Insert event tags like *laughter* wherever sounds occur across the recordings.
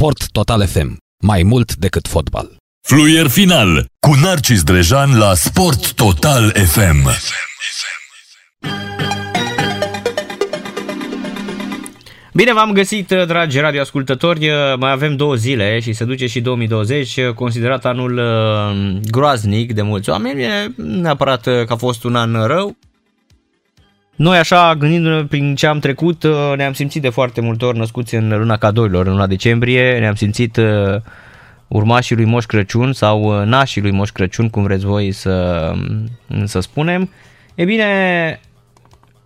Sport Total FM. Mai mult decât fotbal. Fluier final cu Narcis Drejan la Sport Total FM. Bine v-am găsit, dragi radioascultători. Mai avem două zile și se duce și 2020, considerat anul uh, groaznic de mulți oameni. Neapărat că a fost un an rău. Noi așa, gândindu-ne prin ce am trecut, uh, ne-am simțit de foarte multe ori născuți în luna cadoilor, în luna decembrie, ne-am simțit uh, urmașii lui Moș Crăciun sau nașii lui Moș Crăciun, cum vreți voi să, să spunem. E bine,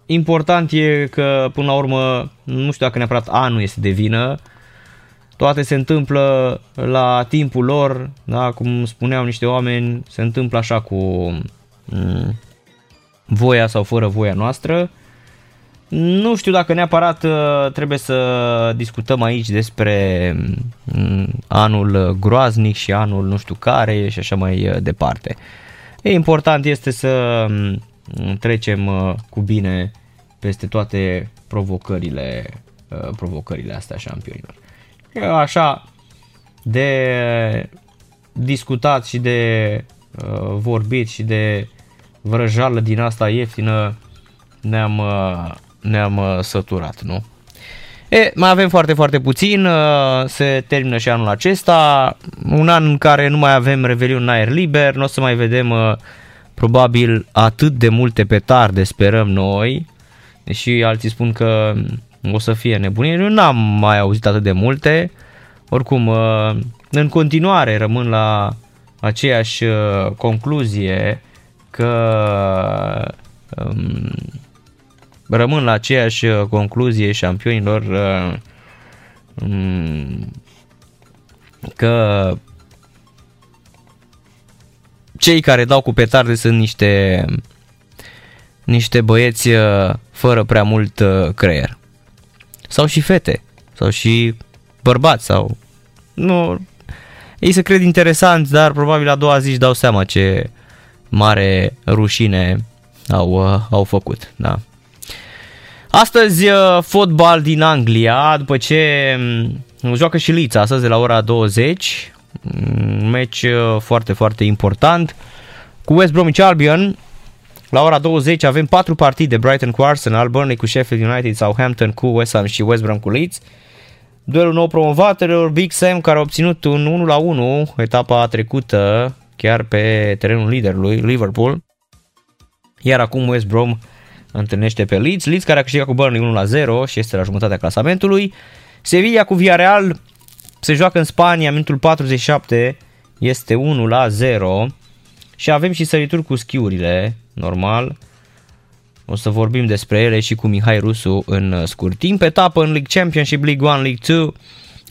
important e că, până la urmă, nu știu dacă neapărat anul este de vină, toate se întâmplă la timpul lor, da, cum spuneau niște oameni, se întâmplă așa cu mm, voia sau fără voia noastră. Nu știu dacă neapărat uh, trebuie să discutăm aici despre mm, anul groaznic și anul nu știu care și așa mai uh, departe. E important este să mm, trecem uh, cu bine peste toate provocările, uh, provocările astea șampionilor. Așa, de discutat și de uh, vorbit și de vrăjală din asta ieftină ne-am, ne-am săturat, nu? E, mai avem foarte, foarte puțin, se termină și anul acesta, un an în care nu mai avem revelion în aer liber, nu o să mai vedem probabil atât de multe petarde, sperăm noi, și alții spun că o să fie nebunie. Eu n-am mai auzit atât de multe. Oricum, în continuare rămân la aceeași concluzie că um, rămân la aceeași concluzie șampionilor um, că cei care dau cu petarde sunt niște niște băieți uh, fără prea mult uh, creier. Sau și fete, sau și bărbați, sau... Nu, ei se cred interesanți, dar probabil a doua zi își dau seama ce mare rușine au, uh, au făcut. Da. Astăzi fotbal din Anglia, după ce um, joacă și Lița astăzi de la ora 20, un meci foarte, foarte important cu West Bromwich Albion la ora 20 avem patru partide, Brighton cu Arsenal, Burnley cu Sheffield United, Southampton cu West Ham și West Brom cu Leeds. Duelul nou promovatelor, Big Sam care a obținut un 1 la 1 etapa trecută chiar pe terenul liderului Liverpool. Iar acum West Brom întâlnește pe Leeds. Leeds care a câștigat cu Burnley 1 la 0 și este la jumătatea clasamentului. Sevilla cu Villarreal se joacă în Spania, minutul 47 este 1 la 0 și avem și sărituri cu schiurile normal. O să vorbim despre ele și cu Mihai Rusu în uh, scurt timp. Etapă în League Championship, League 1, League 2.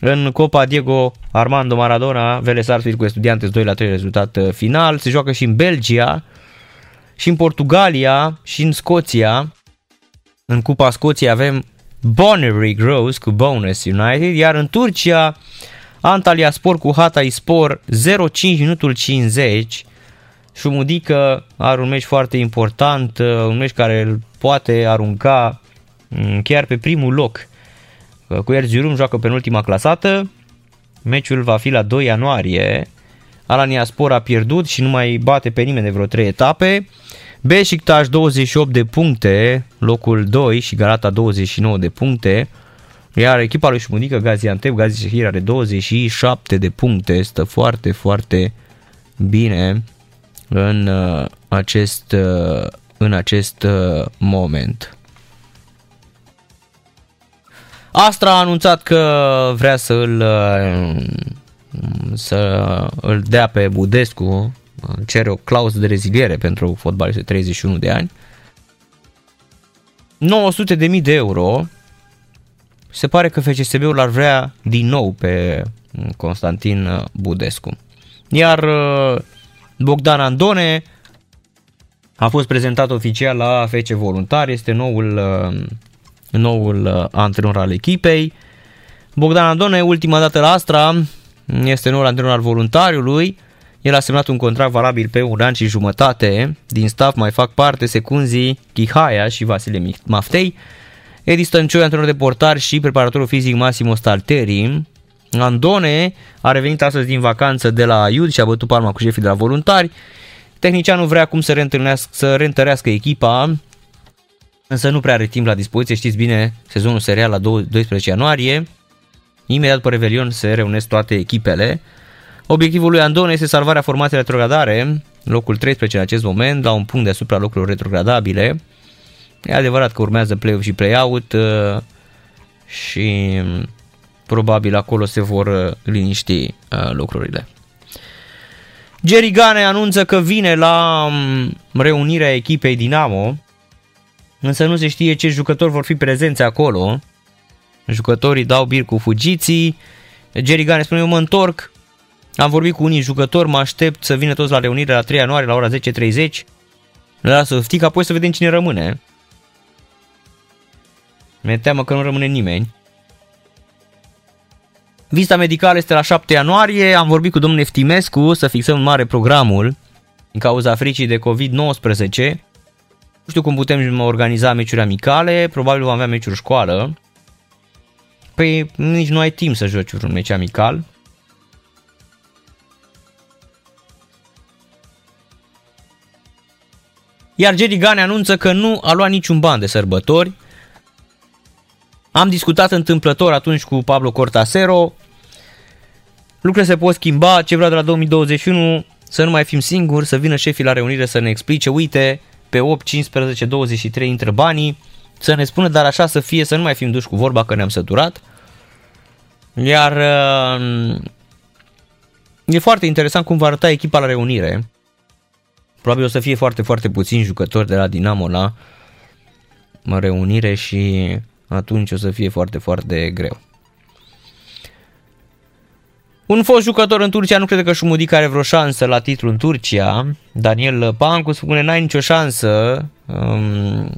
În Copa Diego Armando Maradona, Vélez Sarsfield cu Estudiantes 2 la 3 rezultat uh, final. Se joacă și în Belgia, și în Portugalia, și în Scoția. În Cupa Scoției avem Bonnery Grows cu Bonus United, iar în Turcia Antalya Sport cu Hatay Sport 0-5 minutul 50 Șumudică are un meci foarte important, uh, un meci care îl poate arunca mm, chiar pe primul loc. Uh, cu Erzurum joacă penultima clasată, meciul va fi la 2 ianuarie. Alania Spor a pierdut și nu mai bate pe nimeni de vreo 3 etape. Beşiktaş 28 de puncte, locul 2 și Galata 29 de puncte. Iar echipa lui Șumudică, Gaziantep, Gazi Shehir are 27 de puncte, stă foarte, foarte bine în uh, acest, uh, în acest uh, moment. Astra a anunțat că vrea să îl, să îl dea pe Budescu, cere o clauză de reziliere pentru fotbalist de 31 de ani. 900 de mii de euro. Se pare că FCSB-ul ar vrea din nou pe Constantin Budescu. Iar Bogdan Andone a fost prezentat oficial la FC Voluntar, este noul, uh, noul uh, antrenor al echipei. Bogdan Andone, ultima dată la Astra, este noul antrenor al voluntariului. El a semnat un contract valabil pe un an și jumătate. Din staff mai fac parte secunzii Chihaia și Vasile Maftei. Edi Stăncioi, antrenor de portar și preparatorul fizic Massimo Stalteri. Andone a revenit astăzi din vacanță de la Iud și a bătut palma cu șefii de la voluntari. Tehnicianul vrea acum să, să reîntărească echipa, însă nu prea are timp la dispoziție. Știți bine, sezonul serial la 12 ianuarie. Imediat după Revelion se reunesc toate echipele. Obiectivul lui Andone este salvarea formației retrogradare, locul 13 în acest moment, la un punct deasupra locurilor retrogradabile. E adevărat că urmează play-off și play-out uh, și probabil acolo se vor uh, liniști uh, lucrurile. Jerry Gane anunță că vine la um, reunirea echipei Dinamo, însă nu se știe ce jucători vor fi prezenți acolo. Jucătorii dau bir cu fugiții. Jerry Gane spune, eu mă întorc, am vorbit cu unii jucători, mă aștept să vină toți la reunire la 3 ianuarie la ora 10.30. Le lasă ftic, apoi să vedem cine rămâne. Mi-e teamă că nu rămâne nimeni. Vista medicală este la 7 ianuarie, am vorbit cu domnul Eftimescu să fixăm mare programul în cauza fricii de COVID-19. Nu știu cum putem organiza meciuri amicale, probabil vom avea meciuri școală. Păi nici nu ai timp să joci un meci amical. Iar Jerry Gane anunță că nu a luat niciun ban de sărbători. Am discutat întâmplător atunci cu Pablo Cortasero. Lucrurile se pot schimba, ce vreau de la 2021, să nu mai fim singuri, să vină șefii la reunire să ne explice, uite, pe 8, 15, 23 intră banii, să ne spună, dar așa să fie, să nu mai fim duși cu vorba că ne-am săturat. Iar uh, e foarte interesant cum va arăta echipa la reunire. Probabil o să fie foarte, foarte puțini jucători de la Dinamo la reunire și atunci o să fie foarte, foarte greu. Un fost jucător în Turcia nu crede că Șumudic are vreo șansă la titlu în Turcia. Daniel Pancu spune n-ai nicio șansă. Um,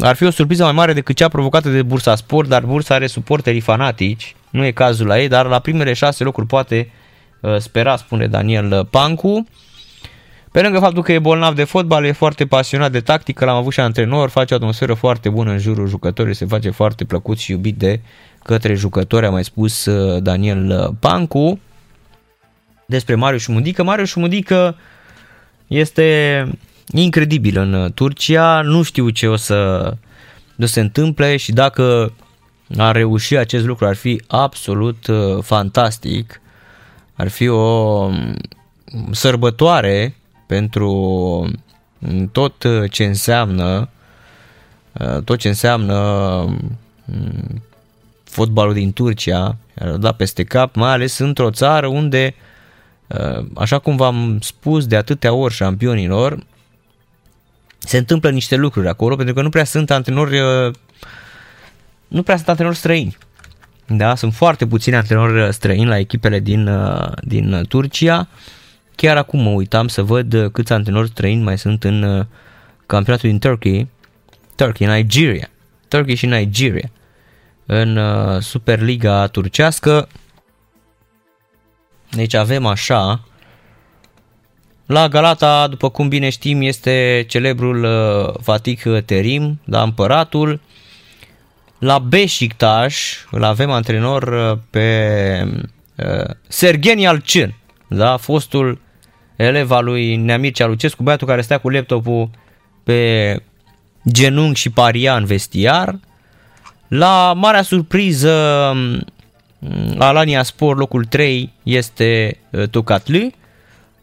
ar fi o surpriză mai mare decât cea provocată de Bursa Sport, dar Bursa are suporterii fanatici. Nu e cazul la ei, dar la primele șase locuri poate uh, spera, spune Daniel Pancu. Pe lângă faptul că e bolnav de fotbal, e foarte pasionat de tactică, l-am avut și antrenor, face o atmosferă foarte bună în jurul jucătorilor, se face foarte plăcut și iubit de către jucători, a mai spus uh, Daniel uh, Pancu. Despre Marius Mudică, Marius Mudică este incredibil în uh, Turcia, nu știu ce o să nu se întâmple și dacă ar reuși acest lucru ar fi absolut fantastic, ar fi o um, sărbătoare pentru tot ce înseamnă tot ce înseamnă mm, fotbalul din Turcia, da peste cap, mai ales într-o țară unde, așa cum v-am spus de atâtea ori șampionilor, se întâmplă niște lucruri acolo, pentru că nu prea sunt antrenori, nu prea sunt antrenori străini. Da, sunt foarte puțini antrenori străini la echipele din, din Turcia. Chiar acum mă uitam să văd uh, câți antrenori străini mai sunt în uh, campionatul din Turkey, Turkey, Nigeria, Turkey și Nigeria, în uh, Superliga turcească. Deci avem așa, la Galata, după cum bine știm, este celebrul Fatih Terim, da, împăratul. La Beşiktaş îl avem antrenor pe Sergeni Alcin, da, fostul eleva lui Neamir Cealucescu, băiatul care stea cu laptopul pe genunchi și paria în vestiar. La marea surpriză Alania Sport, locul 3, este uh, Tocatlu,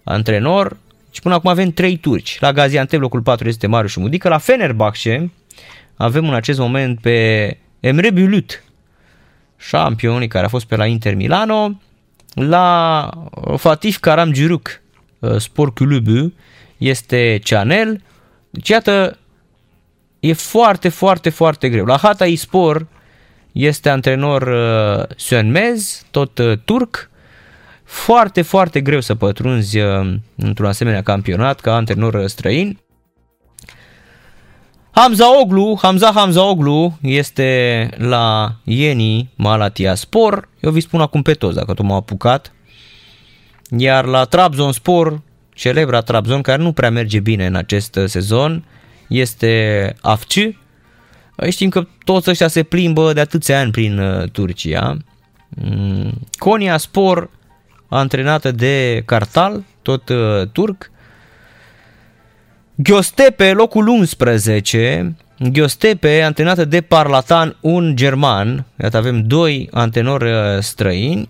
antrenor. Și până acum avem 3 turci. La Gaziantep, locul 4 este Marius Mudică. La Fenerbahce avem în acest moment pe Emre Bulut, șampionii care a fost pe la Inter Milano. La Fatih Karam Giuruk, Uh, Sport Club este Chanel. Deci iată, e foarte, foarte, foarte greu. La Hatay Sport este antrenor uh, Sönmez, tot uh, turc. Foarte, foarte greu să pătrunzi uh, într-un asemenea campionat ca antrenor uh, străin. Hamza Oglu, Hamza Hamza Oglu este la Ieni Malatia Spor. Eu vi spun acum pe toți dacă tu m-au apucat. Iar la Trabzonspor, celebra Trabzon, care nu prea merge bine în acest sezon, este AFC. Știm că toți ăștia se plimbă de atâția ani prin uh, Turcia. Mm, Konya Spor, antrenată de Cartal, tot uh, turc. Giostepe, locul 11. Giostepe, antrenată de Parlatan, un german. Iată, avem doi antrenori uh, străini.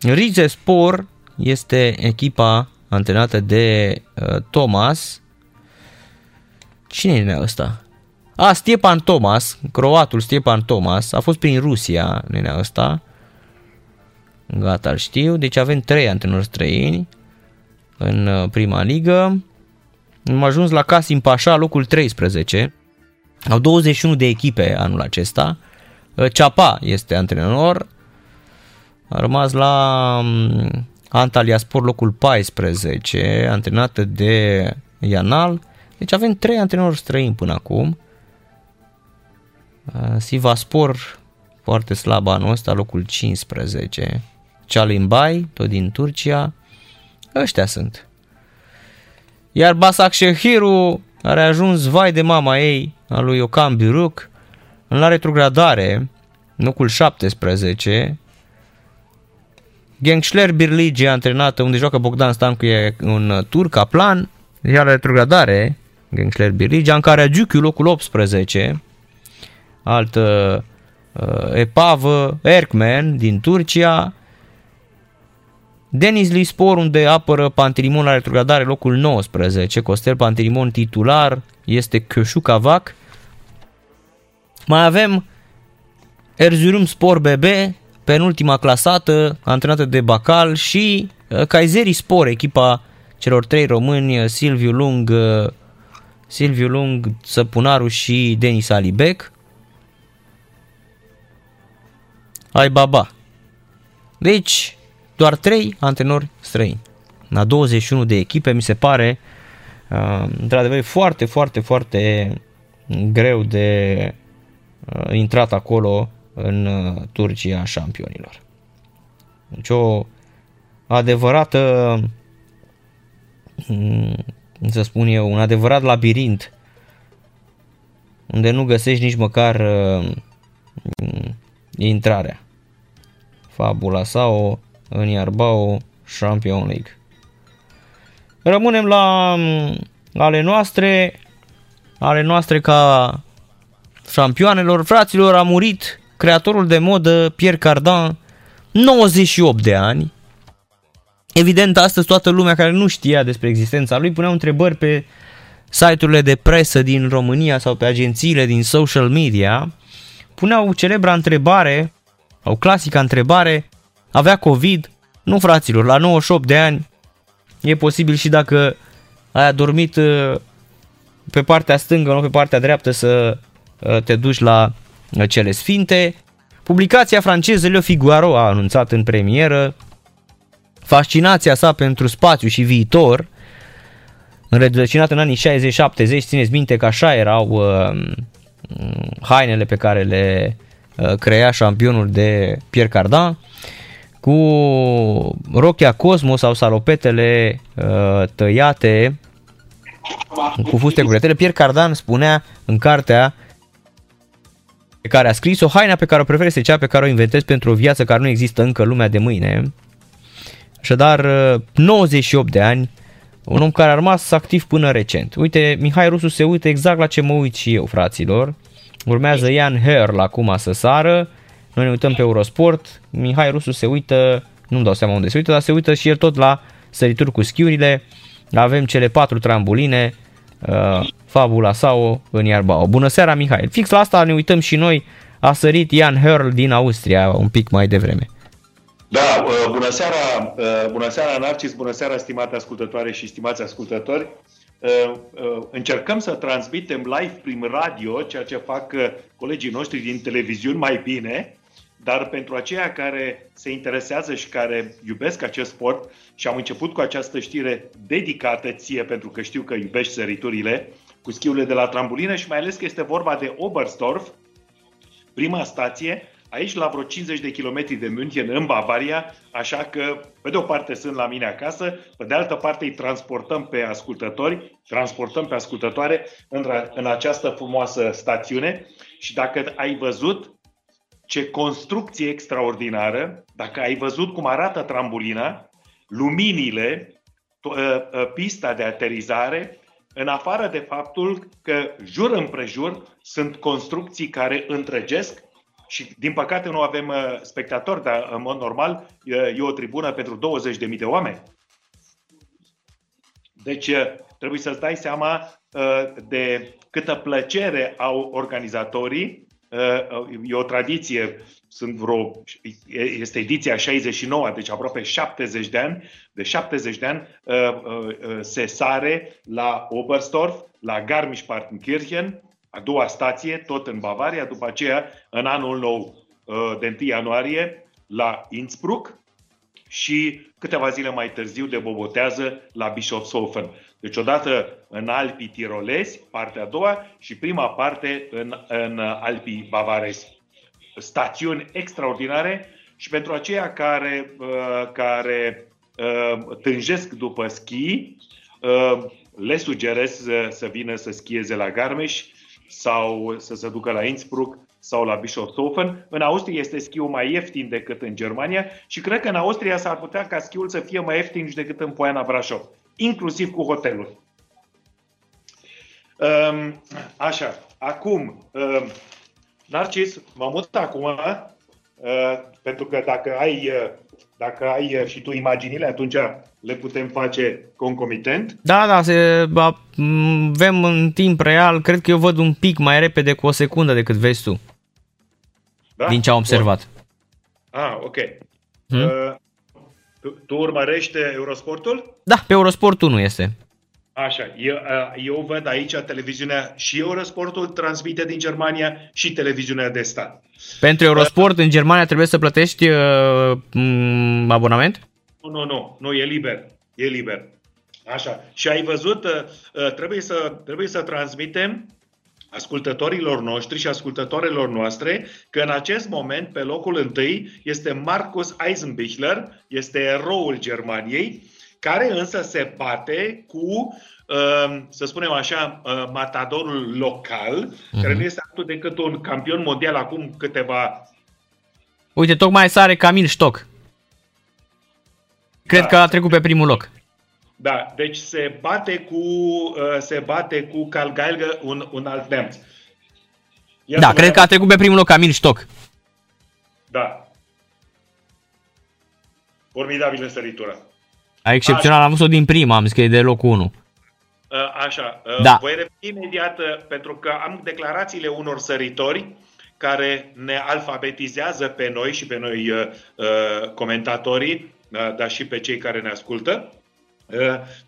Rize Spor este echipa antrenată de uh, Thomas. Cine e ăsta? A, Stepan Thomas, croatul Stepan Thomas, a fost prin Rusia, nenea ăsta. Gata, îl știu. Deci avem trei antrenori străini în uh, prima ligă. Am ajuns la Casim Pașa, locul 13. Au 21 de echipe anul acesta. Uh, Ceapa este antrenor. A rămas la um, Antalya Sport, locul 14, antrenată de Ianal. Deci avem trei antrenori străini până acum. Uh, Sivaspor, foarte slab anul ăsta, locul 15. Chalimbai, tot din Turcia. Ăștia sunt. Iar Basakşehiru, care a ajuns vai de mama ei, a lui Okan Buruk, în la retrogradare, locul 17. Gençler Birlice antrenată unde joacă Bogdan Stancu, e un turc, plan, iar la retrogradare, Gençler Birlice, Ankara Giuchiu, locul 18 altă uh, epavă, Erkman din Turcia, Denis Lispor unde apără Pantelimon la retrogradare locul 19, Costel Pantelimon titular este Kioșucavac. Mai avem Erzurum Spor BB, penultima clasată, antrenată de Bacal și uh, Kaiseri Spor, echipa celor trei români, Silviu Lung, uh, Silviu Lung, Săpunaru și Denis Alibec. Ai baba. Deci, doar 3 antrenori străini. La 21 de echipe mi se pare uh, într-adevăr foarte, foarte, foarte greu de uh, intrat acolo în uh, Turcia șampionilor. Deci o adevărată, cum să spun eu, un adevărat labirint unde nu găsești nici măcar intrarea. Fabula sau în Iarbao Champion League. Rămânem la mm, ale noastre, ale noastre ca șampioanelor. Fraților, a murit creatorul de modă Pierre Cardin, 98 de ani. Evident, astăzi toată lumea care nu știa despre existența lui punea întrebări pe site-urile de presă din România sau pe agențiile din social media puneau celebra întrebare, au clasica întrebare, avea COVID? Nu, fraților, la 98 de ani e posibil și dacă ai adormit uh, pe partea stângă, nu pe partea dreaptă, să uh, te duci la uh, cele sfinte. Publicația franceză Le Figaro a anunțat în premieră fascinația sa pentru spațiu și viitor, înrădăcinat în anii 60-70, țineți minte că așa erau uh, Mm, hainele pe care le uh, crea șampionul de Pierre Cardin cu rochia Cosmos sau salopetele uh, tăiate cu fuste curetele. Pierre Cardin spunea în cartea pe care a scris-o, haina pe care o prefer este cea pe care o inventez pentru o viață care nu există încă lumea de mâine. Așadar, 98 uh, de ani, un om care a rămas activ până recent. Uite, Mihai Rusu se uită exact la ce mă uit și eu, fraților. Urmează Ian Herl acum să sară. Noi ne uităm pe Eurosport. Mihai Rusu se uită, nu-mi dau seama unde se uită, dar se uită și el tot la sărituri cu schiurile. Avem cele patru trambuline, uh, Fabula sau în Iarbao. Bună seara, Mihai. Fix la asta ne uităm și noi. A sărit Ian Herl din Austria un pic mai devreme. Da, uh, bună seara, uh, bună seara Narcis, bună seara stimate ascultătoare și stimați ascultători. Uh, încercăm să transmitem live prin radio, ceea ce fac colegii noștri din televiziuni mai bine, dar pentru aceia care se interesează și care iubesc acest sport și am început cu această știre dedicată ție pentru că știu că iubești săriturile cu schiurile de la trambulină și mai ales că este vorba de Oberstdorf, prima stație aici la vreo 50 de kilometri de München, în Bavaria, așa că, pe de o parte sunt la mine acasă, pe de altă parte îi transportăm pe ascultători, transportăm pe ascultătoare în, în această frumoasă stațiune și dacă ai văzut ce construcție extraordinară, dacă ai văzut cum arată trambulina, luminile, to- uh, uh, pista de aterizare, în afară de faptul că jur împrejur sunt construcții care întregesc și din păcate nu avem uh, spectatori, dar în mod normal e, e o tribună pentru 20.000 de oameni. Deci uh, trebuie să-ți dai seama uh, de câtă plăcere au organizatorii. Uh, e o tradiție, sunt vreo, este ediția 69, deci aproape 70 de ani. De 70 de ani uh, uh, se sare la Oberstdorf, la Garmisch-Partenkirchen, a doua stație, tot în Bavaria, după aceea, în anul nou de 1 ianuarie, la Innsbruck și câteva zile mai târziu de bobotează la Bischofshofen. Deci odată în Alpii tirolezi, partea a doua, și prima parte în, în Alpii bavarezi. Stațiuni extraordinare și pentru aceia care, uh, care uh, tânjesc după schi, uh, le sugerez să, să vină să schieze la Garmisch sau să se ducă la Innsbruck sau la Bischofshofen. În Austria este schiul mai ieftin decât în Germania și cred că în Austria s-ar putea ca schiul să fie mai ieftin decât în Poiana Brașov, inclusiv cu hoteluri. Um, așa, acum, um, Narcis, mă mut acum, uh, pentru că dacă ai, uh, dacă ai uh, și tu imaginile, atunci le putem face concomitent. Da, da, se, avem în timp real, cred că eu văd un pic mai repede cu o secundă decât vezi tu. Da? Din ce am observat. Bun. Ah, ok. Hmm? Uh, tu, tu urmărești Eurosportul? Da, pe Eurosport nu este. Așa, eu, eu văd aici televiziunea și Eurosportul transmite din Germania și televiziunea de stat. Pentru Eurosport în Germania trebuie să plătești uh, abonament? Nu, nu, nu, nu, e liber, e liber. Așa, și ai văzut, uh, trebuie să, trebuie să transmitem ascultătorilor noștri și ascultătorilor noastre că în acest moment, pe locul întâi, este Marcus Eisenbichler, este eroul Germaniei, care însă se bate cu, să spunem așa, matadorul local, uh-huh. care nu este altul decât un campion mondial acum câteva... Uite, tocmai sare Camil Stock. Cred da. că a trecut pe primul loc. Da, deci se bate cu, se bate cu Karl Geiger, un, un alt neamț. Ia da, cred că a trecut pe primul loc Camil Stock. Da. Formidabilă săritură. A excepțional, Așa. am văzut-o din prima, am zis că e de locul 1. Așa, da. voi reveni imediat pentru că am declarațiile unor săritori care ne alfabetizează pe noi și pe noi uh, comentatorii, uh, dar și pe cei care ne ascultă. Uh,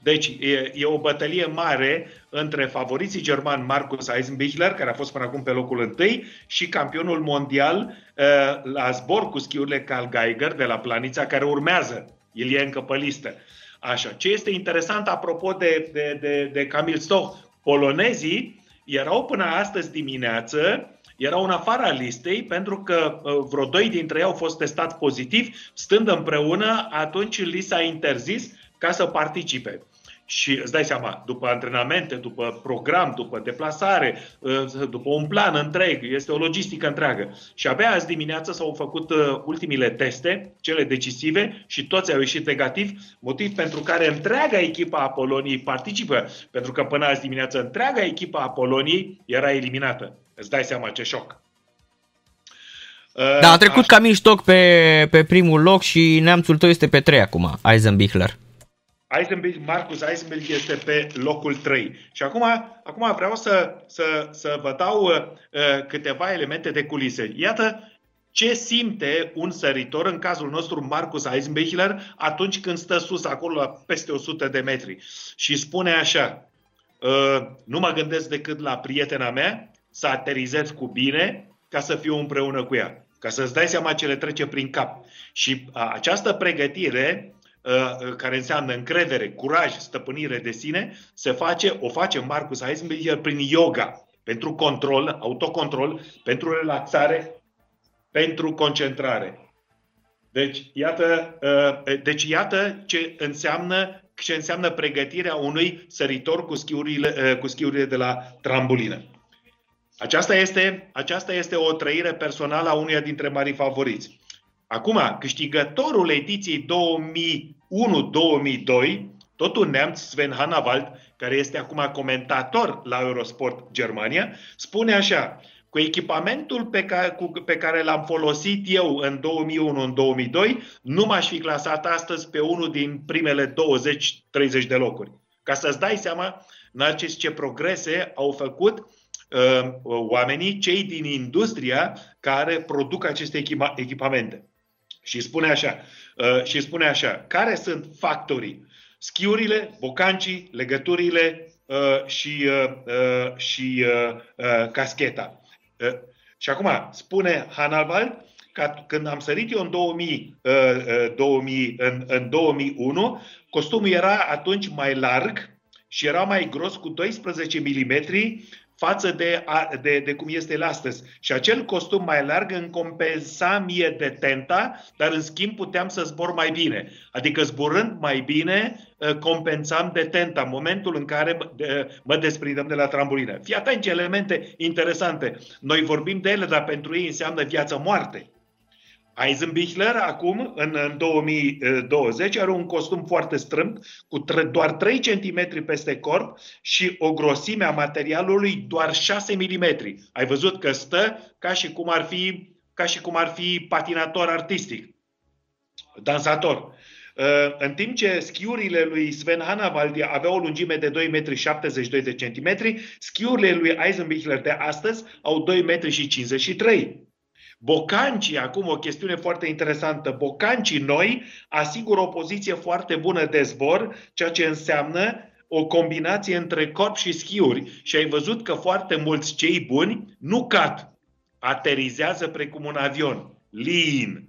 deci e, e o bătălie mare între favoriții germani Marcus Eisenbichler, care a fost până acum pe locul întâi, și campionul mondial uh, la zbor cu schiurile Carl Geiger de la Planița, care urmează el e încă pe listă. Așa. Ce este interesant apropo de, de, de, de Camil Stoch, polonezii erau până astăzi dimineață erau în afara listei pentru că uh, vreo doi dintre ei au fost testați pozitiv, stând împreună, atunci li s-a interzis ca să participe. Și îți dai seama, după antrenamente, după program, după deplasare, ă, după un plan întreg, este o logistică întreagă. Și abia azi dimineață s-au făcut ă, ultimile teste, cele decisive, și toți au ieșit negativ, motiv pentru care întreaga echipa a Poloniei participă, pentru că până azi dimineață întreaga echipa a Poloniei era eliminată. Îți dai seama ce șoc. Da, a trecut Așa. Camil Stoc pe, pe primul loc și neamțul tău este pe trei acum, Eisenbichler. Eisenberg, Marcus Eisenberg este pe locul 3. Și acum, acum vreau să, să, să vă dau uh, câteva elemente de culise. Iată ce simte un săritor, în cazul nostru Marcus Eisenbichler, atunci când stă sus acolo la peste 100 de metri și spune așa, uh, nu mă gândesc decât la prietena mea, să aterizez cu bine ca să fiu împreună cu ea. Ca să-ți dai seama ce le trece prin cap. Și această pregătire Uh, care înseamnă încredere, curaj, stăpânire de sine, se face, o face Marcus Heisenberg prin yoga, pentru control, autocontrol, pentru relaxare, pentru concentrare. Deci, iată, uh, deci iată ce înseamnă, ce înseamnă pregătirea unui săritor cu schiurile, uh, cu schiurile de la trambulină. Aceasta este, aceasta este o trăire personală a unuia dintre marii favoriți. Acum, câștigătorul ediției 2001-2002, tot un neamț, Sven Hanawald, care este acum comentator la Eurosport Germania, spune așa, cu echipamentul pe care, cu, pe care l-am folosit eu în 2001-2002, nu m-aș fi clasat astăzi pe unul din primele 20-30 de locuri. Ca să-ți dai seama, Narcis, ce progrese au făcut uh, oamenii, cei din industria care produc aceste echipa- echipamente. Și spune așa, uh, și spune așa, care sunt factorii? Schiurile, bocancii, legăturile uh, și, uh, uh și uh, uh, cascheta. Uh, și acum, spune Hanalwald, că când am sărit eu în, 2000, uh, 2000, uh, în, în 2001, costumul era atunci mai larg și era mai gros cu 12 mm față de, de, de cum este el astăzi. Și acel costum mai larg îmi compensa mie de tenta, dar în schimb puteam să zbor mai bine. Adică zburând mai bine, ă, compensam de tenta, în momentul în care mă desprindem de la trambulină. Fii atent elemente interesante. Noi vorbim de ele, dar pentru ei înseamnă viață-moarte. Eisenbichler acum, în, în 2020, are un costum foarte strâmt, cu tre- doar 3 cm peste corp și o grosime a materialului doar 6 mm. Ai văzut că stă ca și cum ar fi, ca și cum ar fi patinator artistic, dansator. Uh, în timp ce schiurile lui Sven Hanavaldi aveau o lungime de 2,72 m, schiurile lui Eisenbichler de astăzi au 2,53 m. Bocancii, acum o chestiune foarte interesantă, bocancii noi asigură o poziție foarte bună de zbor, ceea ce înseamnă o combinație între corp și schiuri. Și ai văzut că foarte mulți cei buni nu cad, aterizează precum un avion, lean.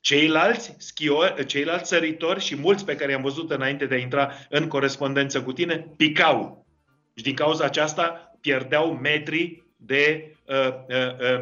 Ceilalți, schio, ceilalți săritori și mulți pe care i-am văzut înainte de a intra în corespondență cu tine, picau. Și din cauza aceasta pierdeau metri de uh, uh, uh,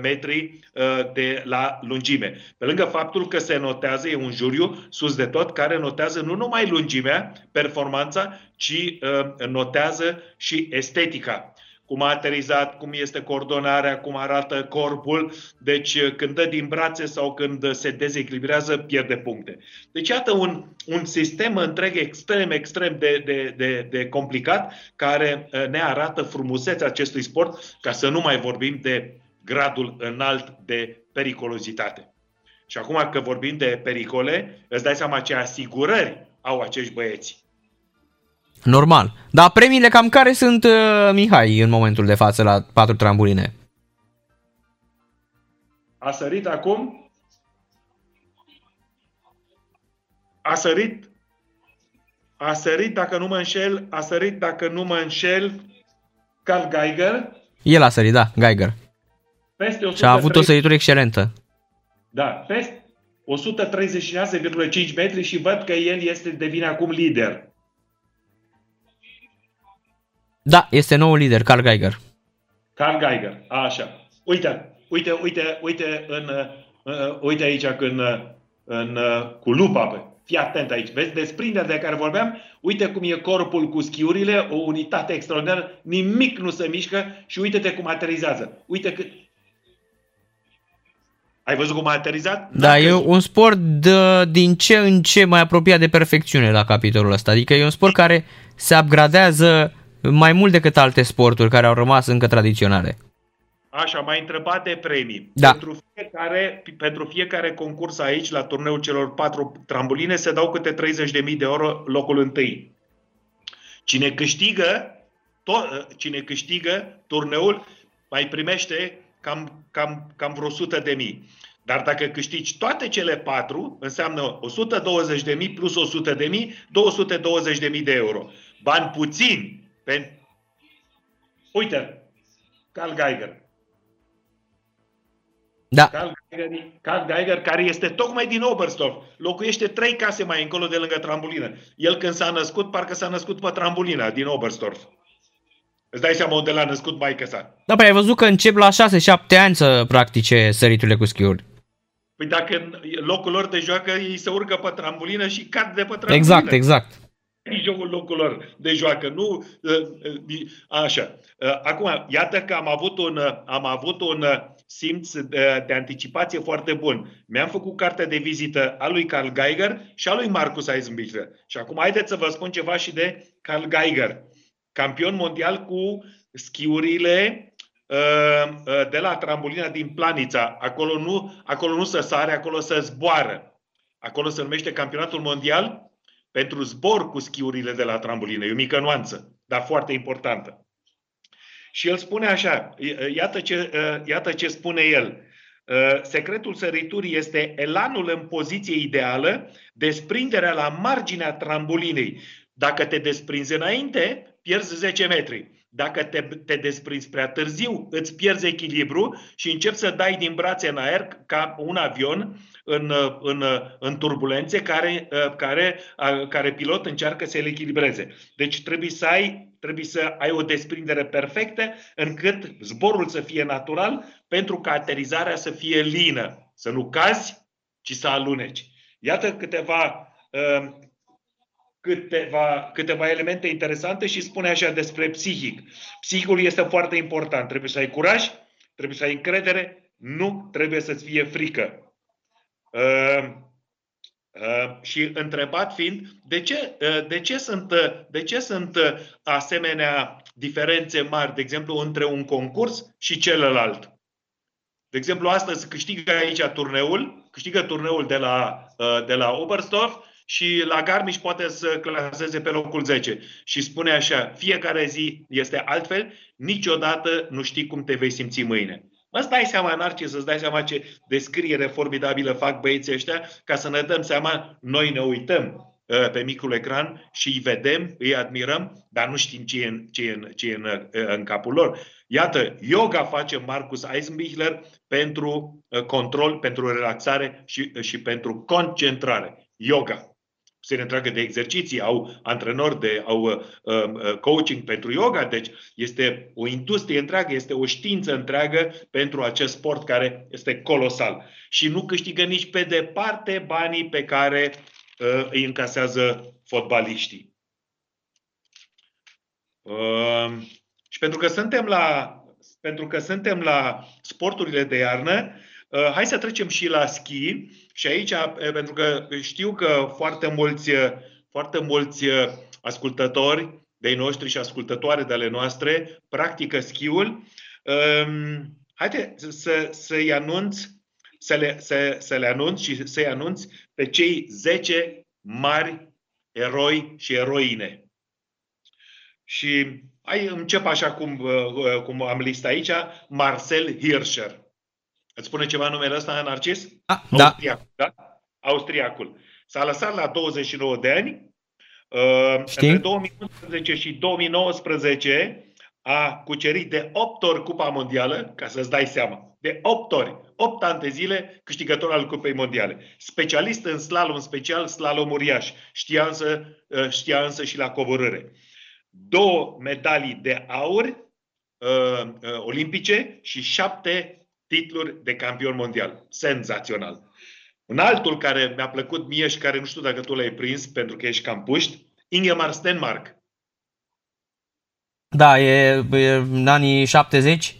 metri uh, de la lungime. Pe lângă faptul că se notează, e un juriu sus de tot, care notează nu numai lungimea, performanța, ci uh, notează și estetica cum a aterizat, cum este coordonarea, cum arată corpul. Deci când dă din brațe sau când se dezechilibrează, pierde puncte. Deci iată un, un sistem întreg extrem, extrem de, de, de, de complicat care uh, ne arată frumusețea acestui sport, ca să nu mai vorbim de gradul înalt de periculozitate. Și acum că vorbim de pericole, îți dai seama ce asigurări au acești băieți. Normal. Dar premiile cam care sunt, uh, Mihai, în momentul de față la patru trambuline? A sărit acum? A sărit? A sărit, dacă nu mă înșel, a sărit, dacă nu mă înșel, Carl Geiger. El a sărit, da, Geiger. Peste 130... Și a avut o săritură excelentă. Da, peste 136,5 metri și văd că el este devine acum lider. Da, este noul lider, Carl Geiger. Carl Geiger, așa. Uite, uite, uite, uite, în, uh, uite aici când, în, uh, cu lupa pe. Fii atent aici. Vezi desprinderea de care vorbeam? Uite cum e corpul cu schiurile, o unitate extraordinară, nimic nu se mișcă și uite-te cum aterizează. Uite cât... Ai văzut cum a aterizat? Da, e un sport de, din ce în ce mai apropiat de perfecțiune la capitolul ăsta. Adică e un sport care se upgradează mai mult decât alte sporturi care au rămas încă tradiționale. Așa, mai întrebat de premii. Da. Pentru, fiecare, pentru fiecare concurs aici, la turneul celor patru trambuline, se dau câte 30.000 de euro locul întâi. Cine câștigă, to- cine câștigă turneul mai primește cam, cam, cam vreo 100 de mii. Dar dacă câștigi toate cele patru, înseamnă 120 de mii plus 100 de mii, 220 de mii de euro. Bani puțini Pen... Uite, Carl Geiger. Da. Carl Geiger, Carl Geiger, care este tocmai din Oberstdorf, locuiește trei case mai încolo de lângă trambulină. El când s-a născut, parcă s-a născut pe trambulină din Oberstdorf. Îți dai seama unde l-a născut maică sa. Da, păi ai văzut că încep la 6-7 ani să practice săriturile cu schiuri. Păi dacă în locul lor de joacă ei se urcă pe trambulină și cad de pe trambulină. Exact, exact. Nici jocul locurilor de joacă. Nu, așa. Acum, iată că am avut un, am avut un simț de, de anticipație foarte bun. Mi-am făcut cartea de vizită a lui Carl Geiger și a lui Marcus Eisenbichler. Și acum haideți să vă spun ceva și de Carl Geiger. Campion mondial cu schiurile uh, uh, de la trambolina din Planița. Acolo nu, acolo nu se sare, acolo se zboară. Acolo se numește campionatul mondial pentru zbor cu schiurile de la trambolină. E o mică nuanță, dar foarte importantă. Și el spune așa, iată ce, iată ce spune el. Secretul săriturii este elanul în poziție ideală, desprinderea la marginea trambulinei. Dacă te desprinzi înainte, pierzi 10 metri. Dacă te, te desprinzi prea târziu, îți pierzi echilibru și începi să dai din brațe în aer ca un avion în, în, în turbulențe care, care, care pilot încearcă să le echilibreze. Deci trebuie să ai trebuie să ai o desprindere perfectă încât zborul să fie natural pentru ca aterizarea să fie lină, să nu cazi, ci să aluneci. Iată câteva, uh, câteva, câteva elemente interesante și spune așa despre psihic. Psihicul este foarte important. Trebuie să ai curaj, trebuie să ai încredere, nu trebuie să-ți fie frică. Uh, Uh, și întrebat fiind de ce, uh, de ce, sunt, uh, de ce sunt asemenea diferențe mari, de exemplu, între un concurs și celălalt. De exemplu, astăzi câștigă aici turneul, câștigă turneul de la, de la Oberstdorf și la Garmisch poate să claseze pe locul 10. Și spune așa, fiecare zi este altfel, niciodată nu știi cum te vei simți mâine. Îți dai seama, Narcis, îți dai seama ce descriere formidabilă fac băieții ăștia, ca să ne dăm seama, noi ne uităm uh, pe micul ecran și îi vedem, îi admirăm, dar nu știm ce e în, ce e în, ce e în, uh, în capul lor. Iată, yoga face Marcus Eisenbichler pentru uh, control, pentru relaxare și, și pentru concentrare. Yoga serie întreagă de exerciții, au antrenori, de, au uh, uh, coaching pentru yoga, deci este o industrie întreagă, este o știință întreagă pentru acest sport care este colosal. Și nu câștigă nici pe departe banii pe care uh, îi încasează fotbaliștii. Uh, și pentru că suntem la pentru că suntem la sporturile de iarnă, uh, hai să trecem și la schi și aici, pentru că știu că foarte mulți, foarte mulți ascultători de noștri și ascultătoare de ale noastre practică schiul, um, haide să, să-i anunț, să le, să, să le anunț și să-i anunț pe cei 10 mari eroi și eroine. Și hai, încep așa cum, cum am listat aici, Marcel Hirscher. Îți spune ceva numele ăsta, Narcis? A, da. Austriacul, da. Austriacul. S-a lăsat la 29 de ani. Uh, Știi? Între 2011 și 2019 a cucerit de 8 ori Cupa Mondială, ca să-ți dai seama. De 8 ori. 8 ani de zile câștigător al Cupei Mondiale. Specialist în slalom special, slalom uriaș. Știa însă, uh, știa însă și la coborâre. Două medalii de aur uh, uh, olimpice și șapte titluri de campion mondial. Senzațional. Un altul care mi-a plăcut mie și care nu știu dacă tu l-ai prins pentru că ești cam puști, Ingemar Stenmark. Da, e, e în anii 70.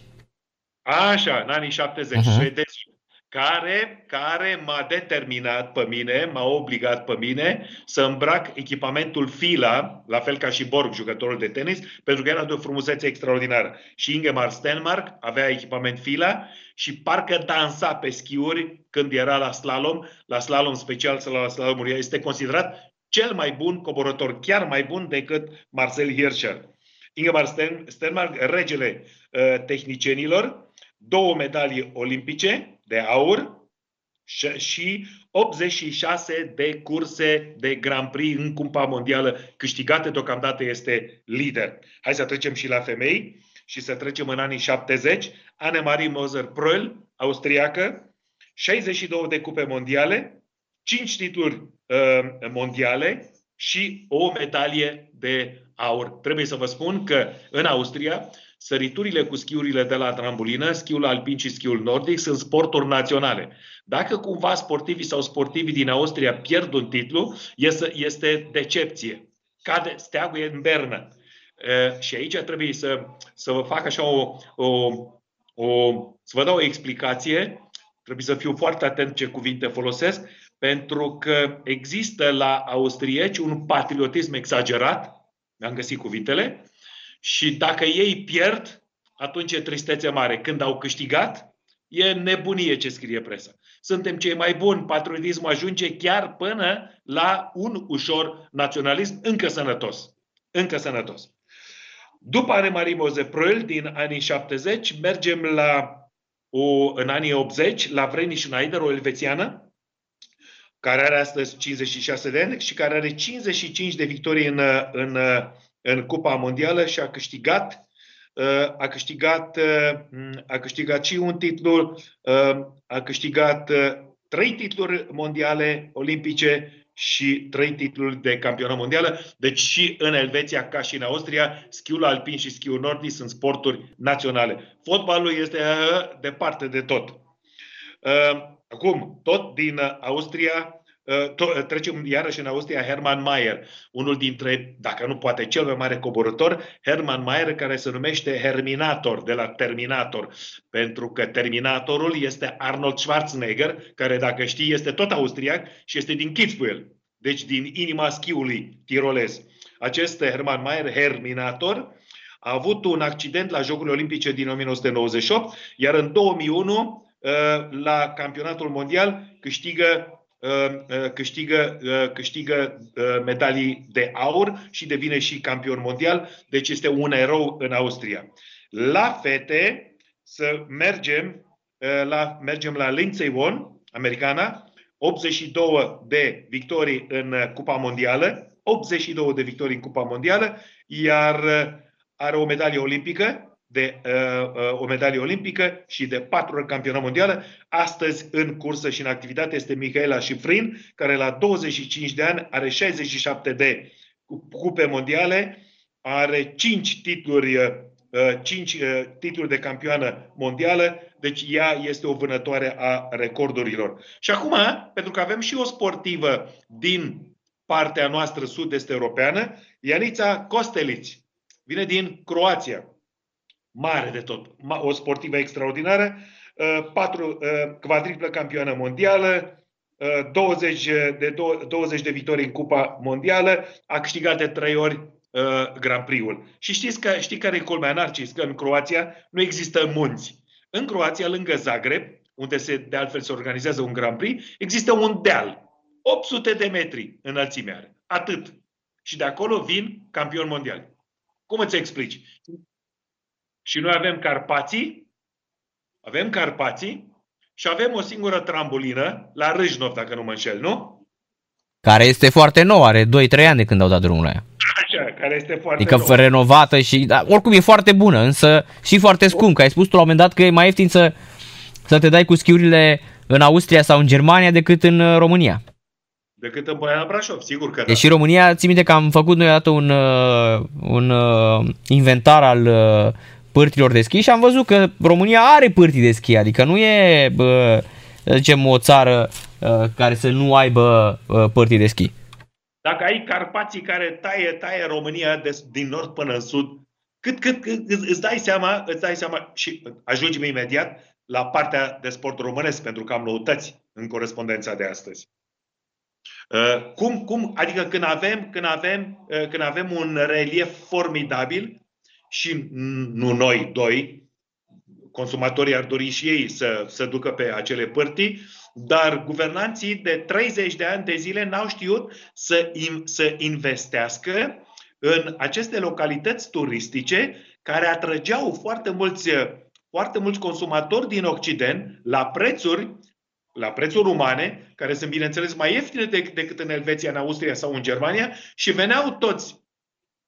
Așa, în anii 70, uh-huh. șvedezul care, care m-a determinat pe mine, m-a obligat pe mine să îmbrac echipamentul Fila, la fel ca și Borg, jucătorul de tenis, pentru că era de o frumusețe extraordinară. Și Ingemar Stenmark avea echipament Fila și parcă dansa pe schiuri când era la slalom, la slalom special sau la slalom Este considerat cel mai bun coborător, chiar mai bun decât Marcel Hirscher. Ingemar Stenmark, regele uh, tehnicienilor, două medalii olimpice de aur și 86 de curse de Grand Prix în Cumpa Mondială câștigate, deocamdată este lider. Hai să trecem și la femei și să trecem în anii 70. Anne-Marie Moser-Pröll, austriacă, 62 de cupe mondiale, 5 titluri uh, mondiale și o medalie de aur. Trebuie să vă spun că în Austria Săriturile cu schiurile de la trambulină, schiul alpin și schiul nordic sunt sporturi naționale. Dacă cumva sportivii sau sportivii din Austria pierd un titlu, este decepție. cade steagul în bernă. Și aici trebuie să, să vă fac așa o, o, o, să vă dau o explicație. Trebuie să fiu foarte atent ce cuvinte folosesc, pentru că există la austrieci un patriotism exagerat, mi-am găsit cuvintele, și dacă ei pierd, atunci e tristețe mare. Când au câștigat, e nebunie ce scrie presa. Suntem cei mai buni, patriotismul ajunge chiar până la un ușor naționalism încă sănătos. Încă sănătos. După Anne-Marie Moze-Proel din anii 70, mergem la o, în anii 80 la Vreniș Schneider, o elvețiană, care are astăzi 56 de ani și care are 55 de victorii în, în, în Cupa Mondială și a câștigat a câștigat, a câștigat și un titlu, a câștigat trei titluri mondiale olimpice și trei titluri de campionat mondială. Deci și în Elveția, ca și în Austria, schiul alpin și schiul nordic sunt sporturi naționale. Fotbalul este uh, departe de tot. Uh, acum, tot din Austria, uh, trecem iarăși în Austria, Hermann Mayer, unul dintre, dacă nu poate cel mai mare coborător, Hermann Mayer, care se numește Herminator, de la Terminator, pentru că Terminatorul este Arnold Schwarzenegger, care, dacă știi, este tot austriac și este din Kitzbühel, deci din inima schiului tirolez. Acest Hermann Mayer, Herminator, a avut un accident la Jocurile Olimpice din 1998, iar în 2001, la campionatul mondial, câștigă Uh, uh, câștigă, uh, câștigă medalii de aur și devine și campion mondial, deci este un erou în Austria. La fete să mergem la, mergem la Lindsay Vonn, americana, 82 de victorii în Cupa Mondială, 82 de victorii în Cupa Mondială, iar are o medalie olimpică de uh, uh, o medalie olimpică și de patru ori campionat mondială. Astăzi, în cursă și în activitate, este Mihaela Șifrin, care la 25 de ani are 67 de cupe mondiale, are 5 titluri, uh, 5 uh, titluri de campioană mondială, deci ea este o vânătoare a recordurilor. Și acum, pentru că avem și o sportivă din partea noastră sud-est europeană, Ianița Costelici, vine din Croația mare de tot, o sportivă extraordinară, uh, patru uh, quadriplă campioană mondială, 20 uh, de, 20 de victorii în Cupa Mondială, a câștigat de trei ori Grand Prix-ul. Și știți că, știi care e culmea narcis? Că în Croația nu există munți. În Croația, lângă Zagreb, unde se, de altfel se organizează un Grand Prix, există un deal. 800 de metri înălțime are. Atât. Și de acolo vin campioni mondiali. Cum îți explici? Și noi avem Carpații, avem Carpații și avem o singură trambulină la Râșnov, dacă nu mă înșel, nu? Care este foarte nouă, are 2-3 ani de când au dat drumul la ea. Așa, care este foarte Adică nouă. renovată și, da, oricum e foarte bună, însă și foarte scump, că ai spus tu la un moment dat că e mai ieftin să, să te dai cu schiurile în Austria sau în Germania decât în uh, România. Decât în Poiana Brașov, sigur că da. Deși România, ții minte că am făcut noi dată un, uh, un uh, inventar al pârtilor de schi și am văzut că România are pârtii de schi, adică nu e, bă, zicem, o țară care să nu aibă pârtii de schi. Dacă ai Carpații care taie, taie România de, din nord până în sud, cât, cât, cât îți dai seama, îți dai seama și ajungem imediat la partea de sport românesc, pentru că am noutăți în corespondența de astăzi. Cum, cum, adică când avem, când, avem, când avem un relief formidabil, și nu noi doi, consumatorii ar dori și ei să, să ducă pe acele părți, dar guvernanții de 30 de ani de zile n-au știut să, im, să investească în aceste localități turistice care atrăgeau foarte mulți, foarte mulți consumatori din Occident la prețuri la prețuri umane, care sunt bineînțeles mai ieftine decât în Elveția, în Austria sau în Germania și veneau toți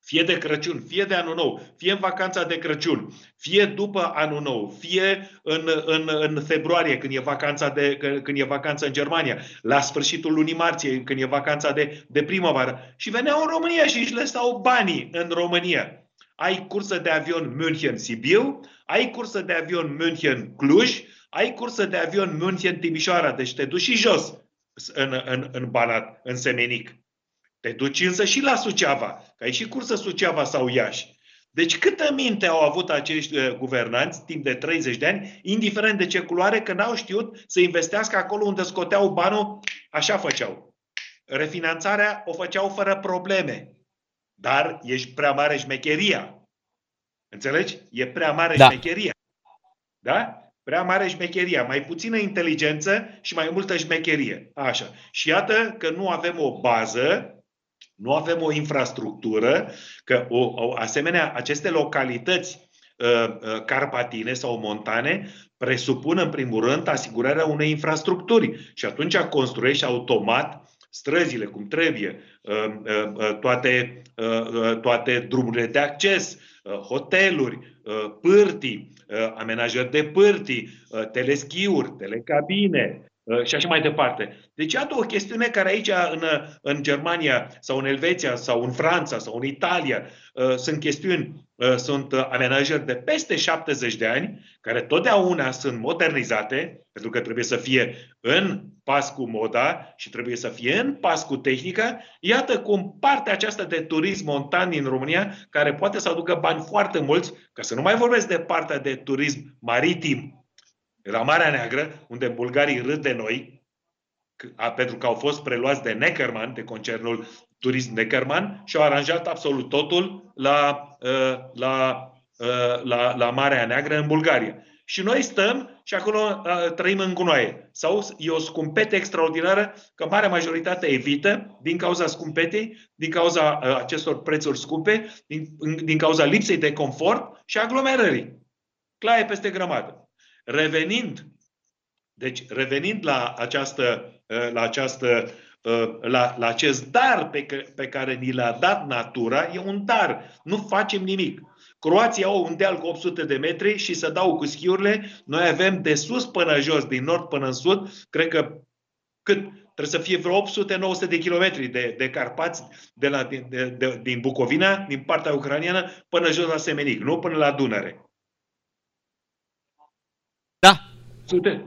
fie de Crăciun, fie de Anul Nou, fie în vacanța de Crăciun, fie după Anul Nou, fie în, în, în februarie, când e, vacanța de, când e vacanța în Germania, la sfârșitul lunii marție, când e vacanța de, de primăvară. Și veneau în România și își lăsau banii în România. Ai cursă de avion München-Sibiu, ai cursă de avion München-Cluj, ai cursă de avion München-Timișoara, deci te duci și jos în, în, în Banat, în Semenic. Te duci însă și la Suceava, că ai și cursă Suceava sau Iași. Deci câtă minte au avut acești uh, guvernanți timp de 30 de ani, indiferent de ce culoare, că n-au știut să investească acolo unde scoteau banul, așa făceau. Refinanțarea o făceau fără probleme, dar ești prea mare șmecheria. Înțelegi? E prea mare da. șmecheria. Da? Prea mare șmecheria, mai puțină inteligență și mai multă șmecherie. Așa. Și iată că nu avem o bază nu avem o infrastructură, că o, o asemenea, aceste localități uh, uh, carpatine sau montane presupun în primul rând asigurarea unei infrastructuri și atunci construiești automat străzile cum trebuie, uh, uh, uh, toate, toate drumurile de acces, hoteluri, pârtii, amenajări de pârtii, teleschiuri, telecabine, Uh, și așa mai departe. Deci, iată o chestiune care aici, în, în Germania sau în Elveția sau în Franța sau în Italia, uh, sunt chestiuni, uh, sunt amenajări de peste 70 de ani, care totdeauna sunt modernizate, pentru că trebuie să fie în pas cu moda și trebuie să fie în pas cu tehnica. Iată cum partea aceasta de turism montan din România, care poate să aducă bani foarte mulți, ca să nu mai vorbesc de partea de turism maritim, la Marea Neagră, unde bulgarii râd de noi, pentru că au fost preluați de Neckerman, de concernul Turism Neckerman, și au aranjat absolut totul la, ă, la, ă, la, la Marea Neagră, în Bulgaria. Și noi stăm și acolo uh, trăim în gunoaie. Sau e o scumpete extraordinară că marea majoritate evită din cauza scumpetei, din cauza uh, acestor prețuri scumpe, din, din cauza lipsei de confort și aglomerării. Claie peste grămadă. Revenind, deci revenind la această, ă, la această ă, la, la acest dar pe, pe care ni l-a dat natura, e un dar. Nu facem nimic. Croația au un deal cu 800 de metri și să dau cu schiurile. Noi avem de sus până jos, din nord până în sud, cred că cât? Trebuie să fie vreo 800-900 de kilometri de, de Carpați de la, de, de, din Bucovina, din partea ucraniană, până jos la Semenic, nu până la Dunăre. Da.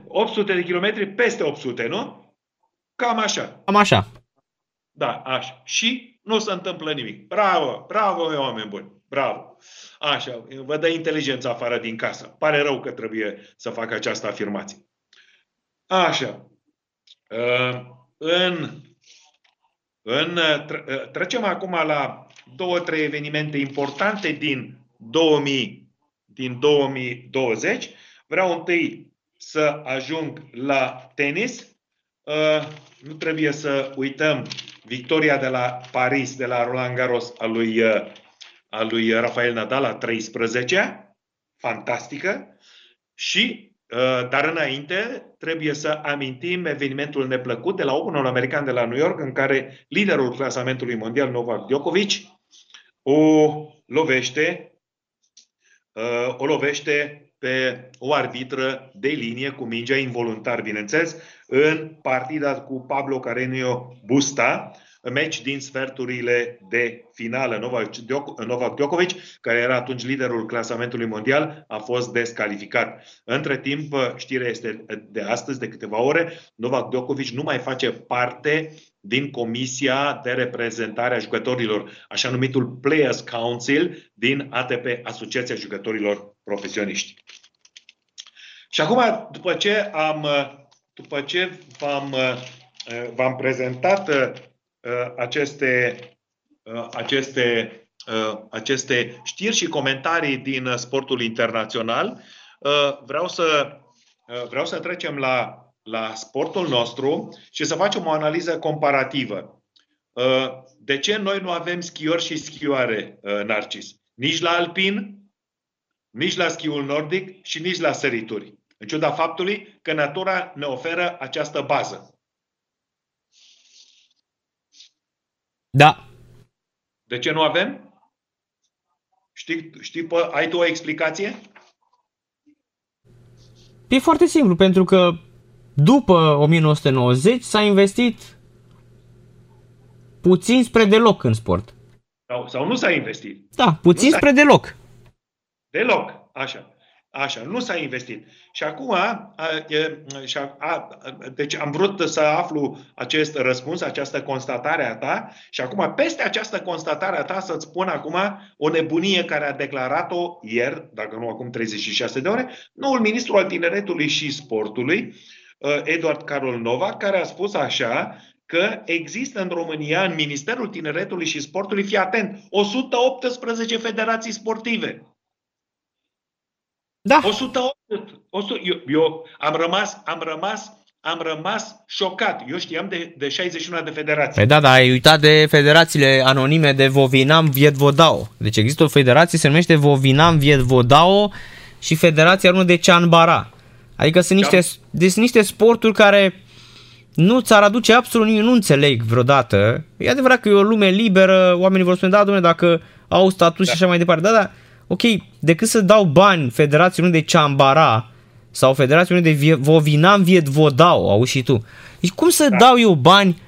800 de kilometri, peste 800, nu? Cam așa. Cam așa. Da, așa. Și nu se întâmplă nimic. Bravo, bravo, oameni buni. Bravo. Așa, vă dă inteligența afară din casă. Pare rău că trebuie să fac această afirmație. Așa. Uh, în, în, uh, trecem acum la două, trei evenimente importante din 2000, din 2020 Vreau întâi să ajung la tenis. Uh, nu trebuie să uităm victoria de la Paris, de la Roland Garros, a lui, uh, a lui Rafael Nadal la 13 fantastică. Și, uh, dar înainte, trebuie să amintim evenimentul neplăcut de la Openul American de la New York, în care liderul clasamentului mondial, Novak Djokovic, o lovește, o lovește pe o arbitră de linie cu mingea involuntar, bineînțeles, în partida cu Pablo Carreño Busta, meci din sferturile de finală. Novak Djokovic, care era atunci liderul clasamentului mondial, a fost descalificat. Între timp, știrea este de astăzi, de câteva ore, Novak Djokovic nu mai face parte din Comisia de Reprezentare a Jucătorilor, așa numitul Players Council din ATP, Asociația Jucătorilor Profesioniști. Și acum, după ce am, după ce v-am, v-am prezentat uh, aceste, uh, aceste, uh, aceste știri și comentarii din sportul internațional, vreau să, vreau să trecem la la sportul nostru și să facem o analiză comparativă. Uh, de ce noi nu avem schiori și schioare, uh, Narcis? Nici la alpin, nici la schiul nordic și nici la sărituri. În ciuda faptului că natura ne oferă această bază. Da. De ce nu avem? Știi, știi ai tu o explicație? E foarte simplu, pentru că după 1990 s-a investit puțin spre deloc în sport. Sau, sau nu s-a investit? Da, puțin spre deloc. Deloc, așa. Așa, nu s-a investit. Și acum, a, e, și a, a, deci am vrut să aflu acest răspuns, această constatare a ta și acum, peste această constatare a ta, să-ți spun acum o nebunie care a declarat-o ieri, dacă nu acum 36 de ore, noul ministru al tineretului și sportului, Eduard Carol Nova, care a spus așa, că există în România, în Ministerul Tineretului și Sportului, fii atent, 118 federații sportive. Da. 108. 100, eu, eu am rămas, am rămas, am rămas șocat. Eu știam de, de 61 de federații. Păi da, dar ai uitat de federațiile anonime de Vovinam Vietvodao. Deci există o federație, se numește Vovinam Vietvodao și Federația Română de Cianbara. Adică sunt niște, deci sunt niște sporturi care nu ți-ar aduce absolut nimic, nu înțeleg vreodată. E adevărat că e o lume liberă, oamenii vor spune, da, domnule, dacă au statut da. și așa mai departe. Da, da, ok, decât să dau bani Federației de Ciambara sau Federației de Vovinam Vietvodau, auzi și tu. Deci cum să da. dau eu bani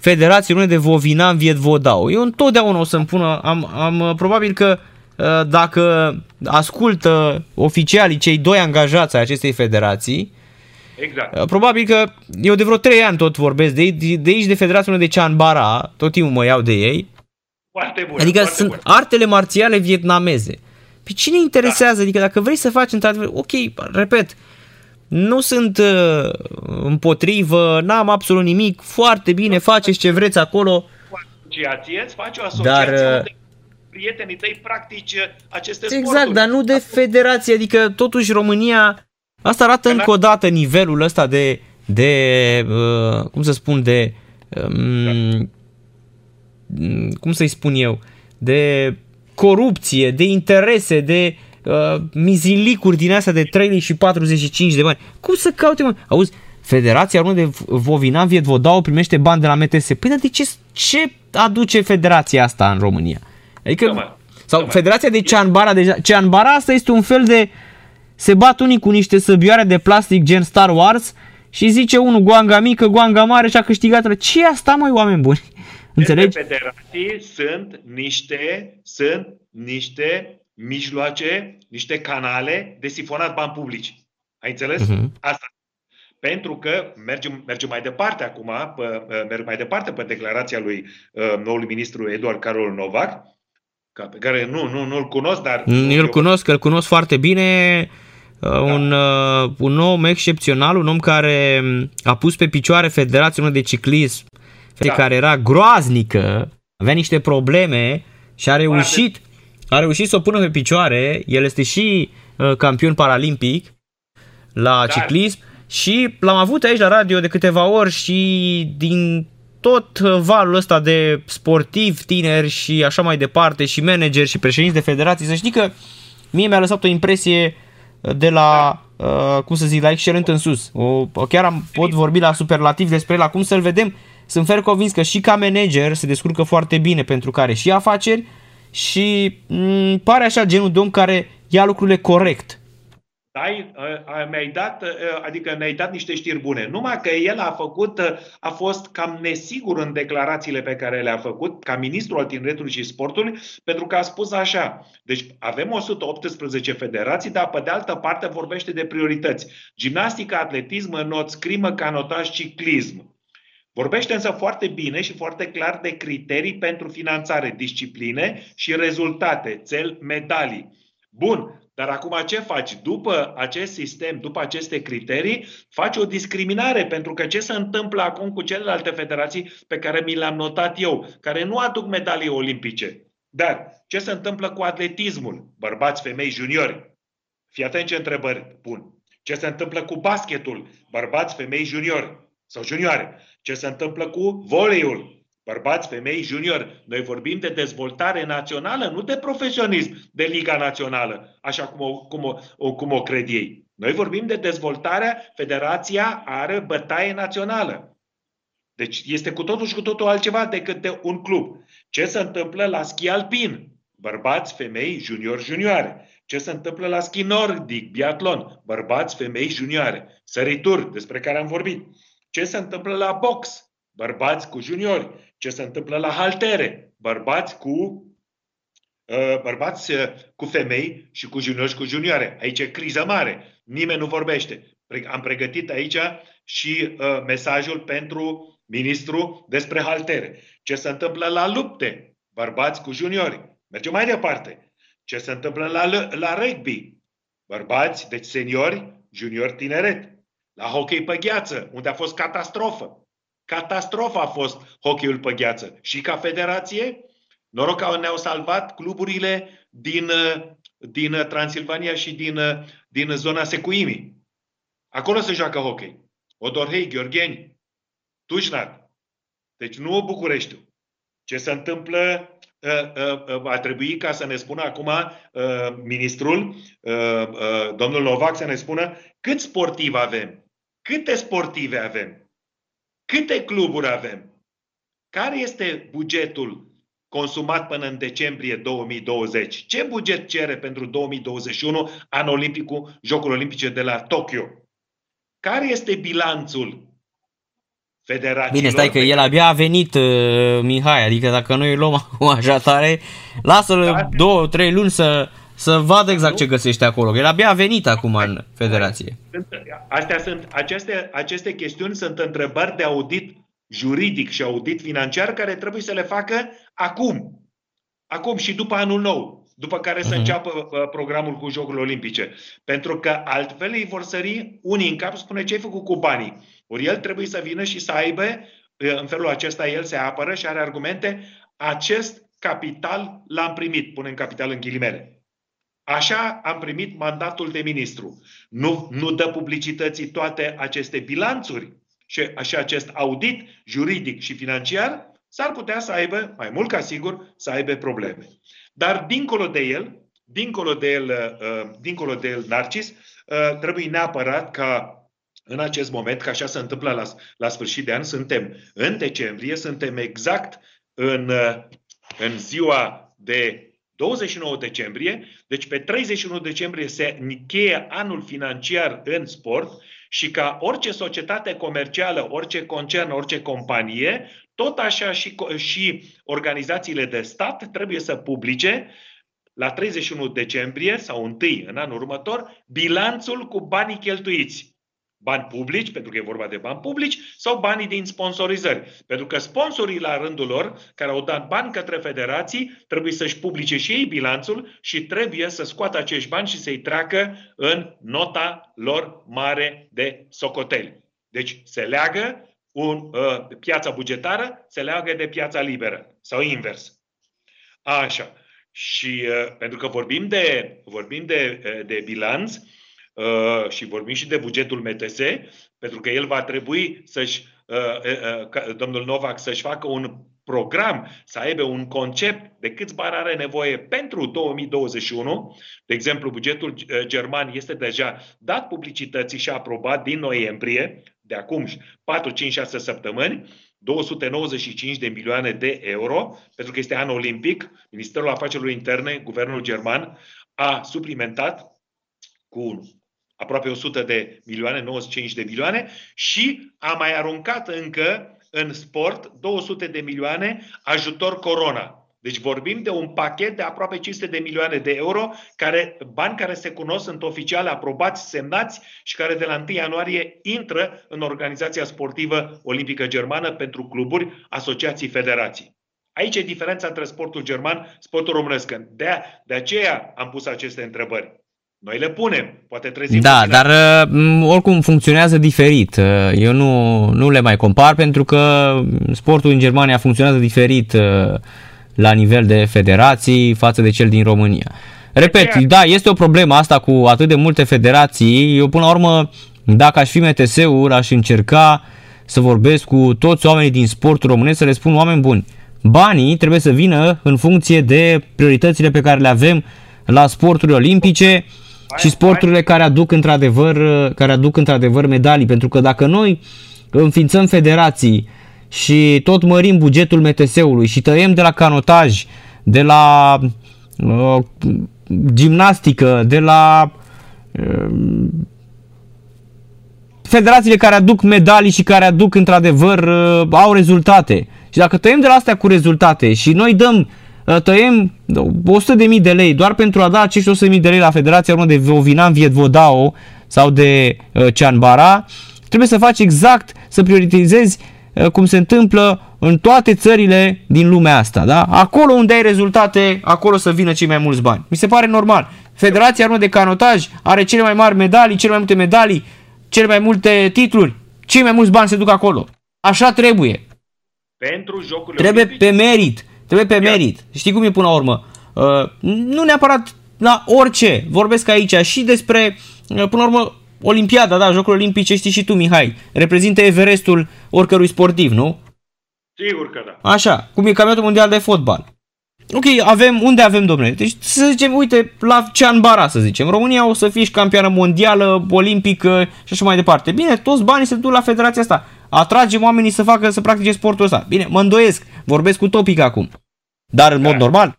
Federației de Vovinam Vietvodau? Eu întotdeauna o să-mi pună, am, am probabil că uh, dacă ascultă oficialii cei doi angajați ai acestei federații, Exact. Uh, probabil că eu de vreo 3 ani tot vorbesc de, de aici de Federația de Cianbara, tot timpul mă iau de ei. Foarte bun. Adică foarte sunt bun. artele marțiale vietnameze. Pe cine interesează? Da. Adică dacă vrei să faci într-adevăr, ok, repet, nu sunt uh, împotrivă, n-am absolut nimic, foarte bine, faceți ce vreți acolo. Asociație, îți faci o asociație Dar, uh, unde prietenii tăi practici uh, aceste Exact, sporturi. dar nu de federație, adică totuși România, asta arată încă o dată nivelul ăsta de, de uh, cum să spun, de, um, cum să-i spun eu, de corupție, de interese, de uh, mizilicuri din astea de 3 și 45 de bani. Cum să caute, mă? Auzi, Federația Română de Vovinam Vietvodau primește bani de la MTS. Păi dar de ce, ce aduce federația asta în România? Adică, Tocmai. sau Tocmai. Federația de Cianbara, deja, Cianbara asta este un fel de, se bat unii cu niște săbioare de plastic gen Star Wars și zice unul goanga mică, goanga mare și a câștigat. Ce e asta, mai oameni buni? Înțelegi? Aceste federații sunt niște, sunt niște mijloace, niște canale de sifonat bani publici. Ai înțeles? Mhm. Asta. Pentru că mergem, mergem mai departe acum, pe, merg mai departe pe declarația lui uh, noului ministru Eduard Carol Novac, ca- pe care nu, nu, nu-l cunosc, dar... Eu îl cunosc, îl cunosc foarte bine. Uh, Un, uh, un om excepțional, un om care a pus pe picioare Federația Română de Ciclism, Da. care era groaznică, avea niște probleme și a reușit, a reușit să o pună pe picioare. El este și uh, campion paralimpic la Da. ciclism și l-am avut aici la radio de câteva ori și din tot uh, valul ăsta de sportivi tineri și așa mai departe și manageri și președinți de federații, să știi că mie mi-a lăsat o impresie de la, uh, cum să zic, la excelent în sus. O, o chiar am, pot vorbi la superlativ despre el, acum să-l vedem. Sunt fer convins că și ca manager se descurcă foarte bine pentru care și afaceri și m- pare așa genul de om care ia lucrurile corect. Ai, a- mi-ai dat, a, adică ne-ai dat niște știri bune. Numai că el a făcut, a fost cam nesigur în declarațiile pe care le-a făcut ca ministru al tineretului și sportului, pentru că a spus așa. Deci avem 118 federații, dar pe de altă parte vorbește de priorități. Gimnastică, atletism, înot, scrimă, canotaj, ciclism. Vorbește însă foarte bine și foarte clar de criterii pentru finanțare, discipline și rezultate, țel, medalii. Bun, dar acum ce faci? După acest sistem, după aceste criterii, faci o discriminare, pentru că ce se întâmplă acum cu celelalte federații pe care mi le-am notat eu, care nu aduc medalii olimpice. Dar ce se întâmplă cu atletismul? Bărbați, femei, juniori. Fii atent ce întrebări pun. Ce se întâmplă cu basketul? Bărbați, femei, juniori sau junioare. Ce se întâmplă cu voleiul? Bărbați, femei, juniori. Noi vorbim de dezvoltare națională, nu de profesionism, de Liga Națională, așa cum o, cum o, o, cum o cred ei. Noi vorbim de dezvoltarea, federația are bătaie națională. Deci este cu totul și cu totul altceva decât de un club. Ce se întâmplă la schi alpin? Bărbați, femei, juniori, junioare. Ce se întâmplă la schi nordic, biatlon? Bărbați, femei, junioare. Sărituri, despre care am vorbit. Ce se întâmplă la box? Bărbați cu juniori. Ce se întâmplă la haltere? Bărbați cu uh, bărbați uh, cu femei și cu juniori și cu junioare. Aici e criză mare. Nimeni nu vorbește. Am pregătit aici și uh, mesajul pentru ministru despre haltere. Ce se întâmplă la lupte? Bărbați cu juniori. Mergem mai departe. Ce se întâmplă la, la rugby? Bărbați, deci seniori, juniori, tineret. La hockey pe gheață, unde a fost catastrofă. Catastrofă a fost hockeyul pe gheață. Și ca federație, noroc că ne-au salvat cluburile din, din Transilvania și din, din zona Secuimii. Acolo se joacă hockey. Odorhei, Gheorgheni, Tușnat. Deci nu Bucureștiul. Ce se întâmplă Ă, ă, ă, va trebui ca să ne spună acum ministrul, domnul Novac, să ne spună cât sportiv avem, câte sportive avem, câte cluburi avem, care este bugetul consumat până în decembrie 2020? Ce buget cere pentru 2021 anul olimpic cu Jocul Olimpice de la Tokyo? Care este bilanțul federațiilor. Bine, stai că el abia a venit, uh, Mihai, adică dacă noi îl luăm *laughs* acum așa tare, lasă-l da. două, trei luni să, să vadă exact nu? ce găsește acolo. El abia a venit acum în federație. Astea sunt, aceste, aceste chestiuni sunt întrebări de audit juridic și audit financiar care trebuie să le facă acum. Acum și după anul nou după care să uh-huh. înceapă uh, programul cu Jocurile Olimpice. Pentru că altfel ei vor sări unii în cap, spune ce ai făcut cu banii. Ori el trebuie să vină și să aibă, uh, în felul acesta el se apără și are argumente, acest capital l-am primit, pune în capital în ghilimele. Așa am primit mandatul de ministru. Nu, nu dă publicității toate aceste bilanțuri și așa acest audit juridic și financiar, s-ar putea să aibă, mai mult ca sigur, să aibă probleme. Dar dincolo de el, dincolo de el, uh, dincolo de el Narcis, uh, trebuie neapărat ca în acest moment, că așa se întâmplă la, la sfârșit de an, suntem în decembrie, suntem exact în, uh, în ziua de 29 decembrie, deci pe 31 decembrie se încheie anul financiar în sport și ca orice societate comercială, orice concern, orice companie, tot așa și, și organizațiile de stat trebuie să publice la 31 decembrie sau 1 în anul următor bilanțul cu banii cheltuiți. Bani publici, pentru că e vorba de bani publici, sau banii din sponsorizări. Pentru că sponsorii la rândul lor, care au dat bani către federații, trebuie să-și publice și ei bilanțul și trebuie să scoată acești bani și să-i treacă în nota lor mare de socoteli. Deci se leagă un, uh, piața bugetară se leagă de piața liberă sau invers. Așa. Și uh, pentru că vorbim de, vorbim de, uh, de bilanț uh, și vorbim și de bugetul MTS, pentru că el va trebui să-și, uh, uh, uh, domnul Novak, să-și facă un program, să aibă un concept de câți bani are nevoie pentru 2021. De exemplu, bugetul uh, german este deja dat publicității și aprobat din noiembrie, de acum 4, 5, 6 săptămâni, 295 de milioane de euro, pentru că este an olimpic. Ministerul Afacerilor Interne, guvernul german, a suplimentat cu aproape 100 de milioane, 95 de milioane și a mai aruncat încă în sport 200 de milioane ajutor corona. Deci vorbim de un pachet de aproape 500 de milioane de euro, care, bani care se cunosc, sunt oficiale, aprobați, semnați și care de la 1 ianuarie intră în Organizația Sportivă Olimpică Germană pentru cluburi, asociații, federații. Aici e diferența între sportul german, sportul românesc. De, de aceea am pus aceste întrebări. Noi le punem, poate trezim. Da, dar uh, oricum funcționează diferit. Uh, eu nu, nu le mai compar pentru că sportul în Germania funcționează diferit uh, la nivel de federații față de cel din România. Repet, da, este o problemă asta cu atât de multe federații. Eu până la urmă, dacă aș fi MTS-ul, aș încerca să vorbesc cu toți oamenii din sportul românesc, să le spun oameni buni. Banii trebuie să vină în funcție de prioritățile pe care le avem la sporturile olimpice și sporturile care aduc într-adevăr, care aduc într-adevăr medalii, pentru că dacă noi înființăm federații și tot mărim bugetul MTS-ului și tăiem de la canotaj, de la uh, gimnastică, de la uh, federațiile care aduc medalii și care aduc într-adevăr uh, au rezultate. Și dacă tăiem de la astea cu rezultate și noi dăm uh, tăiem 100.000 de lei doar pentru a da acești 100.000 de lei la Federația Română de Vovinan Vietvodao sau de uh, Cianbara, trebuie să faci exact, să prioritizezi uh, cum se întâmplă în toate țările din lumea asta. Da? Acolo unde ai rezultate, acolo să vină cei mai mulți bani. Mi se pare normal. Federația Română de Canotaj are cele mai mari medalii, cele mai multe medalii, cele mai multe titluri. Cei mai mulți bani se duc acolo. Așa trebuie. Pentru jocurile Trebuie olimpice. pe merit. Trebuie pe merit. Știi cum e până la urmă? Uh, nu neapărat la orice. Vorbesc aici și despre, uh, până la urmă, Olimpiada, da, Jocurile Olimpice, știi și tu, Mihai. Reprezintă Everestul oricărui sportiv, nu? Sigur că da. Așa, cum e campionatul mondial de fotbal. Ok, avem, unde avem, domnule? Deci să zicem, uite, la Cianbara, să zicem. România o să fie și campioană mondială, olimpică și așa mai departe. Bine, toți banii se duc la federația asta. Atragem oamenii să facă, să practice sportul ăsta. Bine, mă îndoiesc, vorbesc cu topic acum. Dar în Da. mod normal,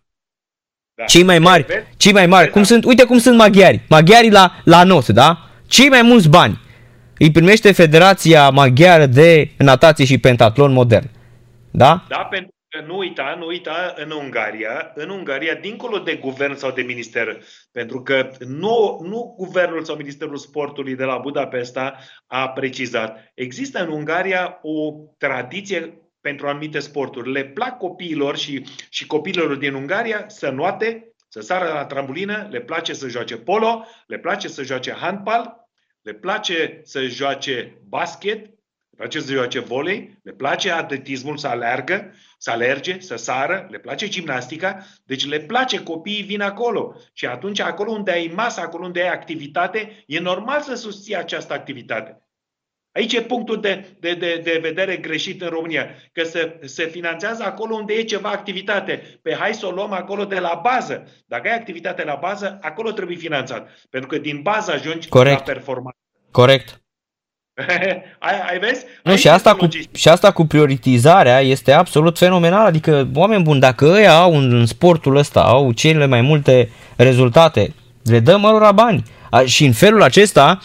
da. cei mai mari, Vezi? cei mai mari, cum sunt, uite cum sunt maghiari. Maghiarii la, la not, da? Cei mai mulți bani îi primește Federația Maghiară de Natație și Pentatlon Modern. Da? Da, pentru că nu uita, nu uita în Ungaria, în Ungaria, dincolo de guvern sau de minister, pentru că nu, nu guvernul sau Ministerul Sportului de la Budapesta a precizat. Există în Ungaria o tradiție pentru anumite sporturi. Le plac copiilor și, și copiilor din Ungaria să noate, să sară la trambulină, le place să joace polo, le place să joace handbal, le place să joace basket, le place să joace volei, le place atletismul, să aleargă, să alerge, să sară, le place gimnastica, deci le place, copiii vin acolo. Și atunci acolo unde ai masă, acolo unde ai activitate, e normal să susții această activitate. Aici e punctul de, de, de, de vedere greșit în România, că se, se finanțează acolo unde e ceva activitate. Pe hai să o luăm acolo de la bază. Dacă ai activitate la bază, acolo trebuie finanțat. Pentru că din bază ajungi Corect. la performanță. Corect. *laughs* ai, ai vezi? Nu, Aici și asta, este cu, logistic. și asta cu prioritizarea este absolut fenomenal. Adică, oameni buni, dacă ăia au în, în sportul ăsta, au cele mai multe rezultate, le dăm lor bani. A, și în felul acesta,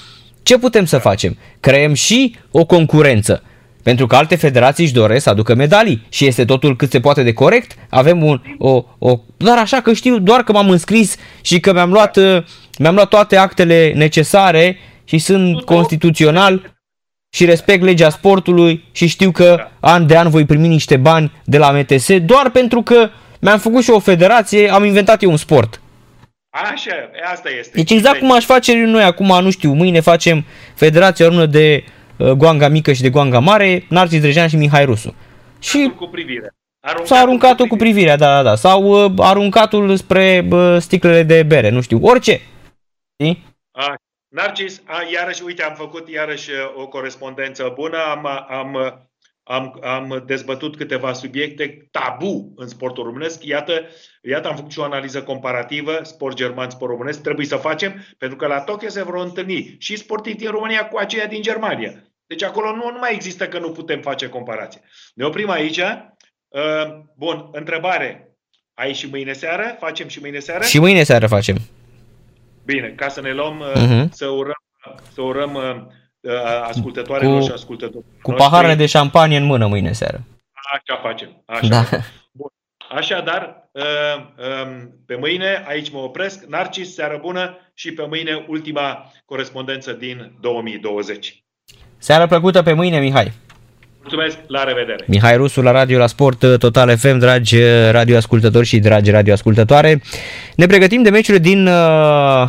ce putem să facem? Creăm și o concurență. Pentru că alte federații își doresc să aducă medalii și este totul cât se poate de corect. Avem un, o, o, doar așa că știu, doar că m-am înscris și că mi-am luat, uh, mi-am luat toate actele necesare și sunt constituțional și respect legea sportului și știu că an de an voi primi niște bani de la MTS doar pentru că mi-am făcut și o federație, am inventat eu un sport. Așa, asta este. Deci exact cum aș face noi acum, nu știu, mâine facem Federația Română de uh, Goanga Mică și de Goanga Mare, Narcis Drejan și Mihai Rusu. Și cu privire. Aruncatul s-a aruncat-o cu privirea, da, da, da. Sau uh, aruncatul spre uh, sticlele de bere, nu știu, orice. Știi? A, Narcis, a, iarăși, uite, am făcut iarăși uh, o corespondență bună, am, am, uh, am, am dezbătut câteva subiecte tabu în sportul românesc. Iată, iată, am făcut și o analiză comparativă, sport german, sport românesc. Trebuie să facem, pentru că la Tokyo se vor întâlni și sportivi din România cu aceia din Germania. Deci acolo nu, nu mai există că nu putem face comparație. Ne oprim aici. Uh, Bun, întrebare. Ai și mâine seară? Facem și mâine seară? Și mâine seară facem. Bine, ca să ne luăm, uh, Mhm. să urăm, să urăm uh, uh, ascultătoarelor Cu- și ascultătorilor Cu noștri. paharele de șampanie în mână mâine seară. Așa facem. Așa Da. facem. Bun. Așadar, uh, um, pe mâine, aici mă opresc. Narcis, seară bună și pe mâine ultima corespondență din 2020. Seara plăcută pe mâine, Mihai. Mulțumesc, la revedere! Mihai Rusu la Radio la Sport Total FM, dragi radioascultători și dragi radioascultătoare. Ne pregătim de meciurile din uh,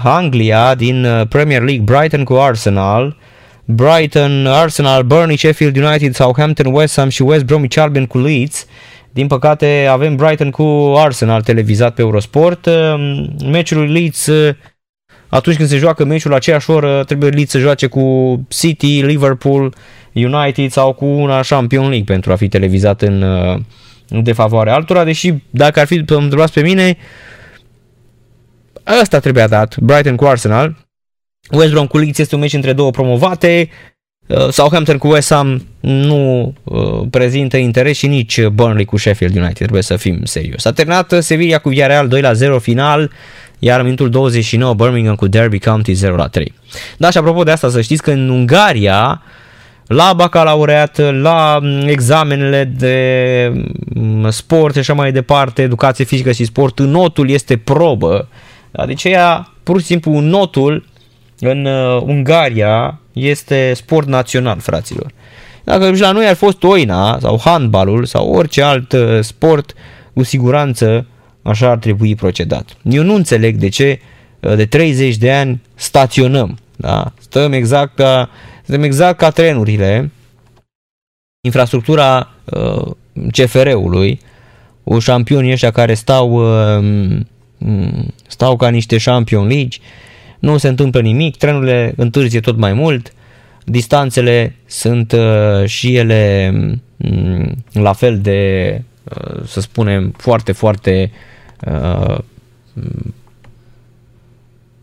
Anglia, din uh, Premier League, Brighton cu Arsenal. Brighton, Arsenal, Burnley, Sheffield United, Southampton, West Ham și West Bromwich Albion cu Leeds. Din păcate avem Brighton cu Arsenal televizat pe Eurosport. Uh, Meciul Leeds uh, atunci când se joacă meciul la aceeași oră, trebuie Leeds să joace cu City, Liverpool, United sau cu una Champion League pentru a fi televizat în, uh, în defavoarea altora, deși dacă ar fi să mă întrebați pe mine, ăsta trebuia dat, Brighton cu Arsenal. West Brom cu Leeds este un meci între două promovate, uh, Southampton cu West Ham nu uh, prezintă interes și nici Burnley cu Sheffield United, trebuie să fim serios. A terminat Sevilla cu Villarreal 2 la 0 final, iar în minutul 29 Birmingham cu Derby County 0 la 3. Da, și apropo de asta, să știți că în Ungaria la bacalaureat, la examenele de sport și așa mai departe, educație fizică și sport, notul este probă. Deci ea, pur și simplu, notul în uh, Ungaria este sport național, fraților. Dacă la noi ar fost oina sau handbalul sau orice alt uh, sport, cu siguranță așa ar trebui procedat. Eu nu înțeleg de ce uh, de 30 de ani staționăm. Da? Stăm exact ca, stăm exact ca trenurile, infrastructura uh, CFR-ului, cu șampionii ăștia care stau, uh, stau ca niște champion league, nu se întâmplă nimic, trenurile întârzie tot mai mult, distanțele sunt uh, și ele um, la fel de, uh, să spunem, foarte, foarte uh,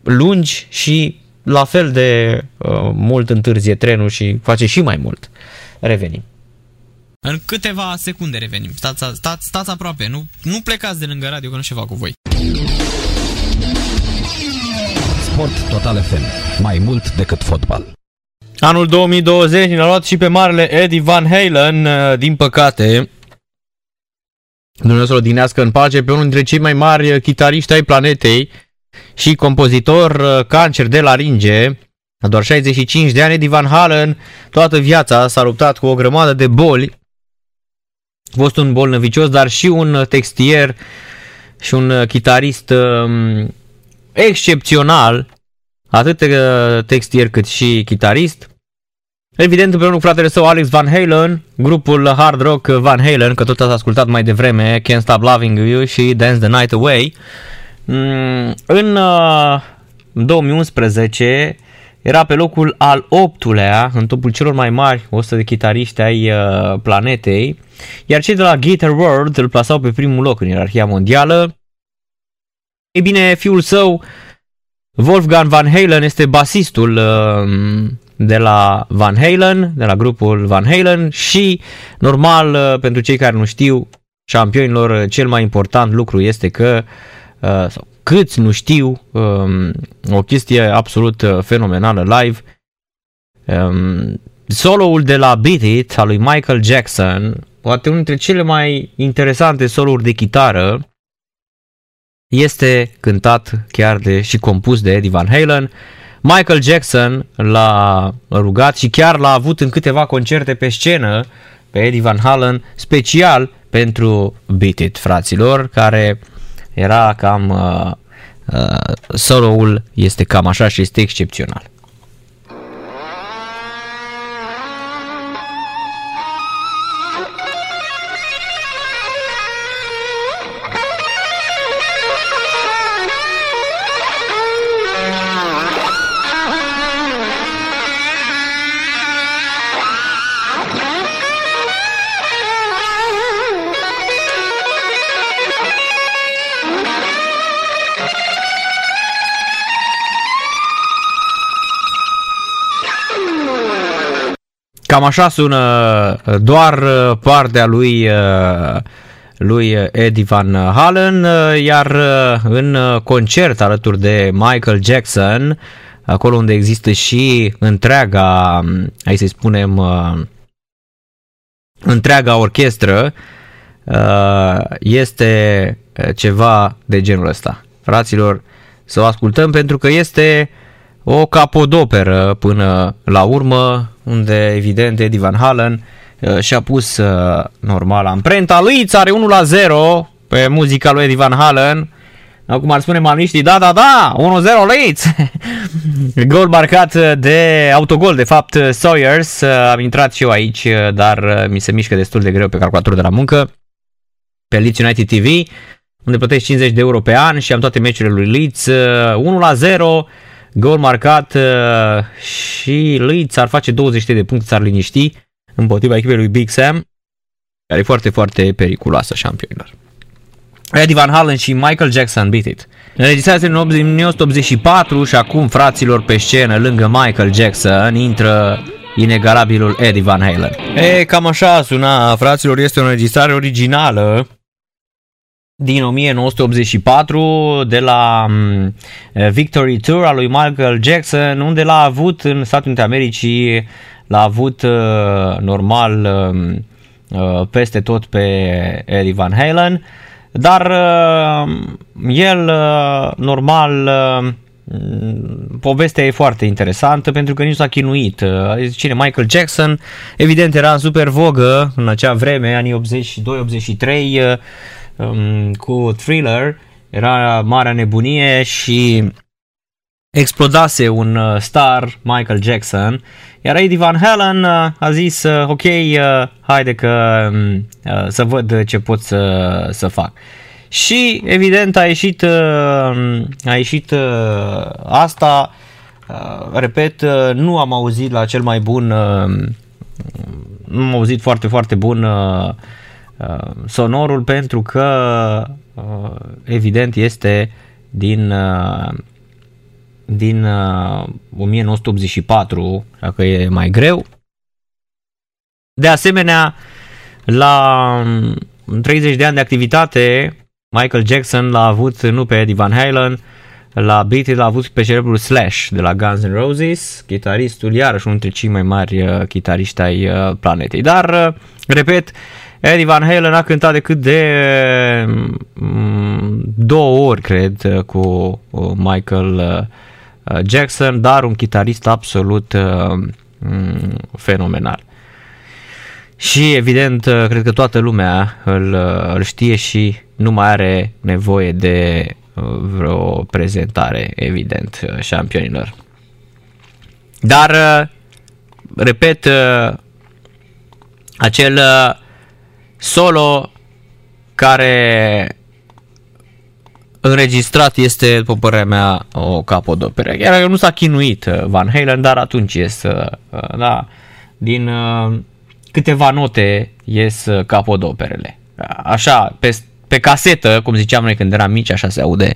lungi și la fel de uh, mult întârzie trenul și face și mai mult. Revenim. În câteva secunde revenim. Stați, stați, stați aproape, nu, nu plecați de lângă radio că nu ceva cu voi. Sport Total FM. Mai mult decât fotbal. Anul 2020 ne-a luat și pe marele Eddie Van Halen, uh, din păcate. Dumnezeu să-l odinească în pace pe unul dintre cei mai mari chitariști ai planetei și compozitor uh, cancer de laringe. La doar 65 de ani, Eddie Van Halen toată viața s-a luptat cu o grămadă de boli. A fost un bolnăvicios, dar și un textier și un chitarist um, excepțional, atât uh, textier cât și chitarist. Evident, împreună cu fratele său Alex Van Halen, grupul hard rock Van Halen, că tot ați ascultat mai devreme, Can't Stop Loving You și Dance the Night Away. Mm, în 2011 uh, era pe locul al optulea în topul celor mai mari 100 de chitariști ai uh, planetei, iar cei de la Guitar World îl plasau pe primul loc în ierarhia mondială. Ei bine, fiul său, Wolfgang Van Halen, este basistul uh, de la Van Halen, de la grupul Van Halen și, normal, uh, pentru cei care nu știu, campionilor, cel mai important lucru este că uh, sau câți nu știu, um, o chestie absolut uh, fenomenală live. Um, soloul de la Beat It al lui Michael Jackson, poate unul dintre cele mai interesante solouri de chitară, este cântat chiar de și compus de Eddie Van Halen. Michael Jackson l-a rugat și chiar l-a avut în câteva concerte pe scenă pe Eddie Van Halen, special pentru Beat It, fraților, care era cam... Uh, uh, solo-ul este cam așa și este excepțional. Cam așa sună uh, doar uh, partea lui, uh, lui Eddie Van Halen, iar în concert alături de Michael Jackson, acolo unde există și întreaga, um, hai să spunem, întreaga orchestră, este ceva de genul ăsta. Fraților, să o ascultăm pentru că este o capodoperă până la urmă, unde evident Eddie Van Halen uh, și-a pus uh, normal amprenta lui, are 1 la 0 pe muzica lui Eddie Van Halen. Acum ar spune malniștii, da, da, da, 1-0 Leeds. *laughs* Gol marcat de autogol, de fapt, Sawyers. Uh, am intrat și eu aici, dar mi se mișcă destul de greu pe calculatorul de la muncă. Pe Leeds United TV, unde plătești 50 de euro pe an și am toate meciurile lui Leeds. 1 la 0 Gol marcat uh, și Leeds ar face 20 de puncte, s-ar liniști împotriva echipei lui Big Sam, care e foarte, foarte periculoasă șampionilor. Eddie Van Halen și Michael Jackson Beat It. Înregistrați în 1984 și acum fraților pe scenă lângă Michael Jackson intră inegalabilul Eddie Van Halen. E, cam așa suna, fraților, este o înregistrare originală din 1984 de la um, Victory Tour al lui Michael Jackson, unde l-a avut în Statele Unite Americii, l-a avut uh, normal um, uh, peste tot pe Eddie Van Halen, dar uh, el uh, normal uh, povestea e foarte interesantă pentru că nici s-a chinuit. Uh, Cine? Michael Jackson, evident era în super vogă în acea vreme, anii 82-83, um, cu Thriller, era marea nebunie și explodase un uh, star, Michael Jackson, iar Eddie Van Halen uh, a zis, uh, ok, haide că um, să văd ce pot să, să fac. Și evident a ieșit, a ieșit asta, repet, nu am auzit la cel mai bun, nu am auzit foarte, foarte bun Uh, sonorul pentru că uh, evident este din uh, din 1984, dacă e mai greu. De asemenea, la 30 um, de ani de activitate, Michael Jackson l-a avut nu pe Eddie Van Halen, la Beat l-a avut pe cerebrul Slash de la Guns N' Roses, chitaristul iarăși unul dintre cei mai mari uh, chitariști ai uh, planetei. Dar, uh, repet, Eddie Van Halen a cântat decât de mm, două ori, cred, cu uh, Michael uh, Jackson, dar un chitarist absolut uh, mm, fenomenal. Și evident, cred că toată lumea îl, îl știe și nu mai are nevoie de vreo prezentare, evident, șampionilor. Dar, repet, acel solo care înregistrat este, după părerea mea, o capodoperă. Chiar nu s-a chinuit uh, Van Halen, dar atunci ies, uh, uh, da, din câteva note ies capodoperele. Așa, pe, pe casetă, cum ziceam noi când eram mici, așa se aude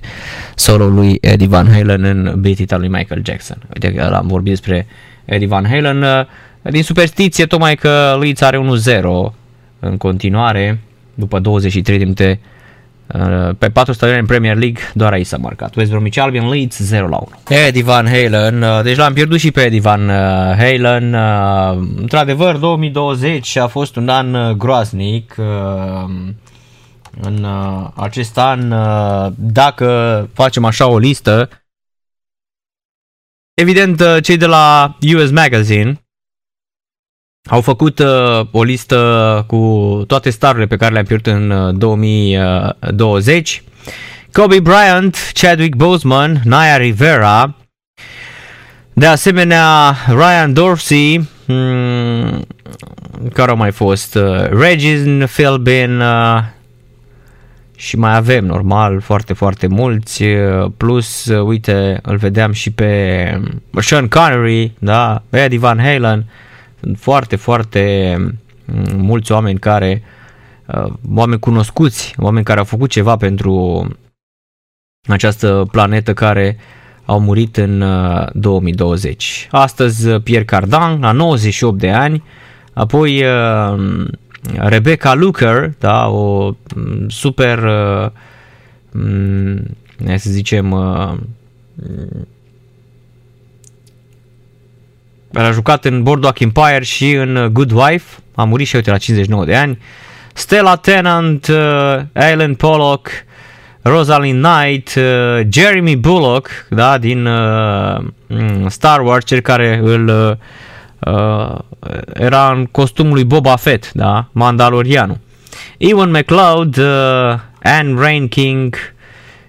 solo lui Eddie Van Halen în beat lui Michael Jackson. Uite că am vorbit despre Eddie Van Halen, din superstiție, tocmai că Leeds are 1-0 în continuare, după 23 de minute, uh, pe patru stadione în Premier League, doar aici s-a marcat. West Bromwich Albion Leeds 0 la 1. Eddie Van Halen, uh, deci l-am pierdut și pe Eddie Van uh, Halen. Într-adevăr, 2020 a fost un an groaznic. În acest an, dacă facem așa o listă, evident, cei de la US Magazine au făcut uh, o listă cu toate starurile pe care le-am pierdut în uh, 2020. Kobe Bryant, Chadwick Boseman, Naya Rivera, de asemenea Ryan Dorsey, hmm, care au mai fost, uh, Regin Philbin uh, și mai avem normal foarte foarte mulți, uh, plus uh, uite îl vedeam și pe Sean Connery, da, Eddie Van Halen, uh, sunt foarte, foarte mm, mulți oameni care, uh, oameni cunoscuți, oameni care au făcut ceva pentru această planetă care au murit în 2020. Uh, Astăzi uh, Pierre Cardin, la 98 de ani, apoi Rebecca Luker, da, o mm, super, mm, să zicem, a jucat în Boardwalk Empire și în Good Wife, a murit și uite la 59 de ani. Stella Tennant, uh, Alan Pollock, Rosalind Knight, uh, Jeremy Bullock, da, din uh, mm, Star Wars, cel care îl uh, era în costumul lui Boba Fett, da, Mandalorianul. Ewan McLeod, uh, Anne Rain King,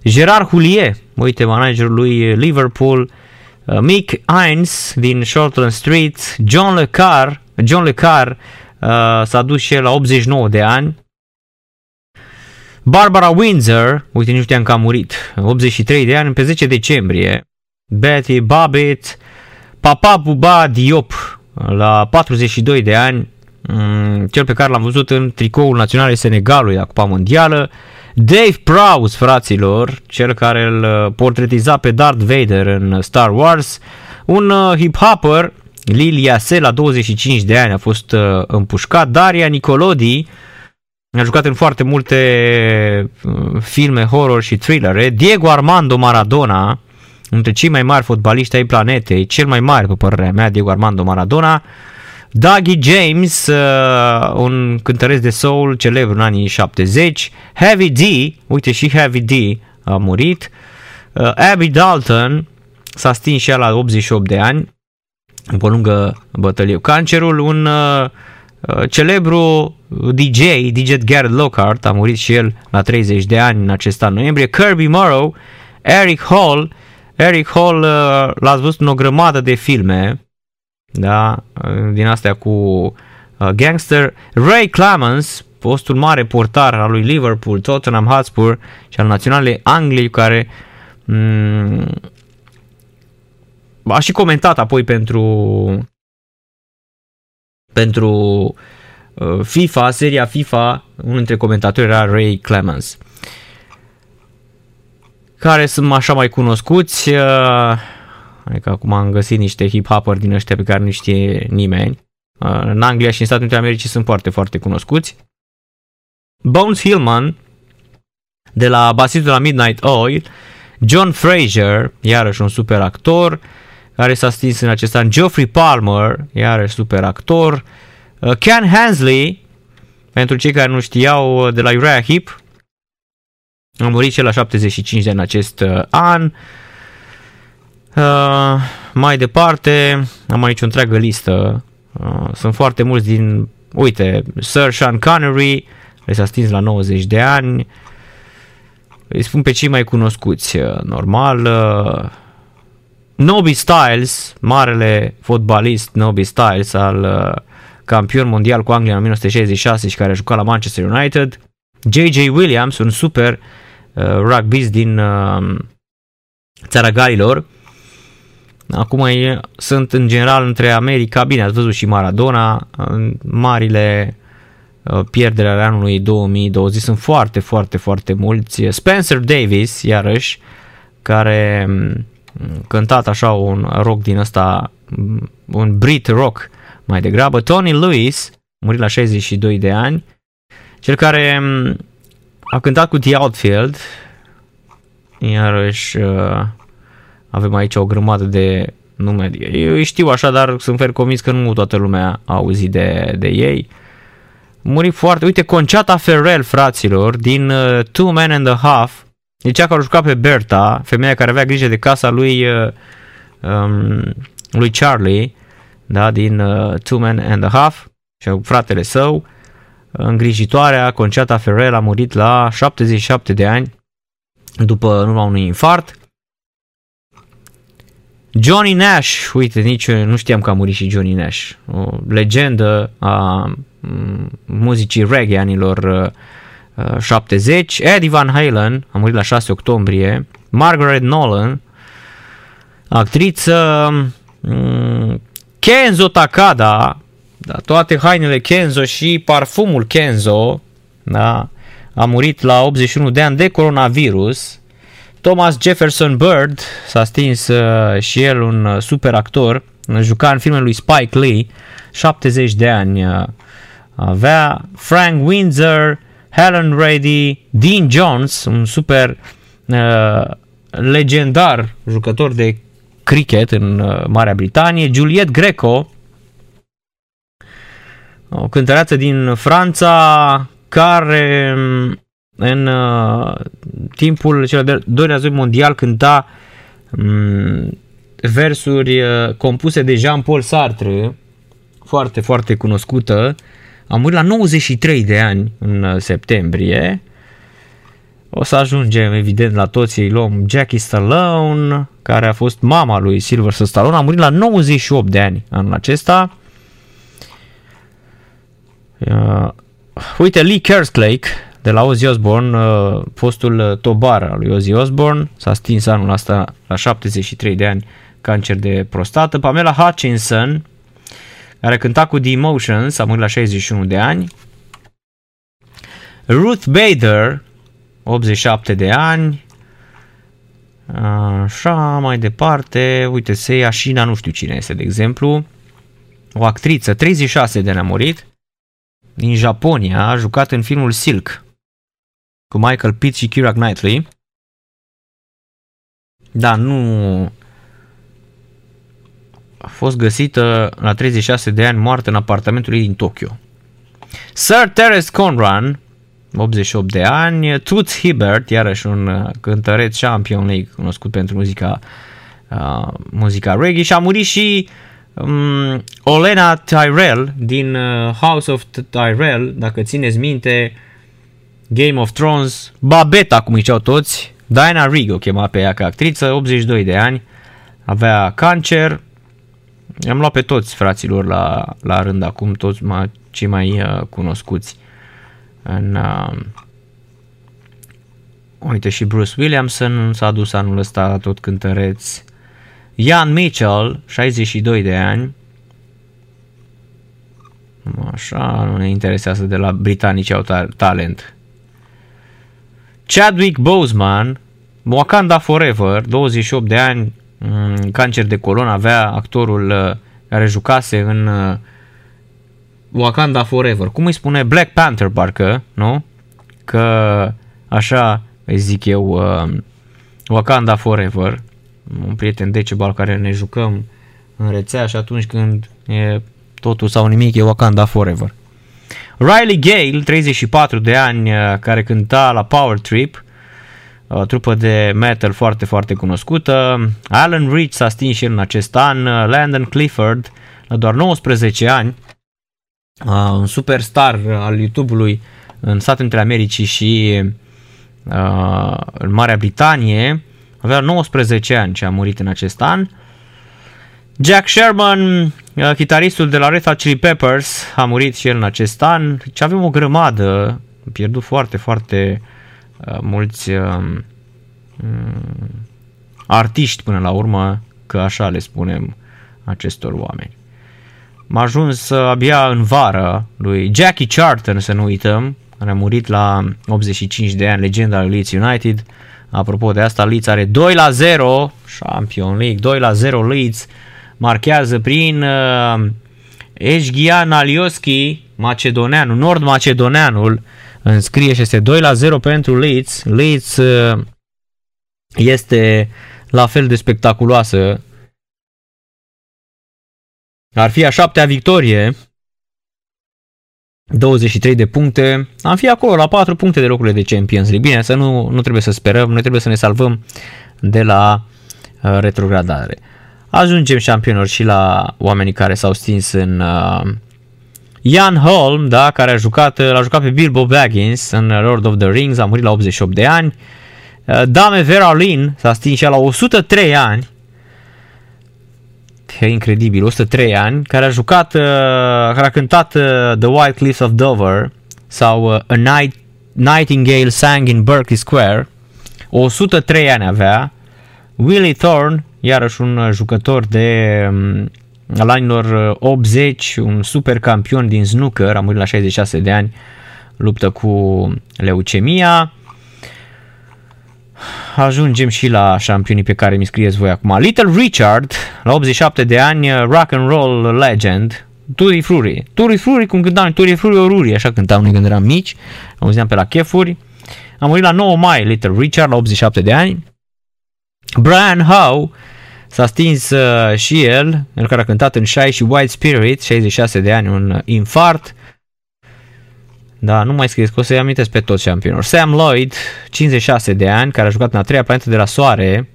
Gerard Houllier, uite, managerul lui Liverpool, Uh, Mick Hines din Shortland Street, John Le Carre, John Le Carre uh, s-a dus și el la 89 de ani. Barbara Windsor, uite, nu știam că a murit, 83 de ani, pe 10 decembrie. Betty Babbitt, Papa Buba Diop, la 42 de ani, mm, cel pe care l-am văzut în tricoul național Senegalului la Cupa Mondială. Dave Prowse, fraților, cel care îl uh, portretiza pe Darth Vader în Star Wars, un uh, hip-hopper, Lil Yase, la 25 de ani a fost uh, împușcat, Daria Nicolodi, a jucat în foarte multe uh, filme, horror și thrillere. Diego Armando Maradona, între cei mai mari fotbaliști ai planetei, cel mai mare, pe părerea mea, Diego Armando Maradona. Dougie James, uh, un cântăresc de soul celebru în anii 70. Heavy D, uite și Heavy D a murit. Uh, Abby Dalton s-a stins și ea la 88 de ani, după lungă bătălie cu cancerul. Un uh, uh celebru DJ, DJ Garrett Lockhart, a murit și el la 30 de ani în acest an noiembrie. Kirby Morrow, Eric Hall, Eric Hall uh, l-ați văzut în o grămadă de filme, da, uh, din astea cu uh, gangster. Ray Clemens, postul mare portar al lui Liverpool, Tottenham Hotspur și al naționalei Angliei, care mm, a și comentat apoi pentru pentru uh, FIFA, seria FIFA, unul dintre comentatori era Ray Clemens. Care sunt așa mai cunoscuți, uh, adică acum am găsit niște hip-hoperi din ăștia pe care nu știe nimeni. Uh, în Anglia și în Statele Unite Americii sunt foarte, foarte cunoscuți. Bones Hillman, de la basitul la Midnight Oil, John Fraser, iarăși un super actor, care s-a stins în acest an, Geoffrey Palmer, iarăși super actor, uh, Ken Hansley, pentru cei care nu știau, uh, de la Uriah Heep, a murit cel la 75 de în acest uh, an. Uh, mai departe, am aici o întreagă listă. Uh, sunt foarte mulți din, uite, Sir Sean Connery, care s-a stins la 90 de ani. Îi spun pe cei mai cunoscuți, uh, normal. Uh, Nobby Styles, marele fotbalist Nobby Styles, al uh, campion mondial cu Anglia în 1966 și care a jucat la Manchester United. J.J. Williams, un super uh, rugbyist din uh, țara Galilor. Acum e, sunt în general între America, bine, ați văzut și Maradona, marile uh, pierdere ale anului 2020 sunt foarte, foarte, foarte mulți. Spencer Davis, iarăși, care um, cântat așa un rock din ăsta, un Brit rock mai degrabă. Tony Lewis, murit la 62 de ani, cel care mm, a cântat cu The Outfield, iarăși uh, avem aici o grămadă de nume. Eu îi știu așa, dar sunt fer convins că nu toată lumea a auzit de, de ei. Murit foarte... Uite, Conchata Ferrell, fraților, din uh, Two Men and a Half, E cea care a jucat pe Berta, femeia care avea grijă de casa lui, uh, um, lui Charlie, da, din uh, Two Men and a Half, și fratele său. Îngrijitoarea, Conchata Ferrell, a murit la 77 de ani după în urma unui infart. Johnny Nash, uite, nici nu știam că a murit și Johnny Nash, o legendă a mm, muzicii reggae anilor uh, 70, Eddie Van Halen, a murit la 6 octombrie, Margaret Nolan, actriță, mm, Kenzo Takada, da, toate hainele Kenzo și parfumul Kenzo, da, a murit la 81 de ani de coronavirus. Thomas Jefferson Bird s-a stins uh, și el un uh, super actor, juca în filmele lui Spike Lee, 70 de ani uh, avea. Frank Windsor, Helen Reddy, Dean Jones, un super uh, legendar jucător de cricket în uh, Marea Britanie, Juliette Greco, o cântăreață din Franța care um, în uh, timpul celor de doi război mondial cânta um, versuri uh, compuse de Jean-Paul Sartre, foarte, foarte cunoscută, a murit la 93 de ani în uh, septembrie. O să ajungem evident la toți ei luăm Jackie Stallone, care a fost mama lui Sylvester Stallone, a murit la 98 de ani anul acesta. Uh, uite, Lee Kerslake de la Ozzy Osbourne, uh, postul uh, tobar al lui Ozzy Osbourne, s-a stins anul ăsta la 73 de ani cancer de prostată. Pamela Hutchinson, care cânta cu The Emotions, a murit la 61 de ani. Ruth Bader, 87 de ani. Așa, mai departe, uite, Seia Shina, nu știu cine este, de exemplu. O actriță, 36 de ani a murit. din Japonia, a jucat în filmul Silk cu Michael Pitt și Keira Knightley. Da, nu... A fost găsită la 36 de ani moartă în apartamentul ei din Tokyo. Sir Terence Conran, 88 de ani, Toots Hibbert, iarăși un uh, cântăreț Champion League cunoscut pentru muzica, uh, muzica reggae și a murit și um, Olena Tyrell din uh, House of Tyrell, dacă țineți minte, Game of Thrones, Babetta, cum ziceau toți, Diana Rigg o chema pe ea ca actriță, 82 de ani, avea cancer, am luat pe toți fraților la, la rând acum, toți ma, cei mai uh, cunoscuți. În, uh, uite și Bruce Williamson s-a dus anul ăsta tot cântăreț. Ian Mitchell, 62 de ani. Așa, nu ne interesează de la britanici au ta- talent. Chadwick Boseman, Wakanda Forever, 28 de ani, mm, cancer de colon, avea actorul uh, care jucase în uh, Wakanda Forever. Cum îi spune? Black Panther, parcă, nu? Că așa îi zic eu uh, Wakanda Forever. Un prieten Decebal care ne jucăm în rețea și atunci când e totul sau nimic e Wakanda Forever. Riley Gale, 34 de ani, uh, care cânta la Power Trip, o trupă de metal foarte, foarte cunoscută. Alan Rich s-a stins și el în acest an. Landon Clifford, la doar 19 ani, uh, un superstar al YouTube-ului în Statele Unite Americii și uh, în Marea Britanie, avea 19 ani ce a murit în acest an. Jack Sherman, uh, chitaristul de la Red Hot Chili Peppers, a murit și el în acest an. Deci avem o grămadă, am pierdut foarte, foarte uh, mulți uh, artiști până la urmă, că așa le spunem acestor oameni. M-a ajuns abia în vară lui Jackie Charlton, să nu uităm, care a murit la 85 de ani, legenda lui Leeds United. Apropo de asta, Leeds are 2 la 0, Champion League, 2 la 0 Leeds, marchează prin uh, Eșghian Alioski, macedoneanul, nord-macedoneanul, înscrie și este 2 la 0 pentru Leeds. Leeds uh, este la fel de spectaculoasă ar fi a șaptea victorie, 23 de puncte, am fi acolo la 4 puncte de locurile de Champions League. Bine, să nu, nu trebuie să sperăm, noi trebuie să ne salvăm de la uh, retrogradare. Ajungem șampionilor și la oamenii care s-au stins în uh, Ian Holm, da, care a jucat, l-a jucat pe Bilbo Baggins în Lord of the Rings, a murit la 88 de ani. Uh, Dame Vera Lynn s-a stins și la 103 ani, e incredibil, 103 ani, care a jucat, uh, care a cântat uh, The White Cliffs of Dover sau uh, A Night, Nightingale Sang in Berkeley Square, 103 ani avea, Willie Thorne, iarăși un jucător de um, al anilor 80, un super campion din snooker, a murit la 66 de ani, luptă cu leucemia. Ajungem și la șampionii pe care mi scrieți voi acum. Little Richard, la 87 de ani, rock and roll legend, Turi Frury. Turi Frury, cum cântam, Turi Frury Oruri, așa cântam noi când eram mici, auzeam pe la chefuri. Am murit la 9 mai, Little Richard, la 87 de ani. Brian Howe, s-a stins uh, și el, el care a cântat în Shy și White Spirit, 66 de ani, un infart. Da, nu mai scrieți, că o să-i amintesc pe toți campionilor. Sam Lloyd, 56 de ani, care a jucat în a treia planetă de la Soare.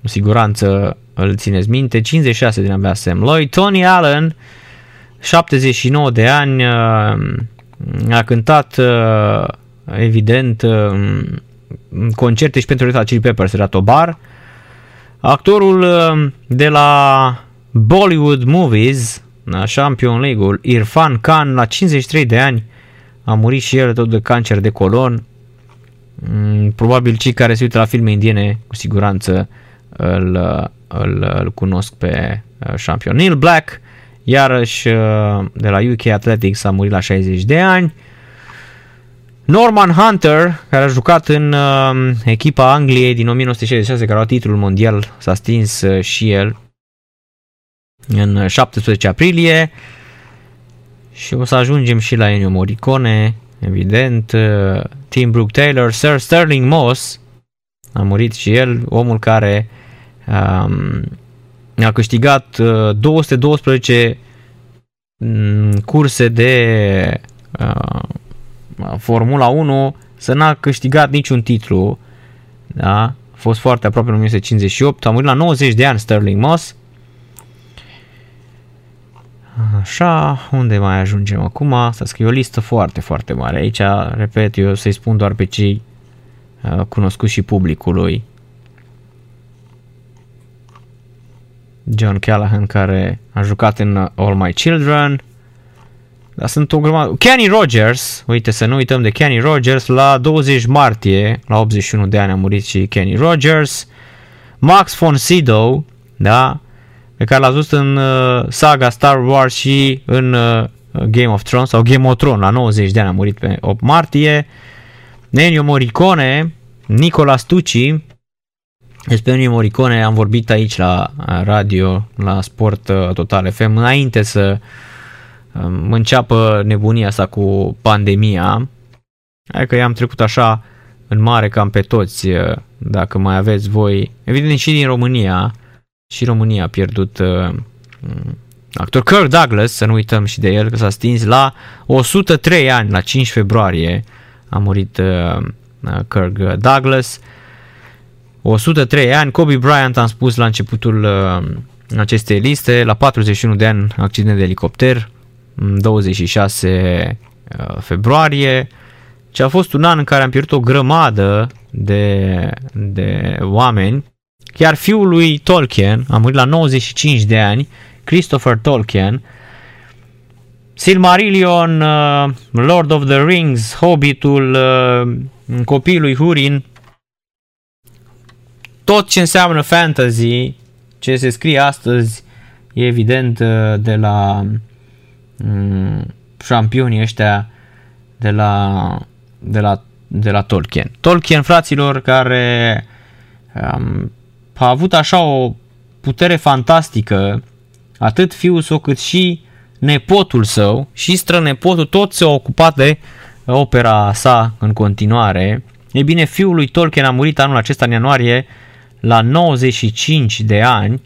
Cu siguranță îl țineți minte. 56 de ani avea Sam Lloyd. Tony Allen, 79 de ani, uh, a cântat uh, evident uh, concerte și pentru Red Hot Chili Peppers, era Tobar. Actorul de la Bollywood Movies, Champion League-ul, Irfan Khan, la 53 de ani, a murit și el tot de cancer de colon. Mm, probabil cei care se uită la filme indiene cu siguranță îl, îl, îl cunosc pe șampion. Neil Black, iarăși de la UK Athletics, a murit la 60 de ani. Norman Hunter, care a jucat în uh, echipa Angliei din 1966, care a luat titlul mondial, s-a stins uh, și el în 17 aprilie. și o să ajungem și la Ennio Morricone, evident, uh, Tim Brooke Taylor, Sir Sterling Moss, a murit și el, omul care um, a câștigat uh, 212 um, curse de uh, Formula 1, să n-a câștigat niciun titlu, da? a fost foarte aproape în 1958, a murit la 90 de ani Sterling Moss, Așa, unde mai ajungem acum? Să scriu o listă foarte, foarte mare. Aici, repet, eu să-i spun doar pe cei uh, cunoscuți și publicului. John Callahan, care a jucat în All My Children. Dar sunt o grămadă. Kenny Rogers, uite să nu uităm de Kenny Rogers, la 20 martie, la 81 de ani a murit și Kenny Rogers. Max von Sydow, da, pe care l-ați văzut în uh, saga Star Wars și în uh, Game of Thrones sau Game of Thrones, la 90 de ani a murit pe 8 martie. Ennio Morricone, Nicola Stucci, despre Ennio Morricone am vorbit aici la radio, la Sport uh, Total FM, înainte să um, înceapă nebunia asta cu pandemia. Adică i-am trecut așa în mare cam pe toți, dacă mai aveți voi, evident și din România, și România a pierdut uh, actor Kirk Douglas, să nu uităm și de el, că s-a stins la 103 ani, la 5 februarie a murit uh, Kirk Douglas. 103 ani, Kobe Bryant am spus la începutul uh, acestei liste, la 41 de ani accident de elicopter, 26 uh, februarie, ce a fost un an în care am pierdut o grămadă de, de oameni, Chiar fiul lui Tolkien, a murit la 95 de ani, Christopher Tolkien, Silmarillion, uh, Lord of the Rings, Hobbitul, uh, copiii lui Hurin, tot ce înseamnă fantasy, ce se scrie astăzi, e evident uh, de la um, șampionii ăștia de la, de la, de la Tolkien. Tolkien, fraților, care um, a avut așa o putere fantastică, atât fiul său cât și nepotul său și strănepotul, tot se ocupat de opera sa în continuare. E bine, fiul lui Tolkien a murit anul acesta în ianuarie la 95 de ani.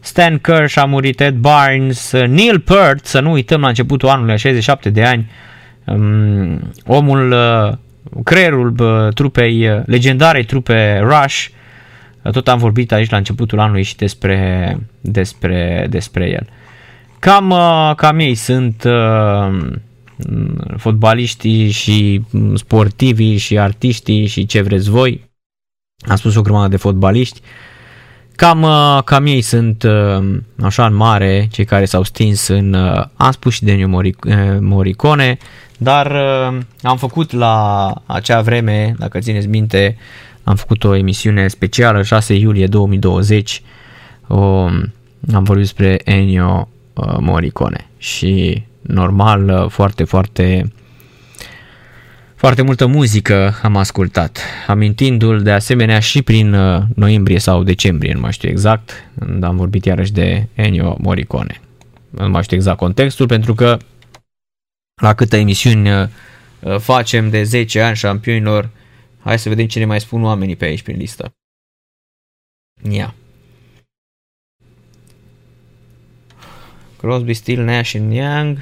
Stan Kirsch a murit, Ed Barnes, Neil Peart, să nu uităm la începutul anului, la 67 de ani, um, omul, uh, creierul uh, trupei, uh, legendarei trupe Rush, tot am vorbit aici la începutul anului și despre, despre, despre el. Cam, uh, cam ei sunt uh, fotbaliștii și sportivii și artiștii și ce vreți voi. Am spus o grămadă de fotbaliști. Cam, uh, cam ei sunt așa în mare, cei care s-au stins în, am spus și de Moricone, dar am făcut la acea vreme, dacă țineți minte, am făcut o emisiune specială 6 iulie 2020. O, am vorbit despre Ennio uh, Morricone și normal uh, foarte, foarte foarte multă muzică am ascultat, amintindu-l de asemenea și prin uh, noiembrie sau decembrie, nu mai știu exact, când am vorbit iarăși de Ennio Morricone. Nu mai știu exact contextul, pentru că la câte emisiuni facem de 10 ani șampionilor Hai să vedem ce ne mai spun oamenii pe aici prin listă. Ia. Crosby, Steel, Nash and Young.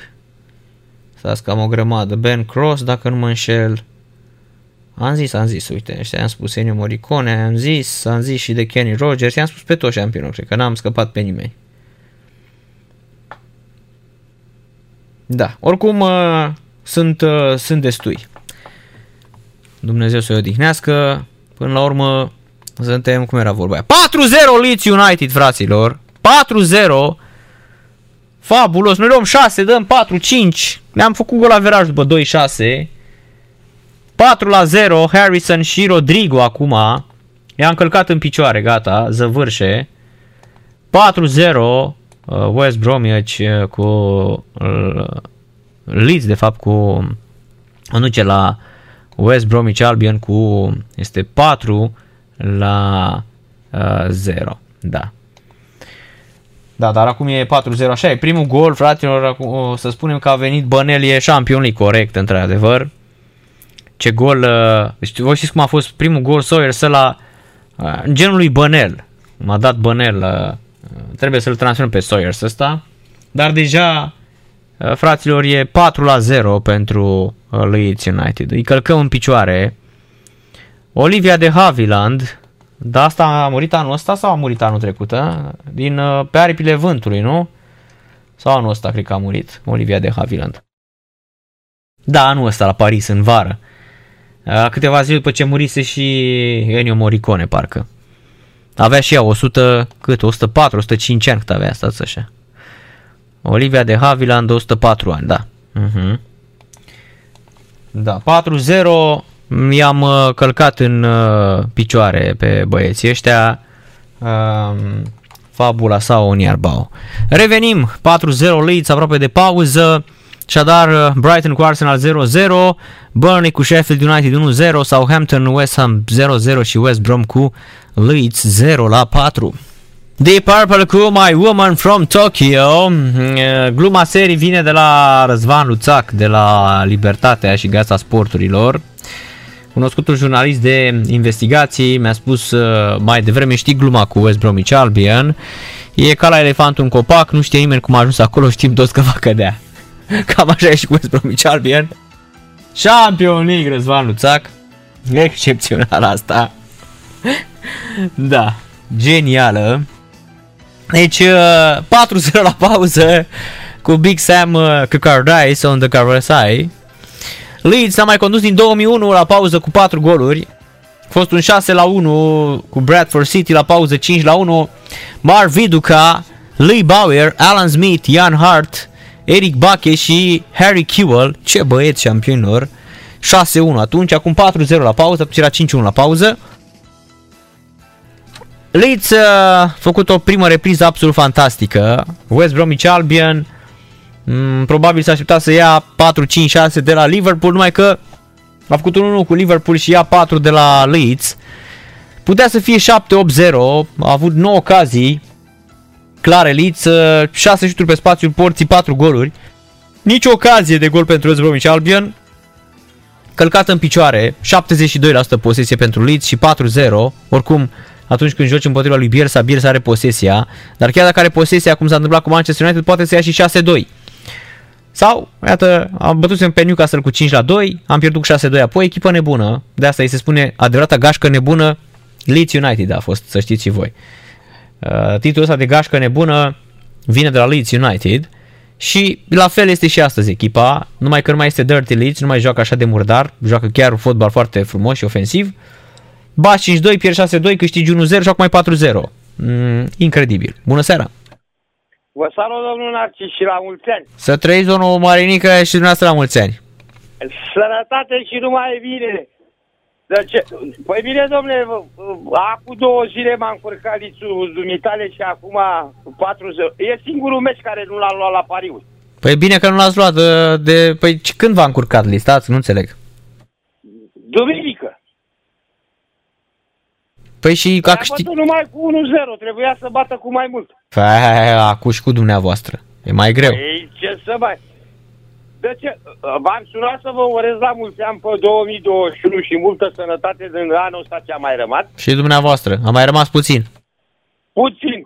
Stați cam o grămadă. Ben Cross, dacă nu mă înșel. Am zis, am zis, uite, ăștia am spus Ennio Morricone, am zis, am zis și de Kenny Rogers, i-am spus pe toți șampionul, cred că n-am scăpat pe nimeni. Da, oricum uh, sunt, uh, sunt destui. Dumnezeu să-i odihnească. Până la urmă, suntem, cum era vorba 4-0 Leeds United, fraților. 4-0. Fabulos. Noi luăm 6, dăm 4-5. Ne-am făcut gol la veraj după 2-6. 4 la 0, Harrison și Rodrigo acum. I-a încălcat în picioare, gata, zăvârșe. 4-0, uh, West Bromwich uh, cu uh, Leeds, de fapt, cu anuce la West Bromwich Albion cu este 4 la uh, 0. Da. Da, dar acum e 4-0, așa e. Primul gol, fraților, acum, o să spunem că a venit Bănel, e Champion League, corect, într-adevăr. Ce gol, uh, știu, voi știți cum a fost primul gol Sawyers la uh, genul lui Bănel. M-a dat Bănel, uh, trebuie să-l transferăm pe Sawyers ăsta. Dar deja, uh, fraților, e 4 la 0 pentru uh, Leeds United. Îi călcăm în picioare. Olivia de Haviland, da, asta a murit anul ăsta sau a murit anul trecut? A? Din uh, pe aripile vântului, nu? Sau anul ăsta cred că a murit Olivia de Haviland. Da, anul ăsta la Paris, în vară. Uh, câteva zile după ce murise și Ennio Morricone, parcă. Avea și ea 100, cât? 104, 105 ani cât avea, stați așa. Olivia de Haviland, 104 ani, da. Uh-huh. Da, 4-0 i-am uh, călcat în uh, picioare pe băieții ăștia. Uh, fabula sau Oniarbao. Revenim, 4-0 Leeds, aproape de pauză. Așadar, uh, Brighton cu Arsenal 0-0, Burnley cu Sheffield United 1-0, Southampton, West Ham 0-0 și West Brom cu Leeds 0 la 4. Deep Purple cu My Woman from Tokyo. Uh, Gluma serii vine de la Răzvan Luțac, de la Libertatea și Gasa Sporturilor. Cunoscutul jurnalist de investigații mi-a spus uh, mai devreme, știi gluma cu West Bromwich Albion, e ca la elefantul în copac, nu știe nimeni cum a ajuns acolo, știm toți că va cădea. *laughs* Cam așa e și cu West Bromwich Albion. Champion League, Răzvan Luțac. Excepțional asta. *laughs* da, genială. Deci, uh, 4-0 la pauză cu Big Sam uh, Cacardais on the Carvasai. Leeds a mai condus din 2001 la pauză cu 4 goluri. A fost un 6 la 1 cu Bradford City la pauză 5 la 1. Mar Viduca, Lee Bauer, Alan Smith, Ian Hart, Eric Bache și Harry Kewell. Ce băieți șampionilor. 6-1 atunci, acum 4-0 la pauză, era 5-1 la pauză. Leeds a făcut o primă repriză absolut fantastică. West Bromwich Albion Mm, probabil s-a așteptat să ia 4-5-6 de la Liverpool, numai că a făcut un 1 cu Liverpool și ia 4 de la Leeds. Putea să fie 7-8-0, a avut 9 ocazii clare Leeds, 6 uh, șuturi pe spațiul porții, 4 goluri. Nici ocazie de gol pentru West Bromwich Albion. Călcat în picioare, 72% posesie pentru Leeds și 4-0. Oricum, atunci când joci împotriva lui Bielsa, Bielsa are posesia, dar chiar dacă are posesia, cum s-a întâmplat cu Manchester United, poate să ia și 6-2. Sau, iată, am bătut pe Newcastle cu 5 la 2, am pierdut cu 6-2 apoi, echipă nebună, de asta îi se spune adevărata gașcă nebună, Leeds United a fost, să știți și voi. Uh, titlul ăsta de gașcă nebună vine de la Leeds United și la fel este și astăzi echipa, numai că nu mai este Dirty Leeds, nu mai joacă așa de murdar, joacă chiar un fotbal foarte frumos și ofensiv. Baș 5-2, pierd 6-2, câștigi 1-0 și acum mai 4-0. Mm, incredibil. Bună seara! Vă salut, domnul Narcis, și la mulți ani. Să trăiți, domnul Marinică, și dumneavoastră la mulți ani. Sănătate și numai bine. De ce? Păi bine, domnule, acum două zile m-am încurcat lițul dumitale și acum 4 zile. E singurul meci care nu l-am luat la pariuri. Păi bine că nu l-ați luat de... de păi când v-a încurcat listați? Nu înțeleg. Duminică. Păi și A ca bătut câștig... numai cu 1-0, trebuia să bată cu mai mult. Păi, acum și cu dumneavoastră. E mai greu. Ei, ce să mai... De ce? V-am sunat să vă urez la mulți ani pe 2021 și multă sănătate din anul ăsta ce a mai rămas. Și dumneavoastră. A mai rămas puțin. Puțin.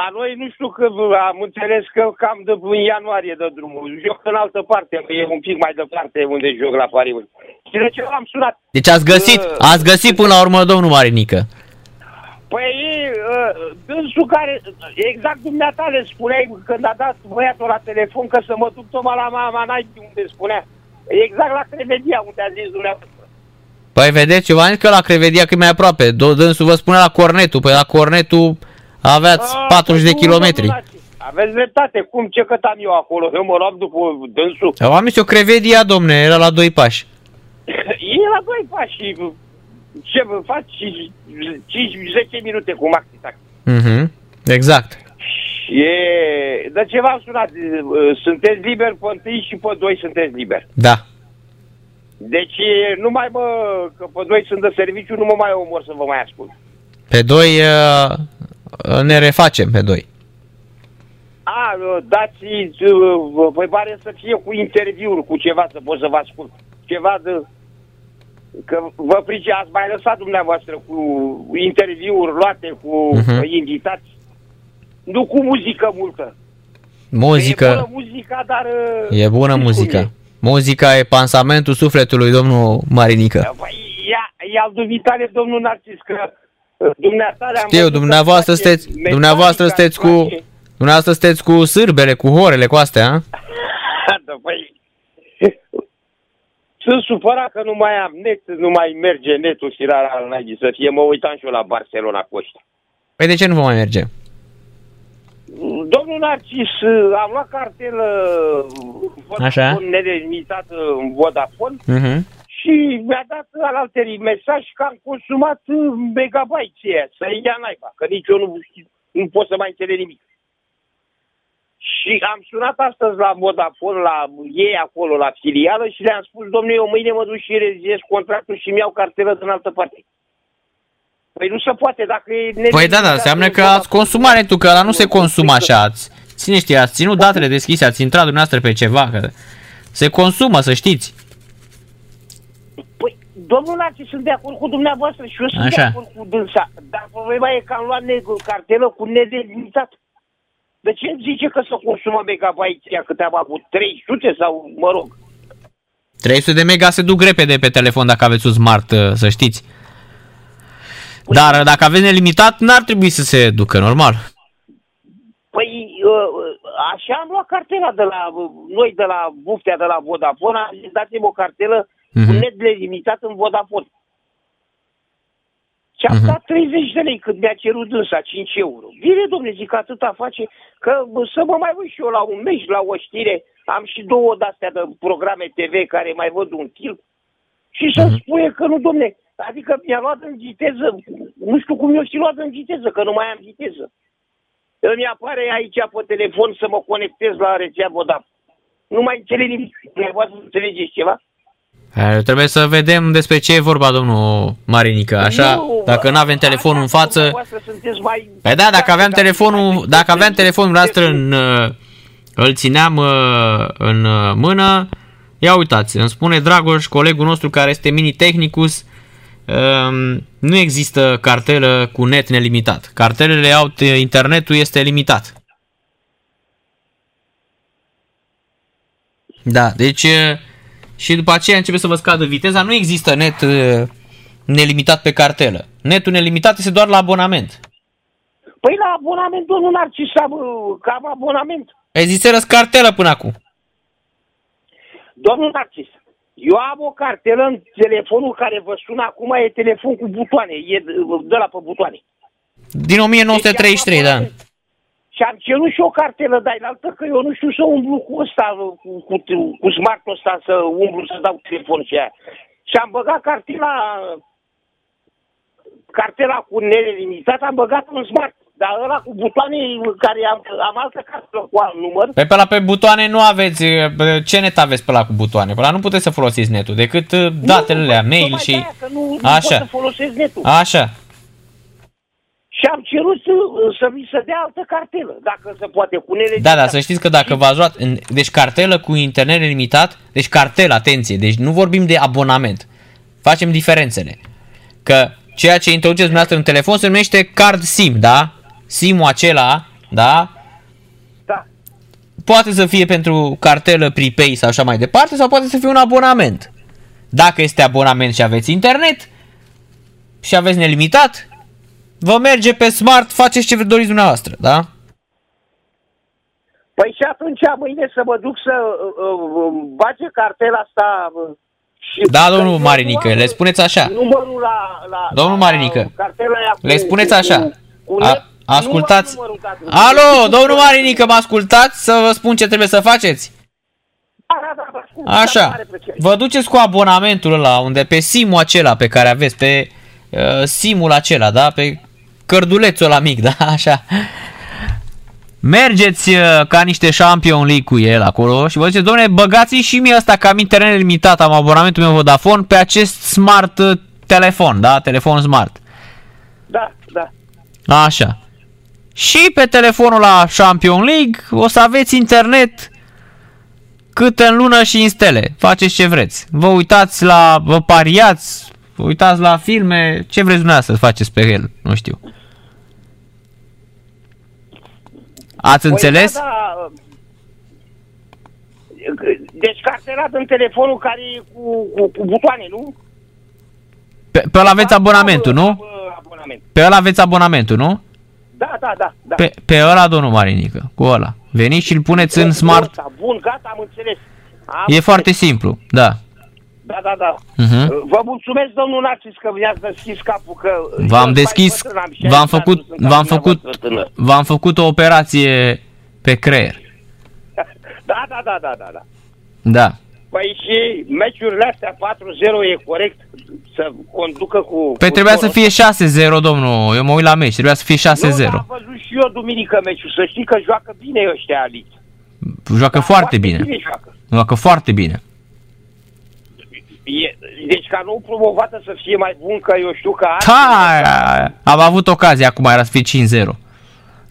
La noi nu știu că am înțeles că cam de în ianuarie de drumul. Joc în altă parte, e un pic mai departe unde joc la pariuri. Și de ce l-am sunat? Deci ați găsit, Uh, ați găsit până la urmă, domnul Marinică. Păi, uh, dânsul care, exact dumneata le spuneai când a dat băiatul la telefon că să mă duc tocmai la mama naibii unde spunea. Exact la Crevedia unde a zis dumneavoastră. Păi vedeți, eu v-am zis că la Crevedia că e mai aproape. Do- Dânsul vă spune la Cornetul. Păi la Cornetul aveați Ah, 40 de păi nu, kilometri. domnul Naci, Aveți dreptate. Cum, ce cătam eu acolo? Eu mă luam după dânsul. Eu am zis eu Crevedia, domne, era la doi pași. *laughs* E la doi pași și ce vă faci 5-10 minute cu maxi taxi. Mhm. Exact. E... De ce v-am sunat? Sunteți liberi pe întâi și pe doi sunteți liberi. Da. Deci nu mai mă, că pe doi sunt de serviciu, nu mă mai omor să vă mai ascult. Pe doi uh, ne refacem pe doi. A, dați, uh, voi pare să fie cu interviuri, cu ceva, să pot să vă ascult. Ceva de... Că vă price, ați mai lăsat dumneavoastră cu interviuri luate cu Mhm. uh-huh. invitați. Nu cu muzică multă. E bună Muzică, muzica, dar... uh, e bună știți cum muzica. e. Muzica e pansamentul sufletului, domnul Marinică. Păi, ia, ia al dumitare, domnul Narcis, că uh, dumneata le-am Știu, văzut că dumneavoastră face sunteți, Metallica, dumneavoastră îți sunteți cu, place. dumneavoastră sunteți cu sârbele, cu horele, cu astea, a? *laughs* Da, păi, sunt supărat că nu mai am net, nu mai merge netul și rara al naibii să fie. Mă uitam și eu la Barcelona cu ăștia. Păi de ce nu vă mai merge? Domnul Narcis, am luat cartelă Așa. Vodafone nedelimitată în Vodafone Mhm. Și mi-a dat al alterii mesaj că am consumat uh, megabyte aia, să ia naiba, că nici eu nu, nu pot să mai înțeleg nimic. Și am sunat astăzi la Vodafone, la ei acolo, la filială și le-am spus, domnule, eu mâine mă duc și reziez contractul și mi iau cartelă din altă parte. Păi nu se poate, dacă e... Păi da, da, înseamnă că ați consumat netul, că ăla nu se consumă așa. Ați, ține știi, ați ținut datele deschise, ați intrat dumneavoastră pe ceva, că se consumă, să știți. Păi, domnul Narcis, sunt de acord cu dumneavoastră și eu sunt de Așa. acord cu dânsa. Dar problema e că am luat ne- cartelă cu nedelimitat. De ce îmi zice că să consumă megabyte câte am avut? 300 sau, mă rog. 300 de mega se duc repede pe telefon dacă aveți un smart, uh, să știți. Dar uh, dacă aveți nelimitat, n-ar trebui să se ducă, normal. Păi, uh, așa am luat cartela de la, uh, noi de la Buftea, de la Vodafone, am zis, dați-mi o cartelă cu Mhm. net limitat în Vodafone. Și am Mhm. dat 30 de lei cât mi-a cerut dânsa, 5 euro. Bine, domnule, zic, atâta face, că bă, să mă mai uit și eu la un meci, la o știre, am și două de-astea de programe TV care mai văd un film. Și să-mi Mhm. spune că nu, domne, adică mi-a luat în viteză, nu știu cum eu și luat în viteză, că nu mai am viteză. Îmi apare aici pe telefon să mă conectez la rețea Vodafone. Nu mai înțeleg nimic. Dumneavoastră înțelegeți ceva? Uh, Trebuie să vedem despre ce e vorba, domnul Marinică. Așa, Nu, dacă nu avem telefonul în așa, față... dumneavoastră sunteți mai... Păi da, dacă aveam Dacă- telefonul, dacă aveam telefonul noastră în, uh, îl țineam uh, în uh, mână, ia uitați, îmi spune Dragoș, colegul nostru care este mini technicus, um, nu există cartelă cu net nelimitat. Cartelele au, internetul este limitat. Da, deci uh, și după aceea începe să vă scadă viteza, nu există net uh, nelimitat pe cartelă. Netul nelimitat este doar la abonament. Păi la abonament, domnul Narcis, am, uh, că am abonament. Există cartelă până acum. Domnul Narcis, eu am o cartelă în telefonul care vă sună acum, e telefon cu butoane, e de- de la pe butoane. Din 1933, da. Și am cerut și o cartelă de altă că eu nu știu să umblu cu ăsta, cu, cu, cu smartul ăsta, să umblu să dau telefon și aia. Și am băgat cartela, cartela cu nelimitat, am băgat un smart. Dar ăla cu butoane care am, am altă cartelă cu alt număr. Pe pe la pe butoane nu aveți, bă, ce net aveți pe la cu butoane? Pe la nu puteți să folosiți netul, decât uh, datele alea, Nu, mail tocmai și... de-aia, Că nu, nu Așa. pot să folosesc netul. Așa. Și am cerut să, să mi se dea altă cartelă, dacă se poate, cu nelimitat. Da, da, să știți că dacă v-ați luat, în- deci cartelă cu internet limitat, deci cartelă, atenție, deci nu vorbim de abonament. Facem diferențele. Că ceea ce introduceți dumneavoastră în telefon se numește card SIM, da? SIM-ul acela, da? Da. Poate să fie pentru cartelă prepay sau așa mai departe, sau poate să fie un abonament. Dacă este abonament și aveți internet și aveți nelimitat, vă merge pe smart, faceți ce doriți dumneavoastră, da? Păi și atunci mâine să mă duc să uh, uh, bage cartela asta uh, și... Da, că domnul eu Marinică, nu am le spuneți așa. Numărul la... la Domnul la Marinică, cartela aia cu, Le spuneți cu- așa. Cu, A, net, ascultați. nu am numărul dat. Alo, domnul Marinică, mă ascultați să vă spun ce trebuie să faceți? Da, da, da, da, ascult, da, Așa, mare plăcere. vă duceți cu abonamentul ăla, unde pe simul acela pe care aveți, pe uh, simul acela, da? Pe cărdulețul ăla mic, *laughs* da? Așa. Mergeți uh, ca niște Champion League cu el acolo și vă ziceți, domne, băgați și mie asta că am internet limitat, am abonamentul meu Vodafone pe acest smart uh, telefon, da? Telefon smart. Da, da. Așa. și pe telefonul la Champion League o să aveți internet cât în lună și în stele. Faceți ce vreți. Vă uitați la, vă pariați, vă uitați la filme, ce vreți dumneavoastră să faceți pe el, nu știu. Ați înțeles? Păi, da, da. Deci cartelat în telefonul care e cu, cu, cu butoane, nu? Pe, pe ăla aveți Da, abonamentul, da, nu? da, Abonament. Pe ăla aveți abonamentul, nu? Da, da, da. da. Pe, pe ăla, domnul Marinică, cu ăla. Veniți și îl puneți în smart. Ăsta, Bun, gata, am înțeles. Am E foarte simplu, da. Da, da, da. Mhm. Vă mulțumesc, domnul Narcis, că mi-ați deschis capul, că... V-am eu deschis, mai bătrân, am 60 v-am ani, făcut, nu sunt v-am ca făcut, dumneavoastră tânăr. v-am făcut o operație pe creier. *laughs* Da, da, da, da, da, da. Da. Păi și meciurile astea 4-0 e corect să conducă cu... Păi cu trebuia să scorul? fie 6-0, domnul. Eu mă uit la meci, trebuia să fie 6-0. Nu, am văzut și eu duminică meciul. Să știi că joacă bine ăștia aliți. Joacă foarte bine. bine joacă. Joacă foarte bine. E, deci ca nou promovată să fie mai bun, că eu știu că... Ha, am avut ocazia acum, era să fie 5-0.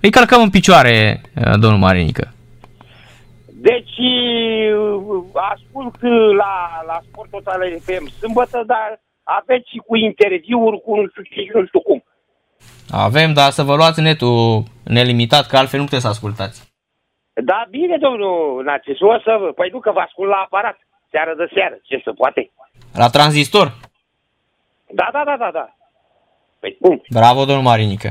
Îi călcăm în picioare, eh, domnul Marinică. Deci uh, ascult uh, la, la Sport Total FM sâmbătă, dar aveți și cu interviuri, cu nu știu ce și nu știu cum. Avem, dar să vă luați netul nelimitat, că altfel nu puteți să ascultați. Da, bine, domnul Națes, o să vă... Păi nu că vă ascult la aparat, seară de seară, ce se poate. La tranzistor. Da, da, da, da, da. Păi cum? Bravo, domnul Marinică.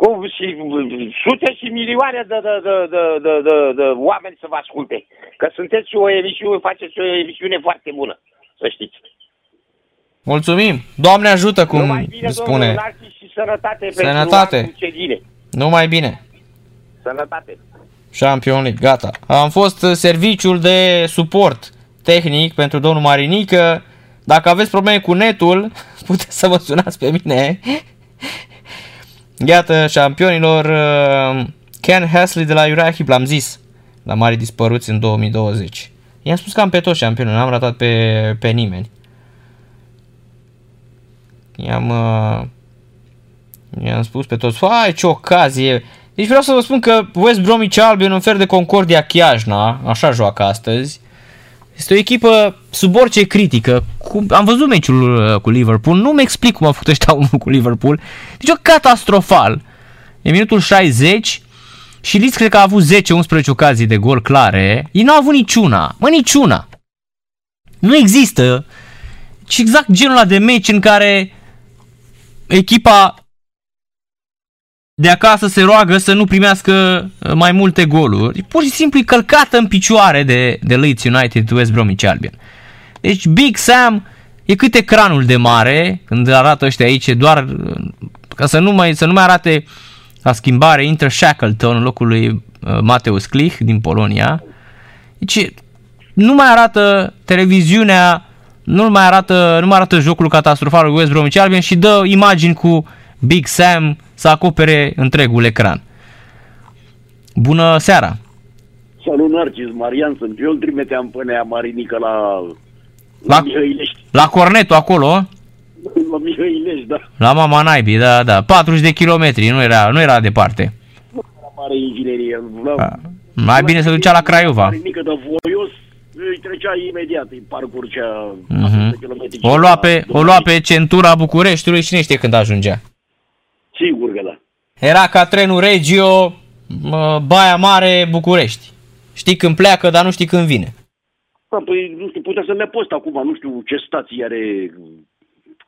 Cum și uh, sute și milioane de, de, de, de, de, de, de oameni să vă asculte. Că sunteți o emisiune, faceți o emisiune foarte bună, să știți. Mulțumim. Doamne ajută, cum Numai bine, spune. domnul Narcis, și sănătate, Sănătate. pentru anul ce vine. Numai bine. Sănătate. Champion League, gata. Am fost uh, serviciul de suport tehnic pentru domnul Marinică. Dacă aveți probleme cu netul, *laughs* puteți să mă sunați pe mine. *laughs* Iată, șampionilor, uh, Ken Hasley de la Uriah l-am zis, la mari dispăruți în 2020. I-am spus că am pe toți șampionii, n-am ratat pe, pe nimeni. I-am, uh, i-am spus pe toți, fai ce ocazie. Deci vreau să vă spun că West Bromwich Albion, un fel de Concordia Chiajna, așa joacă astăzi, este o echipă sub orice critică. Cum, am văzut meciul uh, cu Liverpool, nu-mi explic cum a făcut ăștia unul cu Liverpool. Deci o catastrofal. E minutul 60 și Leeds cred că a avut 10-11 ocazii de gol clare. Ei n-au avut niciuna. Mă, niciuna. Nu există. Și exact genul ăla de meci în care echipa de acasă se roagă să nu primească uh, mai multe goluri. Pur și simplu e călcată în picioare de, de Leeds United West Bromwich Albion. Deci Big Sam e cât ecranul de mare când arată ăștia aici doar uh, ca să nu mai, să nu mai arate la schimbare intră Shackleton în locul lui uh, Mateus Klich din Polonia. Deci nu mai arată televiziunea, nu mai arată, nu mai arată jocul catastrofal lui West Bromwich Albion și dă imagini cu Big Sam să acopere întregul ecran. Bună seara! Salut, Narcis, Marian sunt. Eu îl trimiteam până aia Marinică la, la, La- Mihăilești. La Cornetul acolo, La Mihăilești, da. la Mama Naibii, da, da, 40 de kilometri, nu era, nu era departe. La mare inginerie. La, A, Mai bine se ducea la Craiova. Marinică de voios, îi trecea imediat, îi parcurgea Mhm. 100 kilometri. O lua, pe, o lua pe centura Bucureștiului și cine știe când ajungea. Sigur că da. Era ca trenul Regio, mă, Baia Mare, București. Știi când pleacă, dar nu știi când vine. Da, păi, nu știu, putea să ne post acum, nu știu ce stație are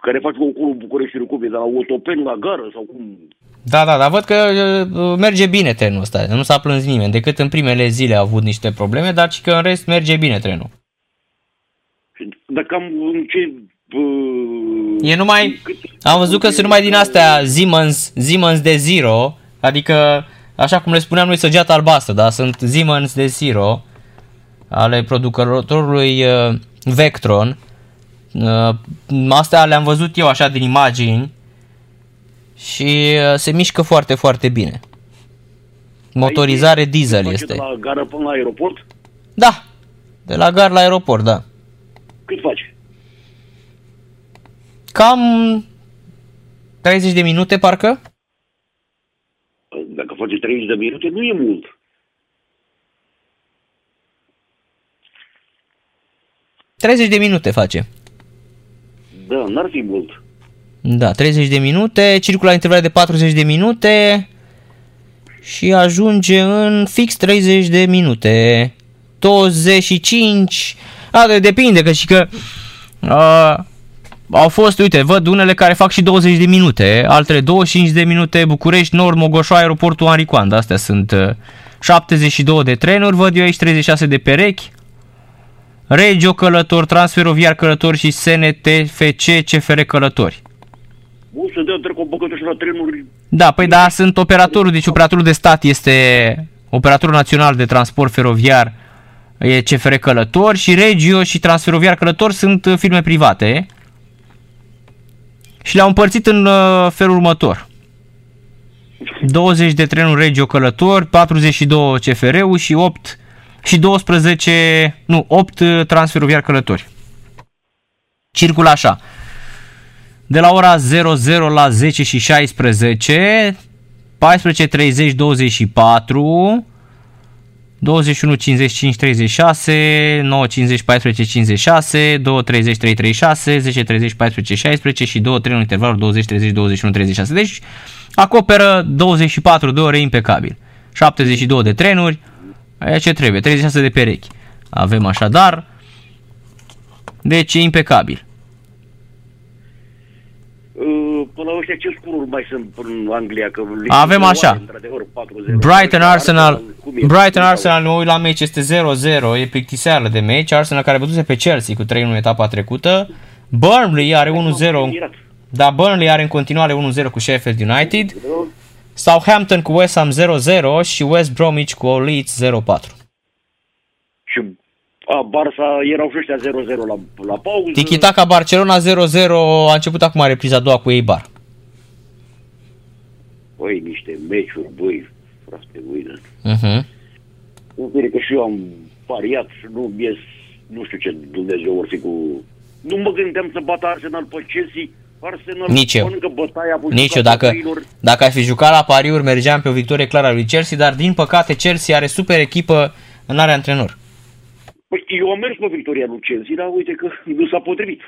care face concorul Bucureștiului cum e, de la Otopeni la gară sau cum. Da, da, dar văd că uh, merge bine trenul ăsta, nu s-a plâns nimeni, decât în primele zile a avut niște probleme, dar și că în rest merge bine trenul. Și Dar cam în ce... Uh, E numai, cât- am văzut că sunt numai din astea Siemens, Siemens de Zero, adică, așa cum le spuneam noi, săgeată albastră, da, sunt Siemens de Zero, ale producătorului uh, Vectron. Uh, astea le-am văzut eu așa din imagini și uh, se mișcă foarte, foarte bine. Motorizare diesel face este. De la gară până la aeroport? Da, de la gar la aeroport, da. Cât face? Cam 30 de minute, parcă? Dacă face 30 de minute, nu e mult. -hmm. 30 de minute face. Da, n-ar fi mult. Da, 30 de minute, circula intervale de 40 de minute și ajunge în fix 30 de minute. 25, a, de, depinde, că și că uh, au fost, uite, văd unele care fac și 20 de minute, altele 25 de minute, București, Nord, Mogoșoa, aeroportul Henri Coanda, astea sunt uh, 72 de trenuri, văd eu aici 36 de perechi, Regio Călător, Transferoviar Călător și SNTFC CFR Călători. Bun, să dea trec o băgătă și la trenuri. Da, păi da, sunt operatorul, deci operatorul de stat este operatorul național de transport feroviar e CFR Călător și Regio și Transferoviar Călător sunt uh, firme private și le-au împărțit în uh, felul următor. 20 de trenuri Regio Călător, 42 CFR-ul și 8 și 12, nu, 8 uh, transferoviar călători. Circulă așa. De la ora 00 la 10 și 16, 14, 30, 24, 21, 55, 36, 9, 50, 14, 56, 2, 30, 3, 36, 10, 30, 14, 16 și 2, 3 în intervalul 20, 30, 21, 36. Deci acoperă 24 de ore impecabil. 72 de trenuri, aia ce trebuie, 36 de perechi. Avem așadar, deci e impecabil. Uh, Până la ăștia ce scururi mai sunt în Anglia? Că le- Avem le- așa. într-adevăr, 4-0. Brighton Arsenal, cum e? Brighton Arsenal, mă uit la meci, este 0-0, e plictiseală de meci. Arsenal care bătuse pe Chelsea cu 3-1 în etapa trecută. Burnley are 1-0, da, Burnley are în continuare 1-0 cu Sheffield United. Southampton cu West Ham 0-0 și West Bromwich cu Leeds 0-4. Și a, Barça erau și ăștia 0-0 la, la pauză. Tiki-taka Barcelona 0-0 a început acum repriza a doua cu Eibar. Băi, niște meciuri, băi, frate, băi, da. Uh-huh. Nu bine că și eu am pariat și nu ies, nu știu ce Dumnezeu or fi cu... Nu mă gândeam să bat Arsenal pe Chelsea, Arsenal Nici eu. mănâncă bătaia pe Nici eu, jucat dacă, copiilor. dacă aș fi jucat la pariuri, mergeam pe o victorie clară a lui Chelsea, dar din păcate Chelsea are super echipă în are antrenor. Păi, eu am mers pe victoria lui Chelsea, dar uite că nu s-a potrivit.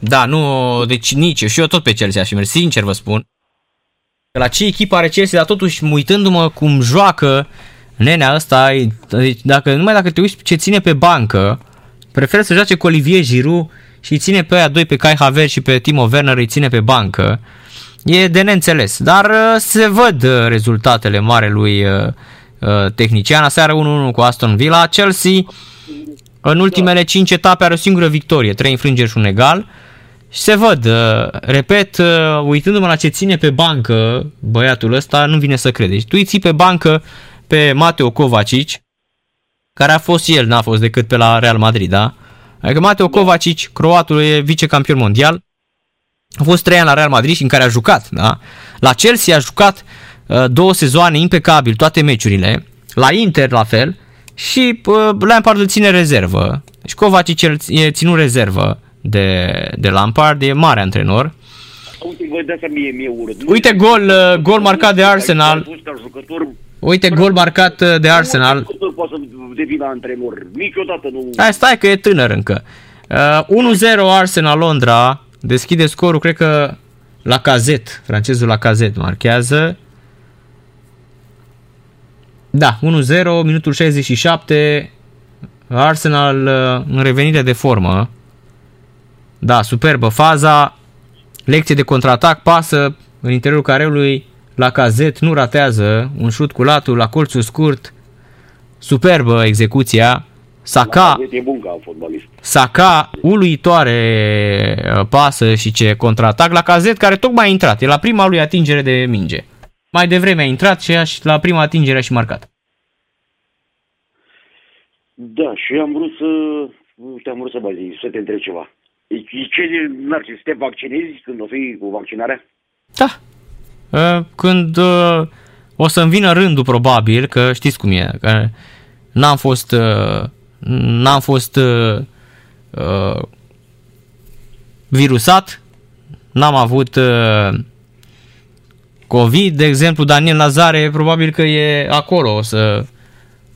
Da, nu, deci nici eu și eu tot pe Chelsea aș fi mers, sincer vă spun. La ce echipă are Chelsea, dar totuși uitându-mă cum joacă nenea ăsta, e- deci dacă, numai dacă te uiți ce ține pe bancă, preferă să joace cu Olivier Giroud și îi ține pe aia doi, pe Kai Havertz și pe Timo Werner, îi ține pe bancă. E de neînțeles, dar uh, se văd uh, rezultatele marelui uh, uh, tehnician. Aseară 1-1 cu Aston Villa. Chelsea în ultimele 5 etape are o singură victorie, 3 înfrângeri și un egal. Și se văd, uh, repet, uh, uitându-mă la ce ține pe bancă băiatul ăsta, nu vine să credeți. Tu îi ții pe bancă pe Mateo Kovacic, care a fost el, n-a fost decât pe la Real Madrid, da? Adică Mateo Kovacic, croatul, e vicecampion mondial, a fost trei ani la Real Madrid și în care a jucat, da? La Chelsea a jucat uh, două sezoane impecabil, toate meciurile, la Inter la fel, și uh, Lampard îl ține rezervă. Deci Kovacic el e ținut rezervă de, de Lampard, e mare antrenor. Uite, vă de asta mie, mie urât. Uite gol, uh, gol marcat de Arsenal. A fost ca jucător, Uite gol marcat uh, de Arsenal. Nu jucător poate să devină antrenor. Niciodată nu... Hai, stai că e tânăr încă. Uh, 1-0 Arsenal Londra. Deschide scorul, cred că la cazet. Francezul la cazet marchează. Da, 1-0, minutul 67. Arsenal uh, în revenire de formă. Da, superbă faza. Lecție de contraatac, pasă în interiorul careului la cazet, nu ratează. Un șut cu latul la colțul scurt. Superbă execuția. Saka, E bun ca fotbalist. Saka, uluitoare uh, pasă și ce contraatac la cazet care tocmai a intrat. E la prima lui atingere de minge. Mai devreme a intrat și a- și la prima atingere a și marcat. Da, și am vrut să... Uite, am vrut să mai zic, să te întreb ceva. Deci, Ce, Narcis, să te vaccinezi când o fi cu vaccinarea? Da. Uh, Când uh, o să-mi vină rândul probabil, că știți cum e, că n-am fost uh, n-am fost uh, uh, virusat, n-am avut uh, COVID, de exemplu, Daniel Nazare, probabil că e acolo, o să,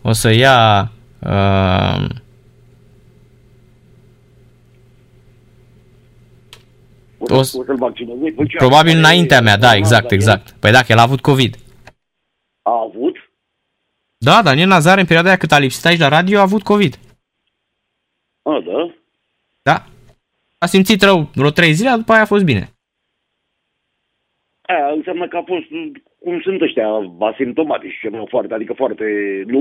o să ia uh, O, O o, să- să-l vaccineze. Păi ce, probabil are- înaintea mea, da, are- exact, dacă exact. Păi dacă el a avut COVID. A avut? Da, Daniel Nazare, în perioada aia cât a lipsit aici la radio, a avut COVID. A, da? Da. A simțit rău vreo trei zile, după aia a fost bine. Aia înseamnă că a fost, cum sunt ăștia, asimptomatici, ceva foarte, adică foarte, nu...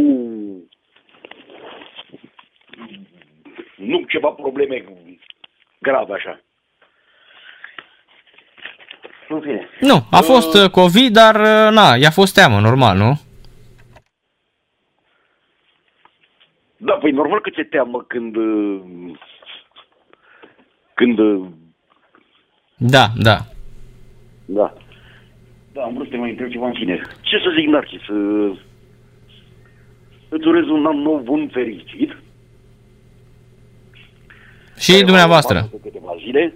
Nu ceva probleme grave așa. În fine. Nu, a fost uh, COVID, dar uh, na, i-a fost teamă, normal, nu? Da, păi normal că ți-e teamă când... uh, Când... uh, Da, da. Da. Da, am vrut să te mai întreb ceva în fine. Ce să zic, Narcis? Uh, Îți urez un an nou bun fericit. Și care va dumneavoastră. urma peste câteva zile.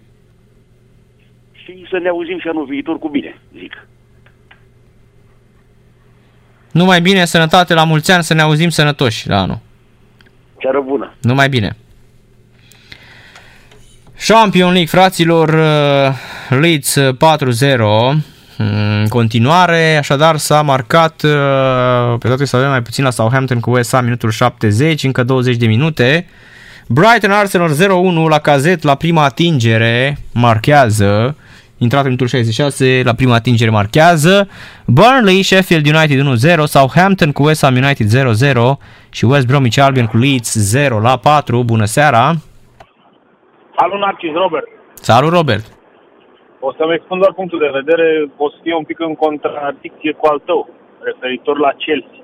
Și să ne auzim și anul viitor cu bine, zic. Numai bine, sănătate, la mulți ani, să ne auzim sănătoși la anul. Seară bună! Numai bine. Champion League, fraților, uh, Leeds uh, 4-0. În continuare, așadar s-a marcat uh, pe toate să avem mai puțin la Southampton cu USA minutul 70, încă 20 de minute. Brighton Arsenal 0-1 la cazet la prima atingere marchează. Intrat în minutul 66 la prima atingere marchează. Burnley Sheffield United 1-0, Southampton cu West Ham United 0-0 și West Bromwich Albion cu Leeds 0 la 4. Bună seara! Salut, Narcis, Robert. Salut Robert! O să-mi expun doar punctul de vedere, o să fie un pic în contradicție cu al tău, referitor la Chelsea.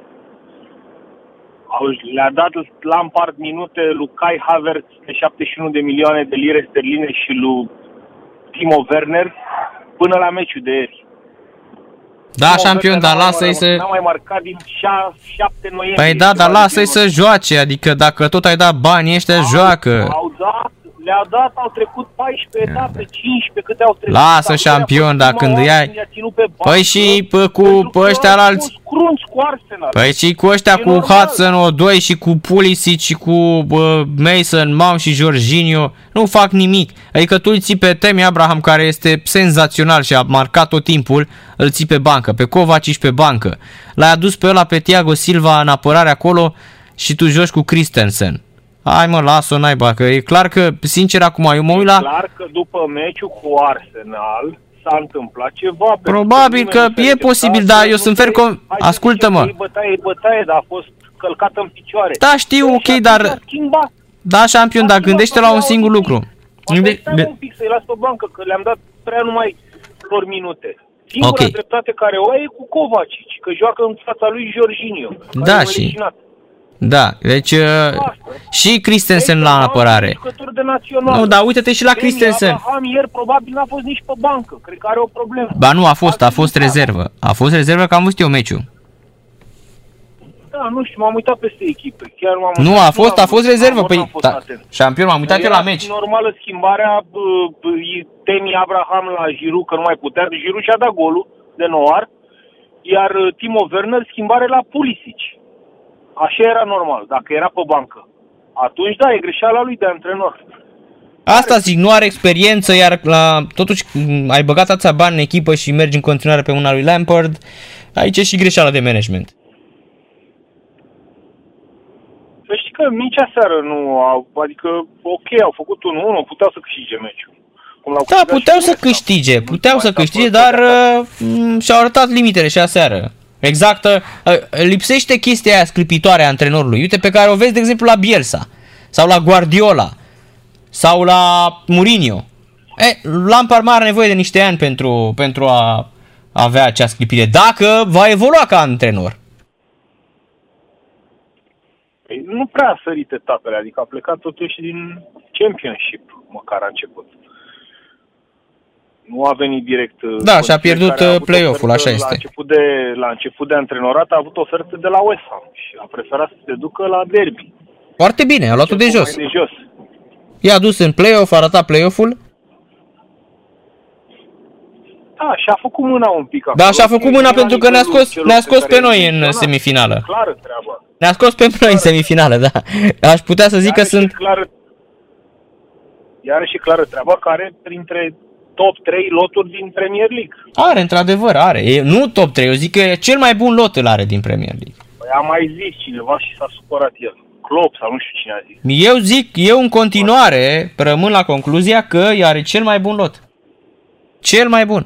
Auzi, le-a dat Lampard minute lui Kai Havertz de 71 de milioane de lire sterline și lui Timo Werner până la meciul de ieri. Da, Timo șampion, Werner dar n-a mai- lasă-i să... N-a mai marcat din 7 noiembrie. Păi da, dar ceva de lasă-i genul să joace, adică dacă tot ai dat banii ăștia, joacă. Au dat, le-a dat, au trecut 14 etape, 15 câte au trecut. Lasă, Acum șampion, a fost dacă prima când îi oară ai- când i-a ținut pe bancă, Păi și pă, cu pentru pe că ăștia au alți... fost crunți cu Arsenal. Păi și cu ăștia E cu normal. Hudson O2 și cu Pulisic și cu bă, Mason Mount și Jorginho nu fac nimic. Adică tu îl ții pe Temi Abraham care este senzațional și a marcat tot timpul, îl ții pe bancă, pe Kovacic pe bancă. L-ai adus pe ăla pe Thiago Silva în apărare acolo și tu joci cu Christensen. Hai mă, las-o naiba, că e clar că, sincer, acum eu mă uit la... Clar că după meciul cu Arsenal s-a întâmplat ceva. pentru Probabil nimeni că nu s-a e așteptat posibil, să dar nu eu sunt fie- fer con- Hai să Ascultă-mă. zicem că E bătaie, e bătaie, dar a fost călcată în picioare. Da, știu, Păi ok, și atunci dar- a schimbat. Da, șampion, dar Lasă-mă gândește să la un iau singur un lucru. Poate Gânde- stai gă- un pic să-i las pe bancă, că le-am dat prea numai lor minute. Singura Ok. dreptate care o ai e cu Kovacic, că joacă în fața lui Jorginho. care Da, e și- leșinat. Da, deci uh, și Christensen la Ei, apărare. jucători de național. Nu, dar uite-te și la Demi Christensen. Abraham ieri probabil n-a fost nici pe bancă. Cred că are o problemă. Ba nu, a fost, a Alții fost nu rezervă. A fost rezervă că am văzut eu meciul. Da, nu știu, m-am uitat peste echipe. Chiar m-am Nu, uitat. a fost, a fost am- rezervă. am- Păi, am fost da, atent. șampion, m-am uitat eu la Era meci. normală schimbarea bă, bă, Temi Abraham la Giroud, că nu mai putea. Giroud și-a dat golul de Noar, iar uh, Timo Werner schimbare la Pulisic. Așa era normal, dacă era pe bancă. Atunci, da, e greșeala lui de antrenor. Asta zic, nu are experiență, iar la, totuși m, ai băgat atâția bani în echipă și mergi în continuare pe una lui Lampard. Aici e și greșeala de management. Să știi că nici aseară nu au, adică, ok, au făcut 1-1, puteau să câștige meciul. Cum l-au Da, câștigat puteau și să West Ham. câștige, Nu puteau mai să s-a câștige, fost dar atâta. uh, m, și-au arătat limitele și aseară. Exact, uh, lipsește chestia aia sclipitoare a antrenorului, uite, pe care o vezi, de exemplu, la Bielsa, sau la Guardiola, sau la Mourinho. E, Lampard mai are nevoie de niște ani pentru, pentru a avea acea sclipire, dacă va evolua ca antrenor. Păi nu prea a sărit etapele, adică a plecat totuși din Championship, măcar a început. Nu a venit direct... uh, Da, și a Conte, pierdut, care a uh, avut play-off-ul, ofertă așa este. La început, de, la început de antrenorat a avut ofertă de la West Ham și a preferat să se ducă la derby. Foarte bine, a luat-o de jos. Mai de jos. I-a dus în play-off, a ratat play-off-ul. Da, și-a făcut mâna un pic acolo. Da, și-a făcut mâna Era pentru că ne-a nivelul scos, celor ne-a pe scos care pe i-a noi în menționat. semifinală. Clară treaba. Ne-a scos pe noi în semifinală, da. Aș putea să zic că Iarăși sunt... E clară, iarăși e clară treaba care printre top 3 loturi din Premier League. Are, într-adevăr, are. E, nu top 3, eu zic că e cel mai bun lot îl are din Premier League. Păi a mai zis cineva și s-a supărat el. Klopp sau nu știu cine a zis. Eu zic, eu în continuare rămân la concluzia că are cel mai bun lot. Cel mai bun.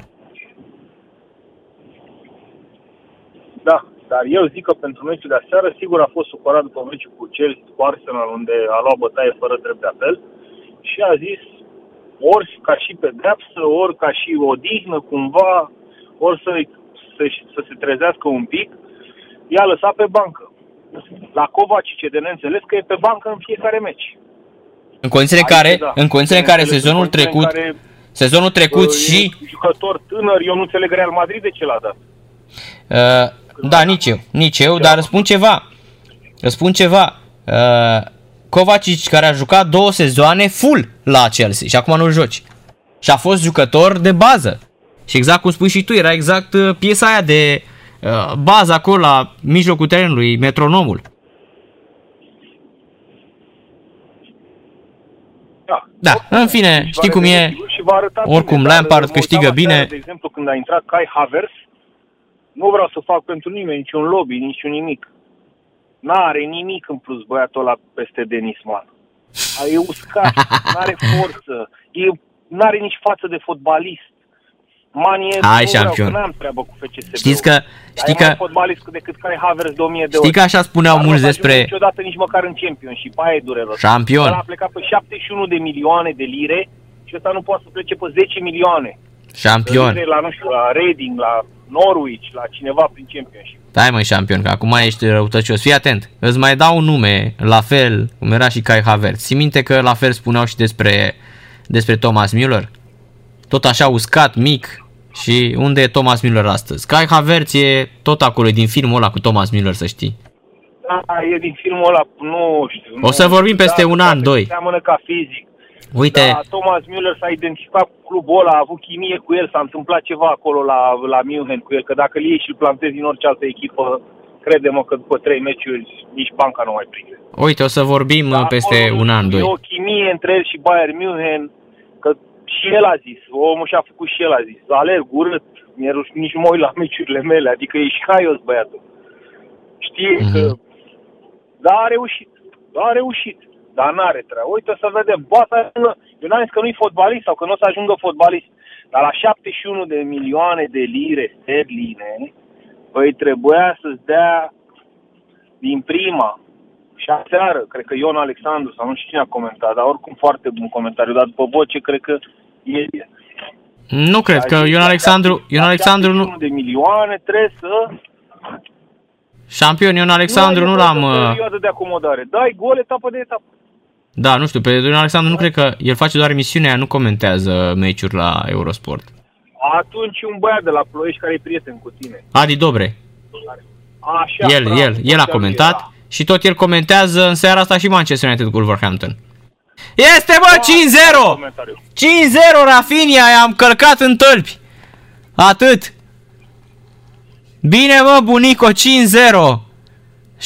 Da, dar eu zic că pentru meciul de aseară, sigur a fost supărat după meciul cu Chelsea, cu Arsenal, unde a luat bătaie fără drept de apel și a zis ori ca și pedeapsă, ori ca și odihnă cumva, ori să, să, să se trezească un pic, i-a lăsat pe bancă. La Kovacic e de neînțeles că e pe bancă în fiecare meci. În condițiile în Aici, care, da. în condițiile în care Bineînțeles, sezonul în condițiile trecut, în care, sezonul trecut uh, și e jucător tânăr, eu nu înțeleg Real Madrid de ce l-a dat. Uh, da, nici eu, nici eu, dar îți spun ceva. Îți spun ceva. Uh, Kovacic care a jucat două sezoane full la Chelsea și acum nu joci. Și a fost jucător de bază. Și exact cum spui și tu, era exact uh, piesa aia de uh, bază acolo la mijlocul terenului, metronomul. Da. Da, în fine, Și știi va cum reveni e, sigur și va arăta oricum, bine, dar Lampard mă câștigă uitam aseară, bine. De exemplu, când a intrat Kai Havertz, nu vreau să fac pentru nimeni niciun lobby, niciun nimic. N-are nimic în plus băiatul ăla peste Denis Man. E uscat, n-are *laughs* forță, e, n-are nici față de fotbalist. Man e, Hai, nu vreau, șampion. că n-am treabă cu FCSB. Știți că- știi Dar e că- mai fotbalist decât Kai Havertz de 1000 de ori. știi că așa spuneau Dar nu mulți o să ajungă despre Niciodată nici măcar în champion și aia e dureros. Șampion. El a plecat pe 71 de milioane de lire și ăsta nu poate să plece pe 10 milioane. șampion. Lire La, nu știu, la Reading, la Norwich, la cineva prin Championship. Stai măi șampion, că acum ești răutăcios. Fii atent, îți mai dau un nume, la fel cum era și Kai Havertz. Ții minte că la fel spuneau și despre, despre Thomas Müller? Tot așa uscat, mic. Și unde e Thomas Müller astăzi? Kai Havertz e tot acolo, e din filmul ăla cu Thomas Müller, să știi. Da, e din filmul ăla, nu știu. O să nu, vorbim peste un an, poate doi. Seamănă ca fizic. Uite, Da, Thomas Müller s-a identificat cu clubul ăla, a avut chimie cu el, s-a întâmplat ceva acolo la, la München cu el, că dacă îl iei și îl plantezi în orice altă echipă, crede-mă că după trei meciuri nici banca nu mai prinde. uite, o să vorbim Da, uh, peste acolo un an, E doi. o chimie între el și Bayern München, că și el a zis, omul și-a făcut și el a zis, alerg urât, mi-e ruș, nici nu mă uit la meciurile mele, adică e și haios băiatul. Știe Mhm. că, da, a reușit, da, a reușit, dar n-are treabă. Uite să vedem, poate să ajungă, eu n-am zis că nu-i fotbalist sau că nu o să ajungă fotbalist, dar la 71 de milioane de lire sterline, păi trebuia să-ți dea din prima, și aseară, cred că Ion Alexandru sau nu știu cine a comentat, dar oricum foarte bun comentariu, dar după voce cred că e... Nu cred că Ion Alexandru, Ion Alexandru nu, de milioane trebuie să... șampion Ion Alexandru nu ai l-am... nevoie de o uh, perioadă de acomodare. Dai gol etapă de etapă. Da, nu știu, pe Ion Alexandru nu cred că el face doar emisiunea, nu comentează meciuri la Eurosport. Atunci un băiat de la Ploiești care e prieten cu tine. Adi Dobre, Așa, el, bravo, el, el a așa comentat era. și tot el comentează în seara asta și Manchester United cu Wolverhampton. Este bă, 5-0! Comentariu. 5-0 Rafinha, i-am călcat în tălpi. Atât. Bine mă, bunico, 5-0.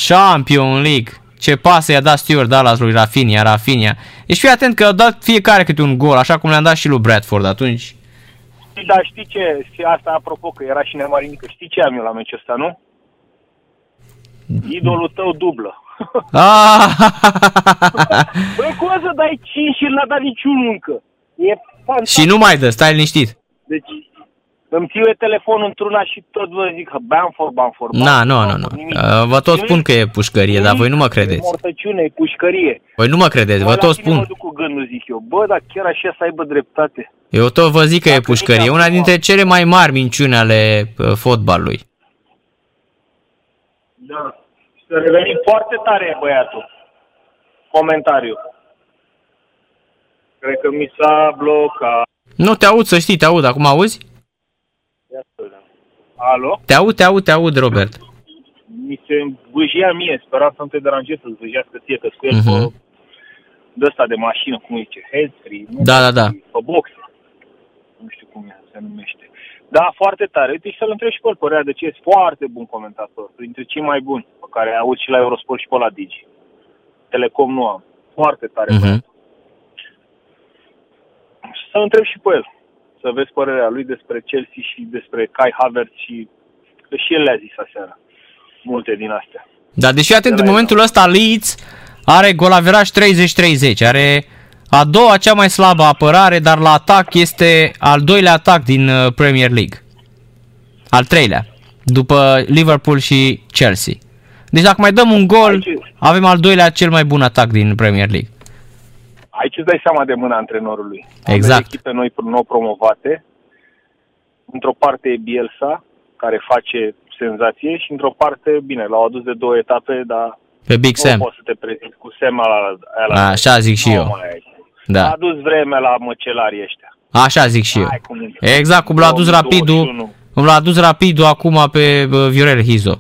Champion League. Ce pasă i-a dat Stuart Dallas lui Rafinha, Rafinha. Deci fii atent că au dat fiecare câte un gol, așa cum le-am dat și lui Bradford atunci. Dar știi ce? Și asta apropo că era și nemarinică. Știi ce am eu la meciul ăsta, nu? Idolul tău dublă. *laughs* Ah, *laughs* Băi, cum să dai 5 și n-a dat niciunul încă? E fantastic. și nu mai dă, stai liniștit. Deci, îmi țiuie telefonul într-una și tot vă zic că Bamford, Bamford, Na, Bamford, nu, nu, Bamford, nu. nimic. Uh, Vă tot Nimic. spun că e pușcărie, dar voi nu mă E credeți. mortăciune, e pușcărie. Voi nu mă credeți, vă Bă, la tot tine mă spun. duc cu gândul, zic eu. Bă, dar chiar așa să aibă dreptate. Eu tot vă zic că e Dacă pușcărie. nici Una acum- dintre cele mai mari minciuni ale uh, fotbalului. Da. Să revenim foarte tare, băiatul. Comentariu. Cred că mi s-a blocat. Nu te aud, să știi, te aud. Acum auzi? Ia să vedem. Alo? Te aud, te aud, te aud, Robert. Mi se vâjea mie, speram să nu te deranjez să-ți vâjească ție, că cu el Mhm. pe de ăsta de mașină, cum zice, headfree, nu? Da, da, da. Pe box. Nu știu cum se numește. Da, foarte tare. Uite și să-l întreb și pe el, părerea de ce este foarte bun comentator, printre cei mai buni, pe care ai auzit și la Eurosport și pe la Digi. Telecom nu am. Foarte tare. Mhm. Uh-huh. Să-l întreb și pe el, să vezi părerea lui despre Chelsea și despre Kai Havertz și că și el le-a zis aseară. Multe din astea. Dar deși atent, De în la momentul ăsta Leeds are golaveraj 30-30, are a doua cea mai slabă apărare, dar la atac este al doilea atac din uh, Premier League. Al treilea, după Liverpool și Chelsea. Deci dacă mai dăm un gol, Aici- avem al doilea cel mai bun atac din Premier League. Aici îți dai seama de mâna antrenorului. Exact. Avem echipe noi nou promovate. Într-o parte e Bielsa, care face senzație și într-o parte, bine, l-au adus de două etape, dar Pe Big nu Sam. poți să te prezinți cu Sam la, la, la Așa zic și nu eu. Mai ai. A Da. adus vremea la măcelarii ăștia. Așa zic și eu. Hai cu minte. Exact cum l-a adus 2021. Rapidul, cum l-a adus Rapidul acum pe uh, Viorel Hizo.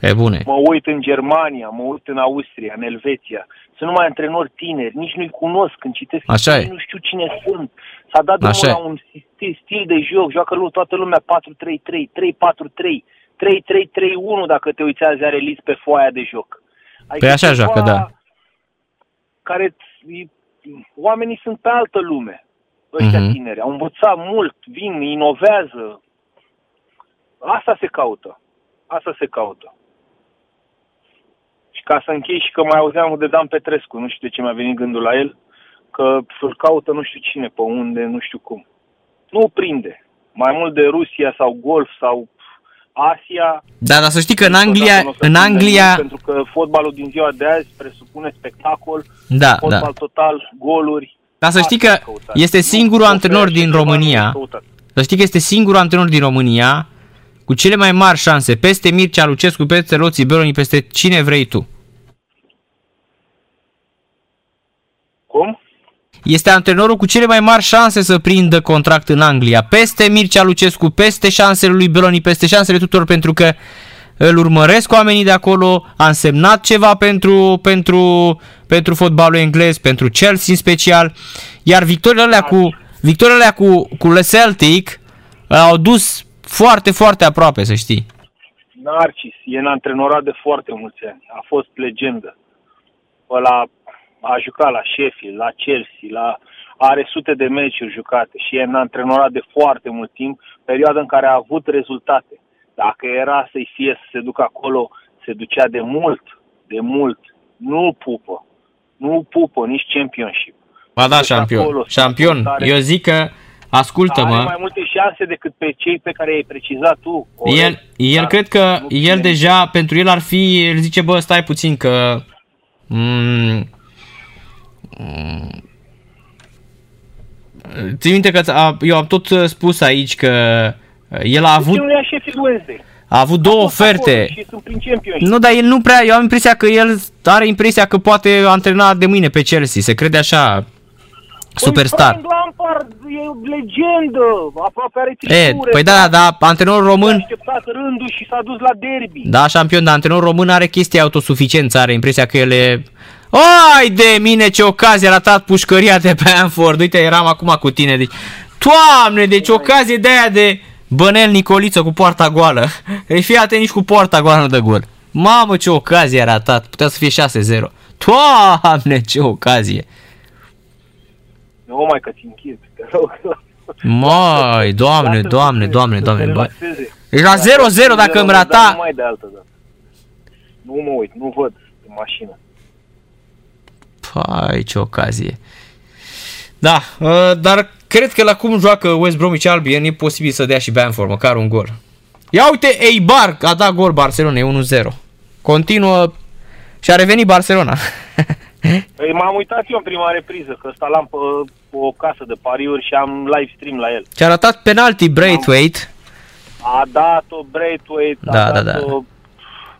E bune. Mă uit în Germania, mă uit în Austria, în Elveția. Sunt numai antrenori tineri, nici nu-i cunosc când citesc. Așa nici e. Nu știu cine sunt. S-a dat drumul Așa e. la un stil, stil de joc, joacă lu- toată lumea 4-3-3, 3-4-3, 3-3-3-1 dacă te uiți azi are list pe foaia de joc. Adică Păi așa ceva joacă, da. Care oamenii sunt pe altă lume, ăștia Mhm. tineri. Au învățat mult, vin, inovează. Asta se caută. Asta se caută. Și ca să închei și că mai auzeam de Dan Petrescu, nu știu de ce mi-a venit gândul la el, că îl caută nu știu cine, pe unde, nu știu cum. Nu o prinde. Mai mult de Rusia sau Golf sau Asia. Da, dar să știi că în niciodată Anglia, nu o să în prindă Anglia, nimic, Pentru că fotbalul din ziua de azi presupune spectacol, da, fotbal da. total, goluri. Dar să știi Asta că e căutat. este Nu singurul oferă antrenor și din ceva, nu România, e căutat. să știi că este singurul antrenor din România cu cele mai mari șanse, peste Mircea Lucescu, peste Loții Beroni, peste cine vrei tu. Cum? Este antrenorul cu cele mai mari șanse să prindă contract în Anglia, peste Mircea Lucescu, peste șansele lui Beloni, peste șansele tuturor, pentru că îl urmăresc oamenii de acolo, a însemnat ceva pentru, pentru, pentru fotbalul englez, pentru Chelsea în special, iar victoriile alea cu, victoriile alea cu, cu Le Celtic au dus foarte, foarte aproape, să știi. Narcis e în antrenorat de foarte mulți ani. A fost legendă. Ăla a jucat la Sheffield, la Chelsea, la are sute de meciuri jucate și e în antrenorat de foarte mult timp, perioada în care a avut rezultate. Dacă era să-i fie să se ducă acolo, se ducea de mult, de mult. Nu pupă. Nu pupă nici championship. Ba da, Deci șampion. acolo, Șampion. tare. Eu zic că, Are ascultă-mă, mai multe șanse decât pe cei pe care i-ai precizat tu. El, Corect. el Dar cred că nu el ține deja, pentru el ar fi, el zice, bă, stai puțin că... Mm, mm, Ții minte că a, eu am tot uh, spus aici că uh, el a De avut, ce nu ia Sheffield Wednesday? a avut două fost acolo oferte. Și sunt prin championship. Nu, dar el nu prea, eu am impresia că el are impresia că poate antrena de mâine pe Chelsea, se crede așa superstar. Păi, Frank Lampard e legendă, aproape are E, trișure. păi da, da, da, antrenorul A român, așteptat rândul și s-a dus la derby. Da, șampion, dar antrenorul român are chestia autosuficiență, are impresia că el e... Ai de mine ce ocazie a ratat pușcăria de pe Anford. Uite, eram acum cu tine. Deci, Doamne, deci ocazie de aia de Bănel Nicoliță cu poarta goală. Ei fii atent nici cu poarta goală nu dă gol. Mamă, ce ocazie a ratat. Putea să fie 6-0. Doamne, ce ocazie. Nu mai că ți închid, te rog. Mai, doamne, Lasă-l doamne, să- doamne, să doamne. se bă. relaxeze. Deci la 0-0 dacă îmi Dar rata... Nu mai de altă dată. Nu mă uit, nu văd în mașină. Pai, ce ocazie. Da, uh, dar cred că la cum joacă West Bromwich Albion e posibil să dea și Bamford măcar un gol. Ia uite, Eibar a dat gol Barcelona, e 1-0. Continuă și a revenit Barcelona. *laughs* Păi m-am uitat eu în prima repriză, că ăsta l-am pe o casă de pariuri și am live stream la el. Și-a ratat penalti Braithwaite. A dat-o Braithwaite, Da, a da, dat-o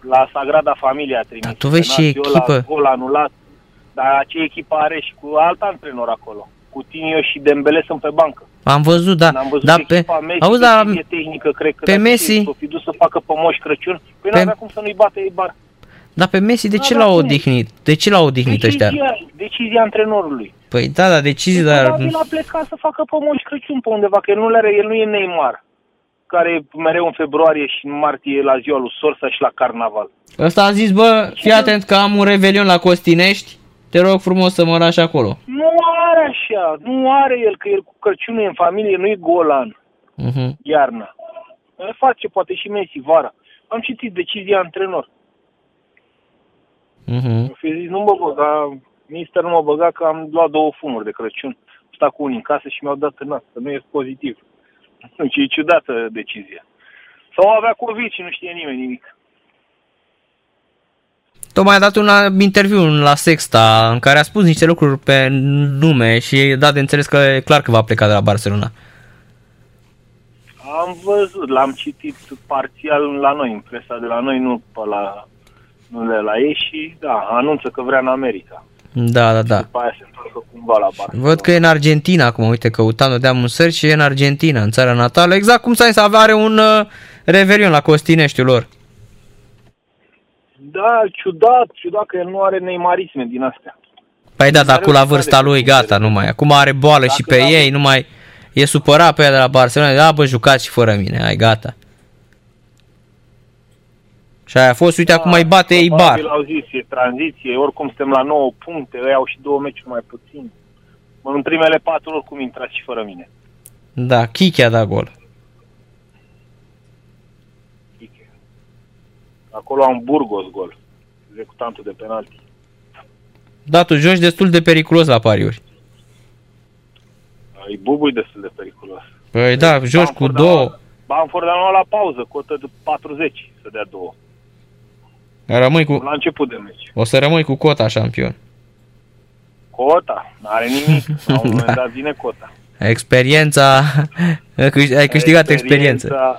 la Sagrada Familia a trimis. Dar tu vezi ce penaltiul ăla, echipă. Gol anulat. Dar ce echipă are și cu alt antrenor acolo. Coutinho și Dembele sunt pe bancă. Am văzut, da. N-am văzut da pe, echipa Messi, auzi, dar, decizie tehnică, cred că pe dacă Messi- S-o fi dus să facă pe Moș Crăciun, păi Pe- n-avea cum să nu-i bate Eibar. dar pe Messi de ce Da, l-au da, cum? odihnit? De ce l-au odihnit ăștia? Decizia, decizia antrenorului. Păi da, da, decizii, Păi dar... Probabil a plecat să facă pe Moș Crăciun pe undeva, că el nu, le are, el nu e Neymar. care e mereu în februarie și în martie la ziua lui Sorsa și la carnaval. Ăsta a zis, bă, fii atent că am un revelion la Costinești, te rog frumos să mă lași acolo. Nu are așa, nu are el, că el cu Crăciunul e în familie, nu e golan Uh-huh. iarna. El face poate și Messi vara. Am citit decizia antrenor. Uh-huh. Mi-a fi zis, nu mă băga, mister nu mă băga că am luat două fumuri de Crăciun. Am stat cu unii în casă și mi-au dat în nas, că nu e pozitiv. *laughs* Deci e ciudată decizia. Sau avea COVID și nu știe nimeni nimic. Tocmai a dat un uh, interviu la Sexta în care a spus niște lucruri pe nume și a dat de înțeles că e clar că va pleca de la Barcelona. Am văzut, l-am citit parțial la noi, în presa de la noi, nu pe la, nu de la ei și da, anunță că vrea în America. Da, da, da. După aia se întoarcă cumva la Barcelona. Văd că e în Argentina acum, uite, căutam, dădeam un search și e în Argentina, în țara natală, exact cum s-a zis, are un uh, revelion la Costineștiul lor. Da, ciudat, ciudat că el nu are neymarisme din astea. Păi da, dar Are acum la o vârsta stare lui, de gata, nu mai. Acum are boală și pe Dacă ei, nu mai... E supărat pe ea de la Barcelona, da, bă, jucați și fără mine, hai, gata. Și aia a fost, uite, acum îi bate ei bar. Probabil au zis, e tranziție, oricum suntem la 9 puncte, ei au și două meciuri mai puțin. Mă, În primele patru oricum intrați și fără mine. Da, Kiki a dat gol. Acolo am Burgos gol, executantul de penalti. Da, tu joci destul de periculos la pariuri. E Bubu e destul de periculos. Păi da, joci cu Bamford a două. luat- Bamford a luat la pauză, cotă de 40 să dea două. Rămâi cu, La început de meci. o să rămâi cu cota șampion. Cota, n-are nimic. La un *laughs* moment Da. dat vine cota. Experiența, ai câștigat experiență.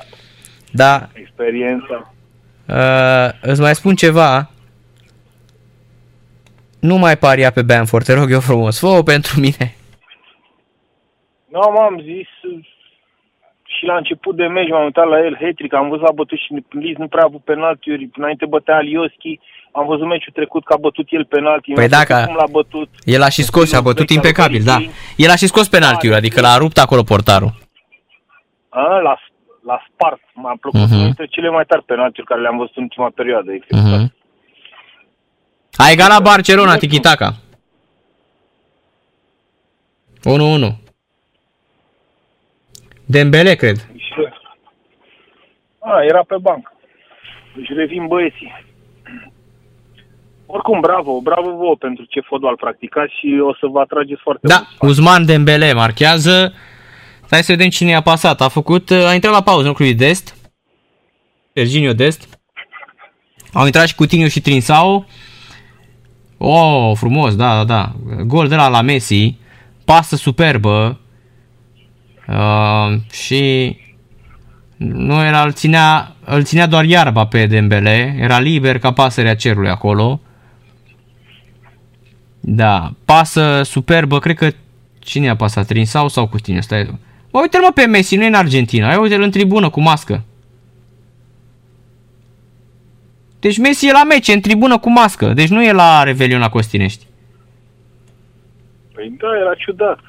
Da, Experiența. Uh, îți mai spun ceva. Nu mai paria pe Bamford, te rog eu frumos. Fă-o pentru mine. Nu, m-am zis și la început de meci m-am uitat la el, Hetrick, am văzut a bătut și Liz nu prea a avut penaltiuri, înainte bătea Alioski, am văzut meciul trecut că a bătut el penalti, Păi mi-a plăcut dacă- cum l-a bătut. El a și scos și a bătut impecabil, da. El a și scos penaltiul, adică l-a rupt acolo portarul. A, la, la spart, m-a plăcut Mhm. uh-huh. unul dintre cele mai tari penaltiuri care le-am văzut în ultima perioadă. executat. Mhm. A egalat Barcelona, tiki-taka. 1-1. Dembele, cred. Și, a, era pe bancă. Deci revin băieții. Oricum, bravo, bravo vouă pentru ce fotbal practicați și o să vă atrageți foarte Da, mult. Uzman Dembele marchează. Hai să vedem cine a pasat. A făcut, a intrat la pauză, nu Dest. Serginio Dest. Au intrat și Coutinho și Trinsao. Oh, frumos, da, da, da. Gol de la la Messi. Pasă superbă. Uh, și nu era, îl ținea, îl ținea doar iarba pe Dembele. Era liber ca pasărea cerului acolo. Da, pasă superbă, cred că cine a pasat, Trinsau sau Coutinho? Stai. Bă, uite-l mă pe Messi, nu e în Argentina, ia uite-l în tribună cu mască. Deci Messi e la meci, e în tribună cu mască, deci nu e la Revelion la Costinești. Păi da, era ciudat.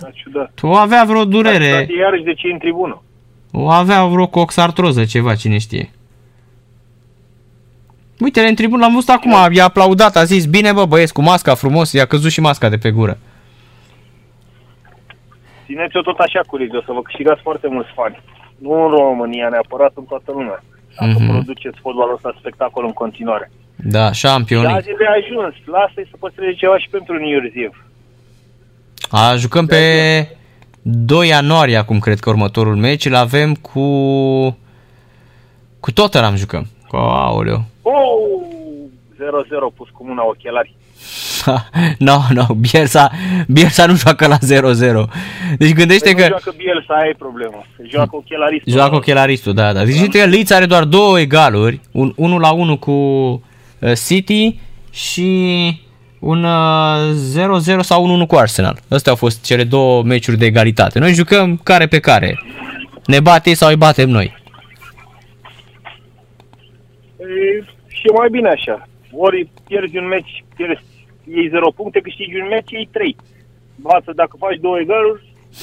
Era ciudat. O avea vreo Dar durere, iarăși de ce e în tribună? o avea vreo coxartroză, ceva, cine știe. Uite-le în tribună, l-am văzut acum, i-a aplaudat, a zis, bine bă băieți, cu masca frumos, i-a căzut și masca de pe gură. Țineți-o tot așa cu Liga, o să vă câștigați foarte mulți fani. Nu în România neapărat, în toată lumea. Dacă Mhm. produceți fotbalul ăsta spectacol în continuare. Da, Și șampion. azi e de ajuns. Lasă-i să păstreze ceva și pentru New Year's Eve. A, jucăm pe 2 ianuarie acum, cred că următorul meci. Îl avem cu... Cu Tottenham jucăm. Cu aoleu. Oh! 0-0 pus cu mâna ochelari. *laughs* no, no, Bielsa, Bielsa nu joacă la 0-0. Deci gândește Păi nu că... joacă Bielsa, aia e problema. Se joacă ochelaristul. Joacă ochelaristul, da, da. Deci gândește că Leeds are doar două egaluri. Un 1 la 1 cu uh, City și un uh, 0-0 sau 1-1 cu Arsenal. Astea au fost cele două meciuri de egalitate. Noi jucăm care pe care. Ne bate ei sau îi batem noi. E, și e mai bine așa. Ori pierzi un meci, pierzi, iei 0 puncte, câștigi un meci, iei 3. Față dacă faci două egaluri,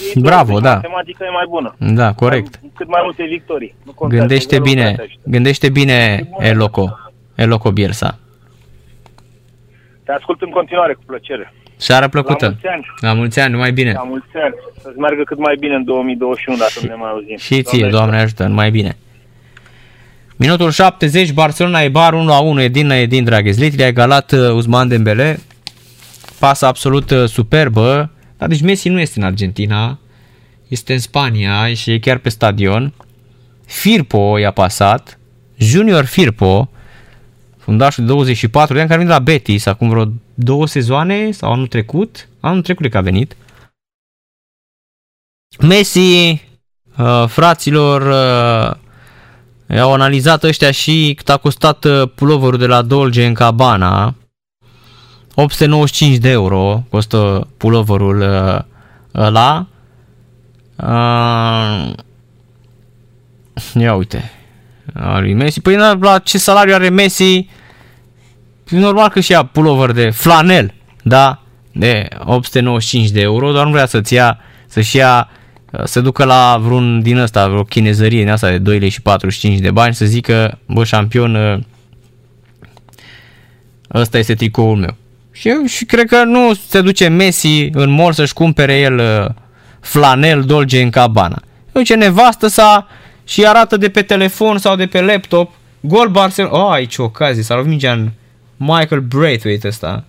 E clar, Bravo, deci da. Matematica e mai bună. Da, corect. Mai- Cât mai multe victorii. Nu contează, Gândește golul bine, plătește. gândește bine Eloco, Eloco Bielsa. Te ascult în continuare cu plăcere. Seara La plăcută. mulți ani. La mulți ani, numai bine. La mulți ani. Să-ți meargă cât mai bine în 2021, dacă nu ne mai auzim. Și ție, Doamne ajută, numai bine. Minutul 70, Barcelona e bar 1 la 1, Edin Edin Draghezlit, a egalat uh, Uzman Dembele. Pasă absolut uh, superbă. Dar deci Messi nu este în Argentina, este în Spania și e chiar pe stadion. Firpo i-a pasat, Junior Firpo, fundașul de 24 de ani, care a venit la Betis acum vreo două sezoane sau anul trecut. Anul trecut cred că a venit. Messi, uh, fraților, uh, au analizat ăștia și cât a costat uh, puloverul de la Dolce Gabbana. 895 de euro costă puloverul uh, ăla. Uh, ia uite. A lui Messi. Păi na, la ce salariu are Messi? E normal că și ia pulover de flanel, da? De 895 de euro, doar nu vrea să-ți ia, să-și ia, să ducă la vreun din ăsta, vreo chinezărie din asta de 2 lei și 45 de bani, să zică, bă, șampion, ăsta este tricoul meu. Și, eu, și cred că nu se duce Messi în mall să-și cumpere el uh, flanel Dolce în cabana. Duce nevastă sa și arată de pe telefon sau de pe laptop gol Barcelona. Oh, aici o ocazie, s-a lovit mingea în Michael Braithwaite ăsta.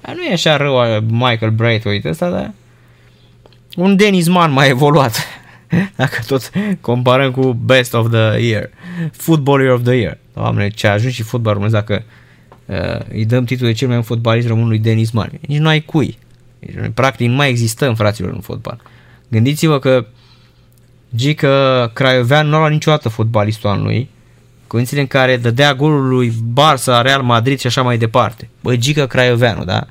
Dar nu e așa rău uh, Michael Braithwaite ăsta, dar un Dennis Mann mai evoluat. *laughs* Dacă tot comparăm cu Best of the Year. Footballer of the Year. Doamne, ce a ajuns și fotbal românesc dacă uh, îi dăm titlul de cel mai bun fotbalist român lui Denis Man. Nici nu ai cui. Deci, practic nu mai existăm fraților în fotbal. Gândiți-vă că Gică Craiovean nu a luat niciodată fotbalistul anului, condițiile în care dădea golul lui Barça, Real Madrid și așa mai departe. Bă, Gică Craioveanu, da?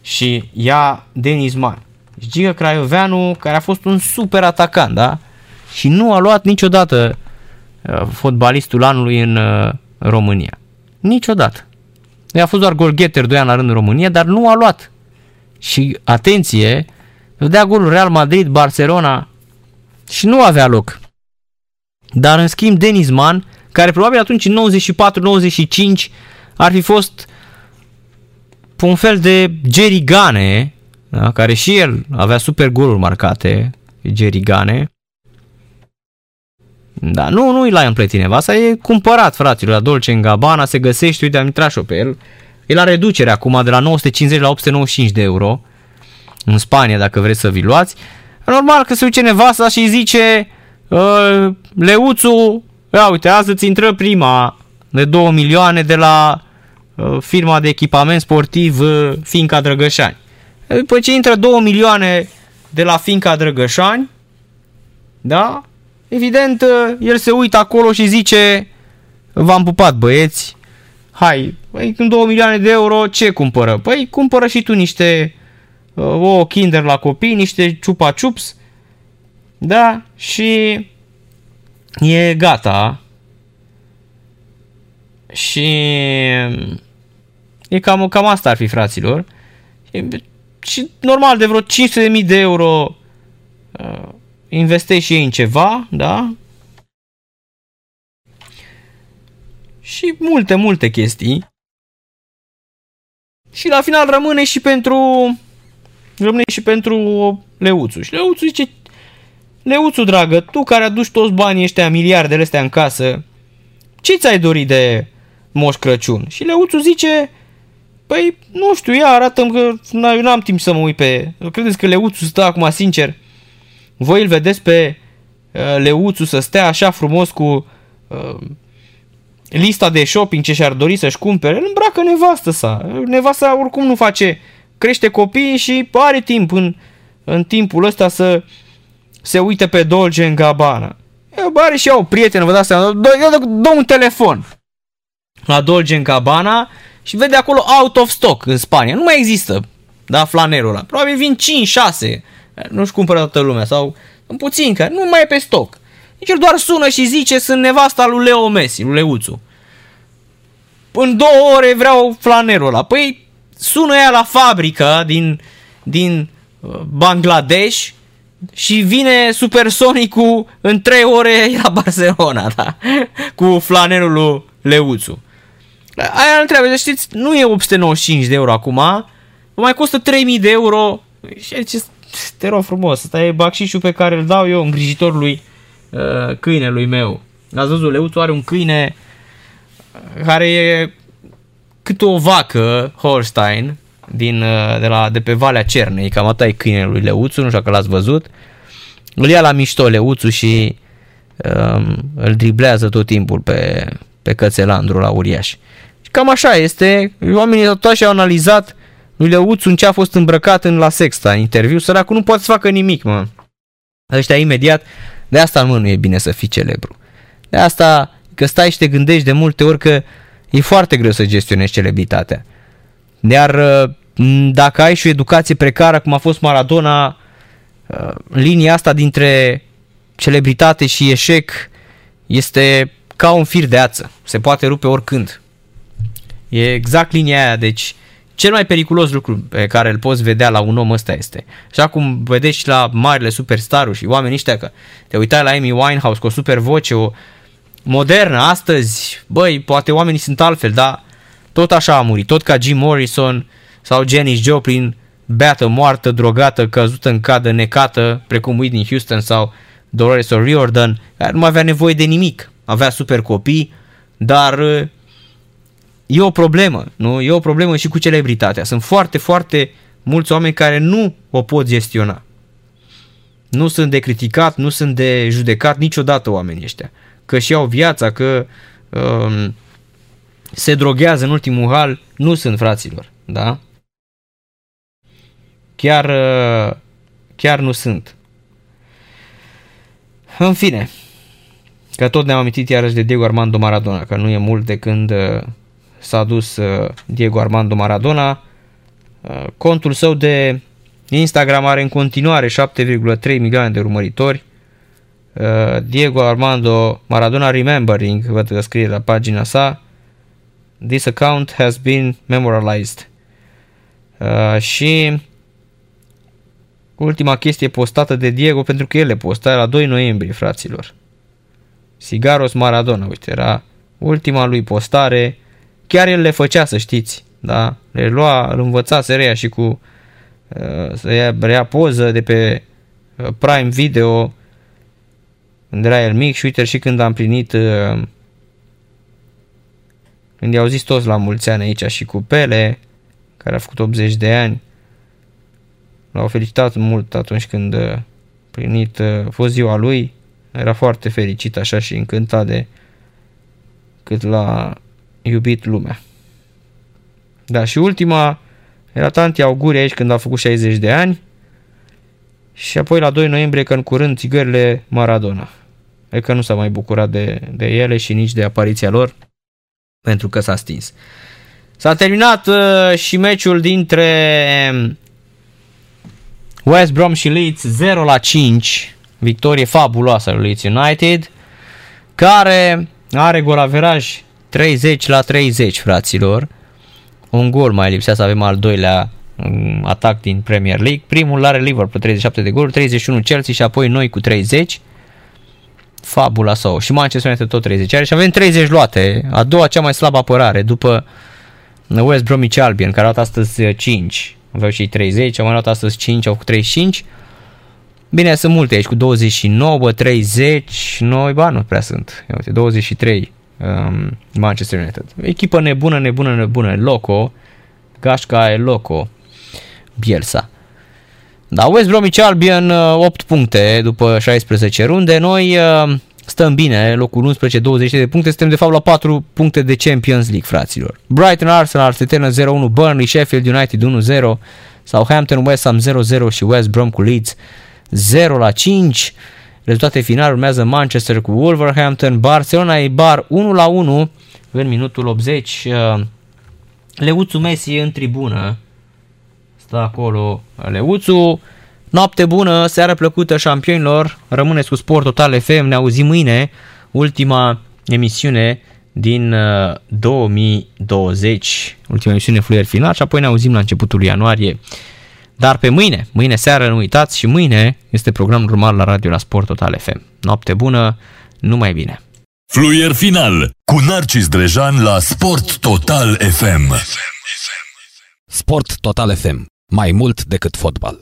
Și ia Denis Man. Gică Craioveanu, care a fost un super atacant, da? Și nu a luat niciodată uh, fotbalistul anului în uh, România. Niciodată. I-a fost doar golgheter 2 ani la rând în România, dar nu a luat. Și atenție, dădea golul Real Madrid, Barcelona și nu avea loc. Dar în schimb Denis Man, care probabil atunci în 94-95 ar fi fost un fel de Jerry Gane, da? care și el avea super goluri marcate, Jerry Gane. Da, nu, nu-i la în plătineva, asta e cumpărat, fraților, la Dolce în Gabbana, se găsește, uite, am intrat și pe el. E la reducere acum de la 950 la 895 de euro în Spania, dacă vreți să vi luați. Normal că se duce nevasta și zice uh, Leuțu, ia uite, azi îți intră prima de 2 milioane de la uh, firma de echipament sportiv uh, Finca Drăgășani. După ce intră 2 milioane de la Finca Drăgășani, da? Evident, uh, el se uită acolo și zice V-am pupat băieți, hai, păi când 2 milioane de euro, ce cumpără? Păi cumpără și tu niște uh, o kinder la copii, niște chupa chups, da, și e gata. Și e cam, cam asta ar fi, fraților. Și, și normal, de vreo 500.000 de euro uh, investești și ei în ceva, da? Și multe, multe chestii. Și la final rămâne și pentru rămâne și pentru Leuțu. Și Leuțu zice, Leuțu, dragă, tu care aduci toți banii ăștia, miliardele astea în casă, ce ți-ai dorit de Moș Crăciun? Și Leuțu zice, păi, nu știu, ia arată că na, eu n-am timp să mă uit pe... Credeți că Leuțu stă acum, sincer? Voi îl vedeți pe uh, Leuțu să stea așa frumos cu uh, lista de shopping ce și-ar dori să-și cumpere? Îl îmbracă nevastă sa. Nevasta oricum nu face... Crește copiii și are timp în, în timpul ăsta să se uite pe Dolce în Gabbana. Eu are și eu o prietenă, vă dați seama, dă, dă un telefon la Dolce în Gabbana și vede acolo out of stock în Spania. Nu mai există, da, flanerul ăla. Probabil vin 5-6, nu-și cumpără toată lumea sau în puțin, care nu mai e pe stoc. Deci el doar sună și zice, sunt nevasta lui Leo Messi, lui Leuțu. În două ore vreau flanerul ăla. Păi sună ea la fabrică din, din Bangladesh și vine Supersonicul în 3 ore *laughs* la Barcelona, da? Cu flanelul lui Leuțu. Aia întreabă, știți, nu e 895 de euro acum, mai costă 3000 de euro și ce te rog frumos, ăsta e bacșișul pe care îl dau eu îngrijitorului uh, câinelui meu. Ați văzut, Leuțu are un câine care e cât o vacă Holstein din, uh, de, la, de pe Valea Cernei, cam atât e câinele lui Leuțu, nu știu dacă l-ați văzut. Îl ia la mișto Leuțu și um, îl driblează tot timpul pe, pe cățelandru la uriaș. Și cam așa este, oamenii tot așa au analizat lui Leuțu în ce a fost îmbrăcat în la sexta în interviu, săracul nu poate să facă nimic, mă. Ăștia imediat, de asta mă nu e bine să fii celebru. De asta că stai și te gândești de multe ori că e foarte greu să gestionezi celebritatea. Iar uh, dacă ai și o educație precară, cum a fost Maradona, uh, linia asta dintre celebritate și eșec este ca un fir de ață. Se poate rupe oricând. E exact linia aia, deci cel mai periculos lucru pe care îl poți vedea la un om ăsta este. Așa cum vedeți la marile superstaruri și oamenii ăștia că te uitai la Amy Winehouse cu o super voce, o modernă, astăzi, băi, poate oamenii sunt altfel, dar tot așa a murit, tot ca Jim Morrison sau Janis Joplin, beată, moartă, drogată, căzută în cadă, necată, precum Whitney Houston sau Dolores O'Riordan, care nu avea nevoie de nimic, avea super copii, dar e o problemă, nu? E o problemă și cu celebritatea. Sunt foarte, foarte mulți oameni care nu o pot gestiona. Nu sunt de criticat, nu sunt de judecat niciodată oamenii ăștia. Că și au viața, că um, se droghează în ultimul hal, nu sunt fraților, da? Chiar, uh, chiar nu sunt. În fine, că tot ne-am amintit iarăși de Diego Armando Maradona, că nu e mult de când uh, s-a dus uh, Diego Armando Maradona. Uh, contul său de Instagram are în continuare 7,3 milioane de urmăritori. Uh, Diego Armando Maradona Remembering, văd că scrie la pagina sa. This account has been memorialized. Și ultima chestie postată de Diego, pentru că el le posta la 2 noiembrie, fraților. Sigaros Maradona, uite, era ultima lui postare chiar el le făcea, să știți, da? Le lua, îl învăța să reia și cu uh, să ia, rea poză de pe uh, Prime Video când era el mic și uite și când a împlinit uh, când i-au zis toți la mulți ani aici și cu Pele care a făcut 80 de ani l-au felicitat mult atunci când a plinit a fost ziua lui era foarte fericit așa și încântat de cât la iubit lumea. Da, și ultima era tanti auguri aici când a făcut 60 de ani și apoi la 2 noiembrie că în curând țigările Maradona. E că nu s-a mai bucurat de, de ele și nici de apariția lor pentru că s-a stins. S-a terminat uh, și meciul dintre um, West Brom și Leeds 0 la 5, victorie fabuloasă lui Leeds United, care are golaveraj 30 la 30, fraților. Un gol mai lipsea să avem al doilea um, atac din Premier League. Primul are Liverpool 37 de goluri, 31 Chelsea și apoi noi cu 30. Fabula sau și Manchester United tot 30 are și avem 30 luate. A doua cea mai slabă apărare după West Bromwich Albion care au luat astăzi 5. Aveau și 30, au mai luat astăzi 5, au cu 35. Bine, sunt multe aici cu 29, 30, noi, ba, nu prea sunt. Uite, 23 um, Manchester United. Echipă nebună, nebună, nebună. Loco, Gașca e Loco, Bielsa. Da, West Bromwich Albion 8 uh, puncte după 16 runde. Noi uh, stăm bine, locul 11, 20 de puncte, suntem de fapt la 4 puncte de Champions League, fraților. Brighton, Arsenal, Arsenal 0-1, Burnley, Sheffield United 1-0, Southampton, West Ham 0-0 și West Brom cu Leeds 0 5. Rezultate finale urmează Manchester cu Wolverhampton, Barcelona e bar 1 la 1 în minutul 80. Uh, Leuțu Messi în tribună. Stă acolo Leuțu. Noapte bună, seară plăcută șampionilor. Rămâneți cu Sport Total FM. Ne auzim mâine. Ultima emisiune din 2020. Uh, ultima emisiune fluier final și apoi ne auzim la începutul ianuarie Dar pe mâine, mâine seară, nu uitați, și mâine este programul normal la radio la Sport Total FM. Noapte bună, numai bine! Fluier final cu Narcis Drejan la Sport Total FM. Sport Total FM. Mai mult decât fotbal.